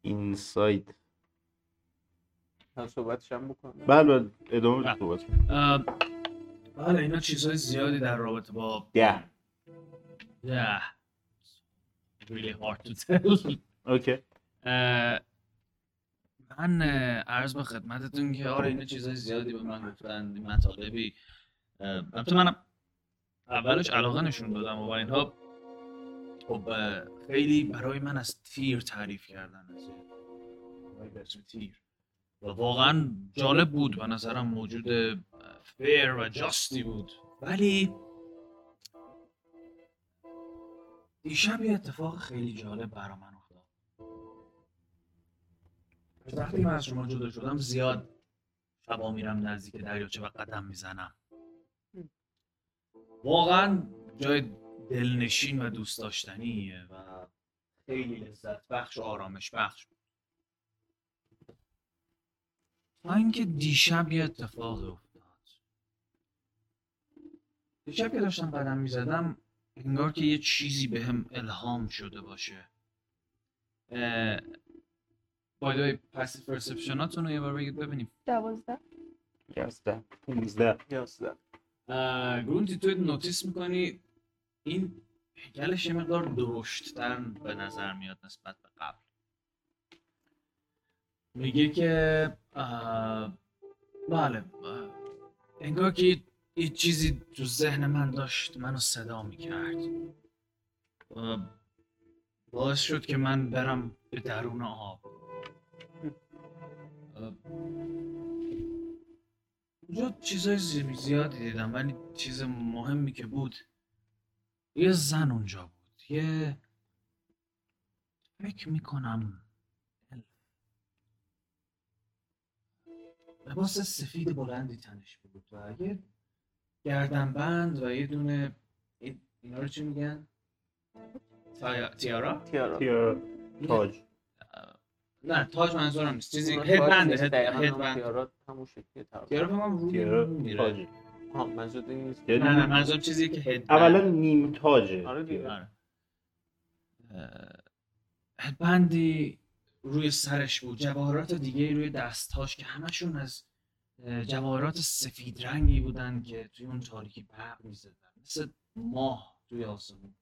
اینساید
صحبتش هم بکنم
بله بله ادامه
بله.
بده صحبت کن.
بله اینا چیزهای زیادی در رابطه با
ده
Yeah. Really hard to tell.
اوکی
اه، من عرض به خدمتتون که آره اینا چیزهای زیادی به من گفتن این مطالبی اه، البته منم اولش علاقه نشون دادم و اینها خب خیلی برای من از تیر تعریف کردن از تیر و واقعا جالب بود به نظرم موجود فیر و جاستی بود. ولی دیشب یه اتفاق خیلی جالب برا من افتاد. وقتی من از شما جدا شدم زیاد شبا میرم نزدیک دریاچه و قدم می‌زنم. واقعا جای دلنشین و دوست داشتنیه و خیلی لذت بخش و آرامش بخش تا اینکه دیشب یه اتفاق افتاد. دیشب که داشتم قدم می‌زدم انگار که یه چیزی به هم الهام شده باشه. بایدوی پسیف پرسپشناتون رو یه بار بگید ببینیم.
دوازده.
یازده.
15
یازده.
گرونتی توی نوتیس می‌کنی این هیکلش یه مقدار درشتتر به نظر میاد نسبت به قبل. میگه که بله انگار که یه- چیزی تو ذهن من داشت منو صدا می‌کرد. باعث شد که من برم به درون آب. اونجا چیزای زی- زیادی دیدم ولی چیز مهمی که بود یه زن اونجا بود. یه فکر می‌کنم لباس سفید بلندی تنش بود و یه گردنبند و یه دونه ای- اینا رو چی میگن؟ تایا- تیارا؟
تیارا
تیارا تاج
نه تاج منظورم نیست چیزی هدبند هدبند
تیارا همون تقریباً.
تیارا روی
تیارا
مو میره
تاج
ها منظور این نیست
یه
نه نه منظورم چیزی که هدبند
اولا نیم تاجه
آره دیگه.
آره. روی سرش بود. جواهرات دیگه روی دستهاش که همشون از اه، جواهرات سفید رنگی بودن که توی اون تاریکی برق می‌زدن. مثل ماه توی آسمون.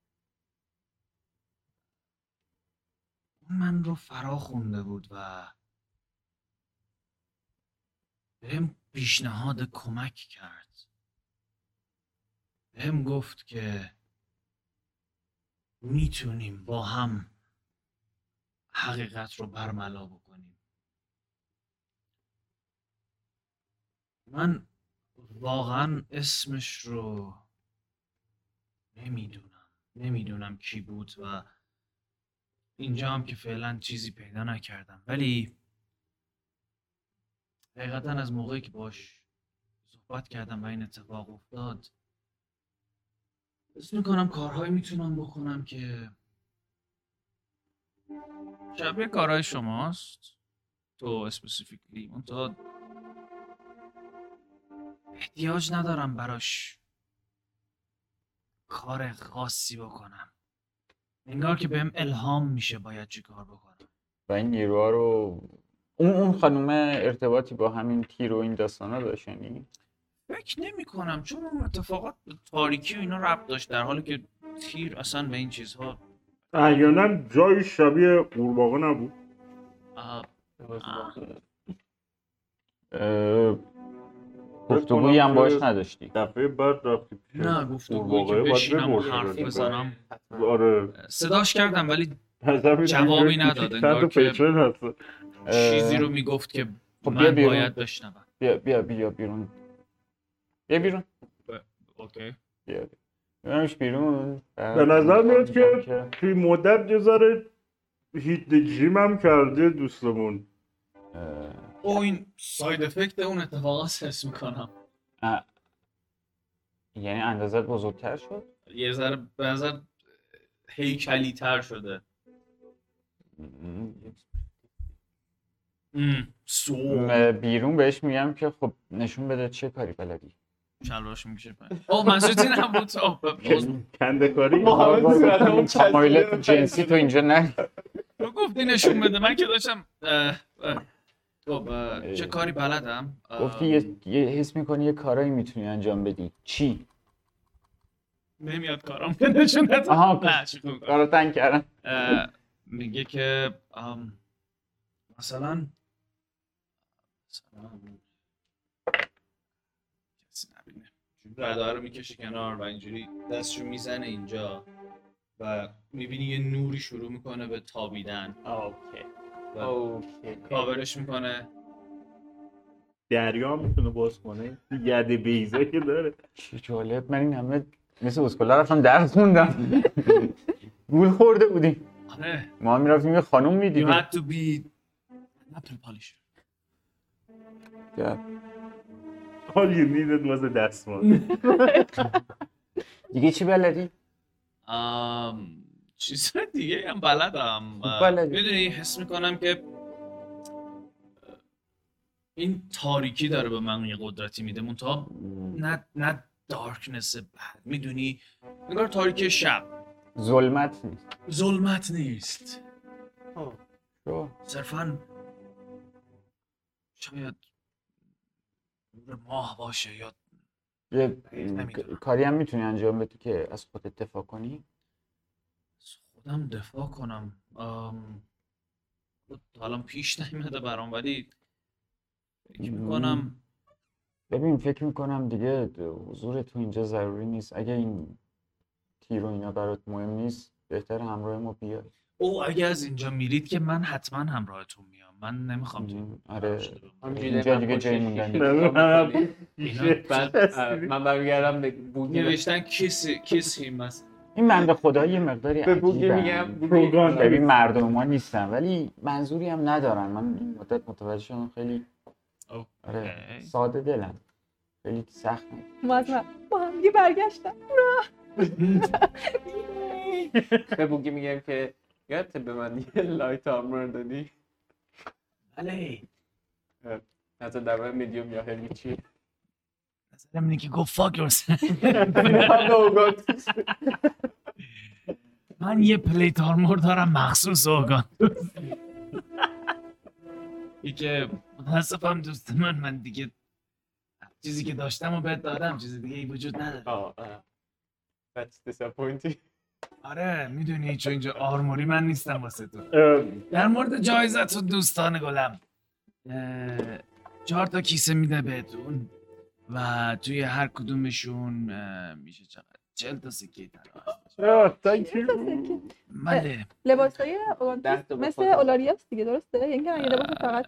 اون من رو فرا خونده بود و بهم پیشنهاد کمک کرد. بهم گفت که می‌تونیم با هم حقیقت رو برملا بکنیم. من واقعا اسمش رو نمی‌دونم. نمی‌دونم کی بود و اینجا هم که فعلا چیزی پیدا نکردم. ولی حقیقتا از موقعی که باش صحبت کردم و این اتفاق افتاد حس می‌کنم کارهایی می‌تونم بکنم که شبیه کارهای شماست؟ تو اسپسیفیکلی منتها احتیاج ندارم براش کار خاصی بکنم. انگار که بهم الهام میشه باید چی کار بکنم.
و این نیروها رو اون اون خانوم ارتباطی با همین تیر و این داستانا داشت یعنی؟
فکر نمی کنم چون اون اتفاقات به تاریکی و اینا ربط داشت در حالی که تیر اصلا به این چیزها
احیانا جای شبیه قورباغه نبود.
آه، آه.
اه، گفتگویی هم باش نداشتی.
دفعه بعد رفتی پیش
نه گفتگویی که بشینم حرف. بزنم.
آره.
صداش کردم ولی جوابی نداد، انگار که- چیزی رو می‌گفت که
خب
من. باید بشنوم.
بیا بیا بیا بیرون. بیا بیرون.
اوکی.
بیا بیارمش بیرون.
به نظر میاد که توی مدت یه ذره هیت جیم هم کرده دوستمون.
اه،
او این ساید افکت اون اتفاقات حس می‌کنم.
اه، یعنی اندازت بزرگتر شد؟
یه ذره به نظر هیکلی تر شده
بیرون بهش میگم که خب نشون بده چه کاری بلدی.
شلوارش می‌کشه پایین. او منظورت این هم بود
کنده کاری؟
تمایلات جنسی تو اینجا نه.
تو گفتی نشون بده. من که داشتم خب چه کاری بلدم؟
گفتی یه, یه حس می‌کنی یه کارایی می‌تونی انجام بدی. چی؟
نمیاد کارم که نشون شوخی می‌کنم.
کارو تنگ کردم.
میگه که مثلا مثلا کسی نبینه رده رو می‌کشه کنار. و اینجوری دستشو می‌زنه اینجا و می‌بینی یه نوری شروع می‌کنه به تابیدن.
اوکی.
و
اوکی.
کاورش می‌کنه.
دریا هم می‌تونه باز کنه. یده بیزه که داره.
چه جالب. من این همه مثل اسکولا رفتم درس خوندم. گول خورده بودیم.
آره.
ما هم می‌رفتیم یه خانوم
you
می‌دیدیم.
had to be apple polisher.
All you needed was a دستمال
دیگه چی بلدی؟
ام، چیزهای دیگه هم بلدم.
بلدی.
می‌دونی حس می‌کنم که این تاریکی داره به من یه قدرتی میده. منتها نه نه دارکنس بد می‌دونی انگار تاریکی شب.
ظلمت نیست.
ظلمت نیست.
شو.
صرفا شاید نور ماه باشه یا
یه. کاری هم می‌تونی انجام بدی که از خودت دفاع کنی؟
از خودم دفاع کنم. ام، حالا پیش نیومده برام ولی فکر می‌کنم
ببین فکر می‌کنم دیگه حضور تو اینجا ضروری نیست. اگه این تیر و اینا برات مهم نیست بهتر همراه ما بیای.
او اگه از اینجا میرید که من حتما همراهتون میام. من نمی‌خوام تو
آره.
همینجوری
اینجا
من
دیگه جای موندن
من برمیگردم به بوگی
نوشتن کیس کیس هیم مثلا.
این بنده خدا یه مقداری
به. میگم
پروگرام.
ببین مردم ما نیستن ولی منظوری هم ندارن. من مدت متوجه شدم خیلی آره. ساده دلم. خیلی سخت نیست.
مزمن با هم دیگه برگشتن.
به بوگی میگم که یادت به من یه light armor دادی
بله
حتی در مورد میدیوم یا هیوی چی
نظرم اینه که go fuck من یه plate armor دارم مخصوص اوگان ای که متاسفم دوست من من دیگه چیزی که داشتم و بهت دادم چیزی دیگه ای وجود نداره.
That's disappointing.
آره می‌دونی چون اینجا آرموری من نیستم واسه تو. در مورد جایزت و دوستان گلم چهار تا کیسه میده بهتون و توی هر کدومشون میشه چقدر؟ چل تا سکه طلا
اه، thank you.
بله.
تا
مثل. اولاریاس دیگه درسته؟ یعنی که من یه لباس فقط.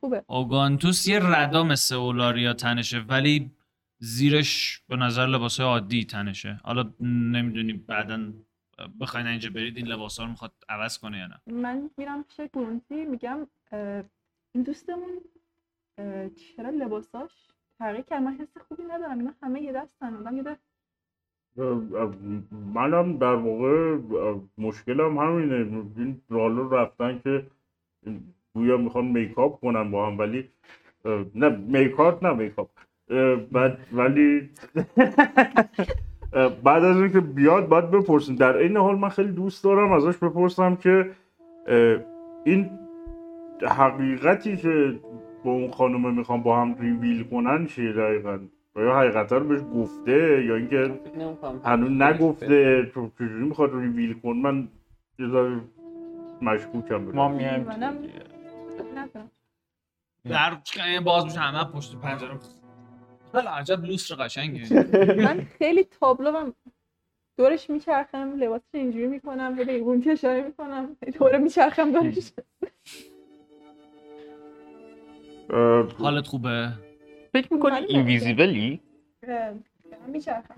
خوبه.
اوگانتوس یه ردا مثل اولاریا تنشه ولی زیرش به نظر لباس عادی تنشه. حالا نمی‌دونی بعدا بخواین اینجا برید این لباس ها رو می‌خواد عوض کنه یا نه.
من میرم پیش گرونتی میگم این دوستمون چرا لباساش تغییر کرد؟ من حس خوبی ندارم. اینا همه یه دستن. آدم یه
منم در واقع مشکلم همینه. این رالو رفتن که گویا می‌خوان میکاپ کنن با هم ولی نه میکاپ نه میکاپ. بعد ولی بعد از اینکه بیاد باید بپرسیم. در این حال من خیلی دوست دارم ازش بپرسم که این حقیقتی که با اون خانومه می‌خوام با هم ریویل کنن چیه دقیقا؟ یا حقیقتا رو بهش گفته؟ یا اینکه هنوز نگفته؟ تو چجوری می‌خواد ریویل کن؟ من یه ذره مشکوکم
ما میایم.
در باز میشه. همه پشت پنجره. عجب لوستر قشنگه.
من خیلی تابلوم دورش میچرخم لباسش اینجوری می‌کنم به گرونتی اشاره می‌کنم دوره میچرخم دورش.
حالت خوبه؟
فکر می‌کنی. اینویزیبلی
میچرخم.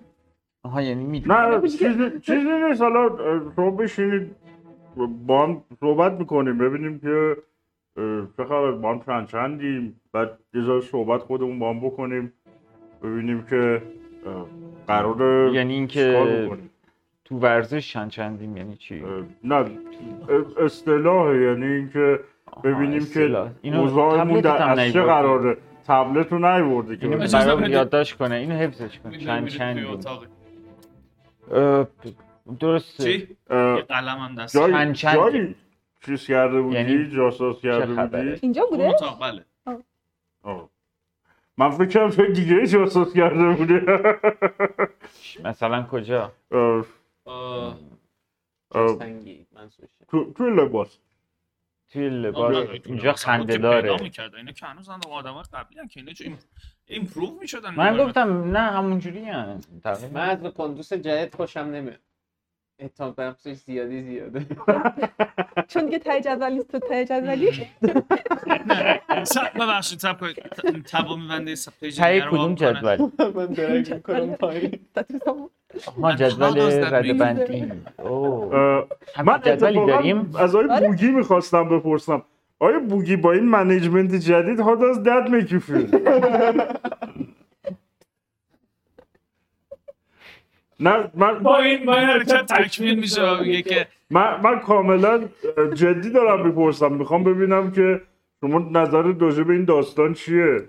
آها یعنی می
نه چیزی چیزی نیست. حالا شما بشینید با هم صحبت می‌کنیم ببینیم که چه خبر. با هم چند چندیم؟ بعد یه صحبت خودمون با هم بکنیم. ببینیم که اه، قراره
یعنی اینکه. تو ورزش چند چندیم؟ یعنی چی؟
نه اه، اصطلاحه یعنی اینکه ببینیم که
اصطلاح.
اوضاعمون
تبلتت
در از چه. قراره؟ تبلت رو نیورده که
برام. یادداشت کنه. اینو حفظش کن چند چندیم؟ اه، درسته.
چی؟
اه،
یه قلم هم دست.
چند چند
جایی چیز کرده بودی؟
یعنی
جاساس کرده؟ بودی؟
اینجا
اون
بوده؟
اتاق بله.
آه. من فکر کردم تو دیگه جاساس کرده بودی؟
مثلا کجا؟
تو توی لباس.
توی لباس. اینجا
هم
خنده داره.
اینا که هنوز آدم های قبلی هم که اینا ایمپروو می‌شدن
من گفتم نه همونجوری هم
من از کندوس جدید خوشم نمیاد. احتمال بخشش زیادی زیاده.
چون دیگه ته جدول نیست تو ته جدولی.
سب ببخشید سب کنید. تبا میبنده سب پیج
تای کدوم. جدول؟
من درک می‌کنم پایین.
استاتوسمون.
ها
من
جدول
mean?
بندی. همین
من
جدولی داریم؟
از آقای
آره.
بوگی می‌خواستم بپرسم. آیا بوگی با این منیجمنت جدید how does that make you feel نه من
با این با این حرکت تکمیل میشه و میگه که
من, من کاملا جدی دارم می‌پرسم. می‌خوام ببینم که شما نظر راجع به این داستان چیه؟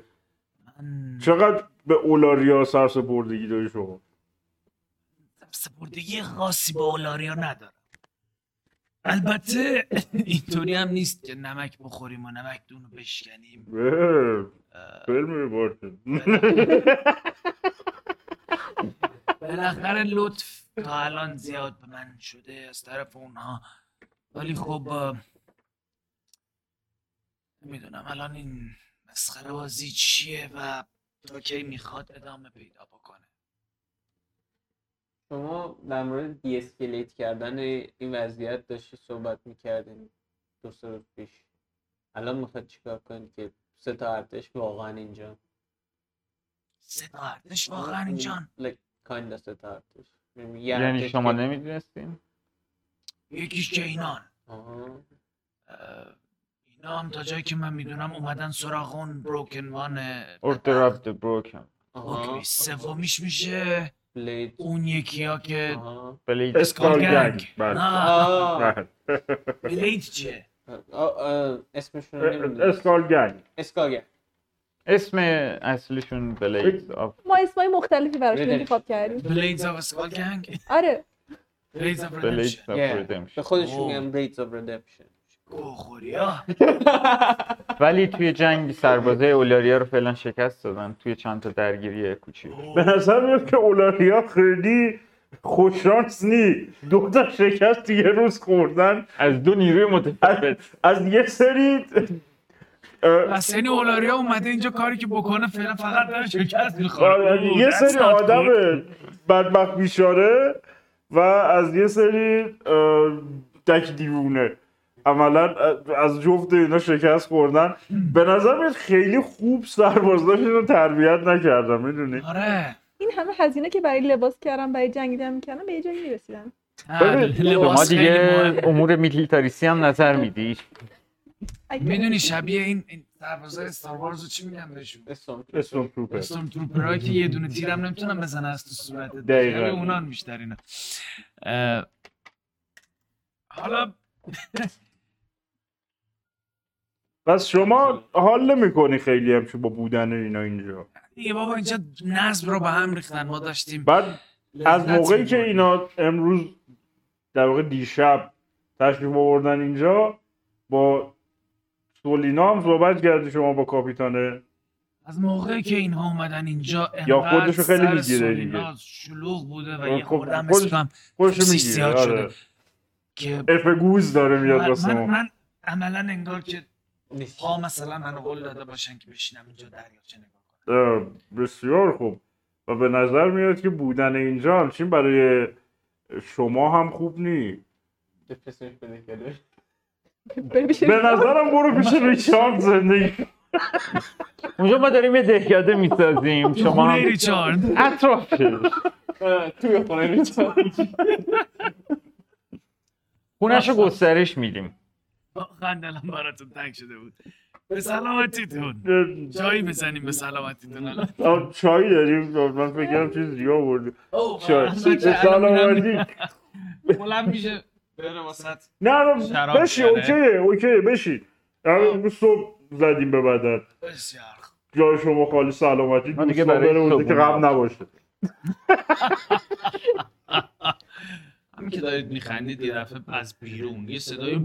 من
چقدر به اولاریا سرسپردگی داری شما؟
سپردگی خاصی با اولاریا ندارم. البته اینطوری هم نیست که نمک بخوریم و نمک دونو بشکنیم.
فیلم باشه
بالاخره لطف تا الان زیاد به من شده از طرف اونها. ولی خب نمی‌دونم. الان این مسخره بازی چیه و تا کی می‌خواد ادامه پیدا بکنه.
شما در مورد دی اسکلیت کردن این وضعیت داشتی صحبت می‌کردین دو سه پیش. الان می‌خواد چیکار کنید که سه تا ارتش واقعا اینجا؟
سه تا ارتش واقعا اینجان
like kind of سه تا ارتش. یعنی
یعنی شما
که-
نمی‌دونستین؟
یکیش که اینان.
آها.
اه، اینا هم تا جایی که من می‌دونم اومدن سراغ اون Broken One
Order of the Broken.
آها.
اوکی سومیش میشه.
Blade
اون یکی ها که
Blade
Skull
Gang. Gang
نه.
آه.
بله.
Blade چیه
اسمشون
Skull Gang
اسکاگر
اسم اصلیشون Blade of
ما اسمای مختلفی براشون. انتخاب کردیم.
Blades of Skull Gang
آره
Blades
of
of
به خودشون. میگن Blades
of ها
ولی توی جنگ سربازه اولاریا رو فعلا شکست دادن. توی چند تا درگیری کوچیک.
به نظر میاد که اولاریا خیلی خوششانس نی دو تا شکست یه روز خوردن.
از دو نیروی
از,
متفاوت.
از یه سری
پس یعنی اولاریا اومده اینجا کاری که بکنه فعلا فقط داره شکست می‌خوره.
آره، یه سری آدم بدبخت بیچاره و از یه سری دک دیوونه. عملا از جفت اینا شکست خوردن. به نظر میاد خیلی خوب سربازداشتون رو تربیت نکردم می‌دونی؟
آره.
این همه هزینه که برای لباس کردم برای جنگیدن می‌کردم به یه جایی
شما
لباس خیلی
دیگه امور میلیتاریسی هم نظر میدی.
می‌دونی شبیه این این سربازای استار وارز رو چی میگن بهشون؟
استون تروپر
استورم تروپرایی که یه دونه تیرم نمی‌تونن بزنن از تو صورت.
دقیقاً.
اونان بیشتر اینا. حالا
پس شما حال نمی‌کنی خیلی هم با بودن اینا اینجا.
دیگه بابا اینجا نظم رو به هم ریختن. ما داشتیم
بعد از موقعی که. اینا امروز در واقع دیشب تشریف آوردن اینجا با سولینا هم صحبت کردی شما با کاپیتانه؟
از موقعی که اینها اومدن اینجا
یا خودشو خیلی می‌گیره دیگه.
شلوغ بوده و
خب،
یه خوردم
خودش-
سیش
می‌گیره
زیاد
آره.
شده. که
افگوز داره میاد
من,
واسه
من, من عملا انگار که
نیست.
ها مثلا منو قول داده باشن که بشینم اینجا دریاچه نگاه کنم.
بسیار خوب. و به نظر میاد که بودن اینجا همچین برای شما هم خوب نی به نظرم برو پیش ریچارد زندگی
اونجا ما داریم یه دهکده می‌سازیم شما هم
ریچارد
اطرافش
توی خونه ریچارد
خونش رو گسترش میدیم
واقعا دلم براتون تنگ شده بود به سلامتیتون جایی بزنیم به سلامتیتون
چای داریم من فکر کردم چیز دیگه
اوه،
چای به سلامتی
بلند میشه بره واسط
نه بشی
بیاره.
اوکیه اوکیه بشی. صبح زدیم به بدن.
بسیار.
جای شما خالی سلامتی.
ما دیگه
دوستان
برای
بره اونجا که. غم نباشه.
همین که دارید میخندید یه دفعه از بیرون یه صدای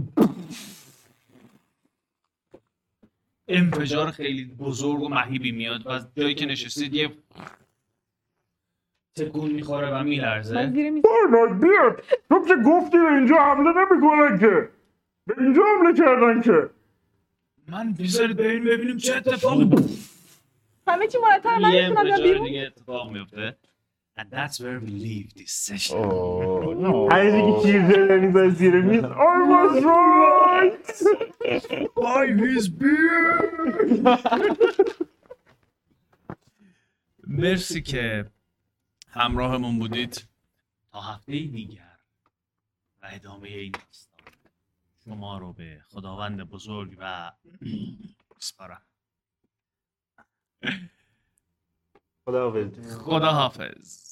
انفجار خیلی بزرگ و مهیبی میاد. و از جایی که نشستید یه تکون می‌خوره و میلرزه.
برنارد بیاد تو که گفتی به اینجا حمله نمی‌کنن که. به اینجا حمله کردن که.
من بذارید بریم ببینیم چه اتفاقی
همه چی مرتب من می‌تونم بیام بیرون.
دیگه اتفاق میفته And that's where we leave this session.
همینی که چیز داری زیر میز. I was right.
By his beard! مرسی که همراهمون بودید. تا هفته دیگر. و ادامه این داستان. شما رو به خداوند بزرگ و سپارم
خدا حافظ
خدا حافظ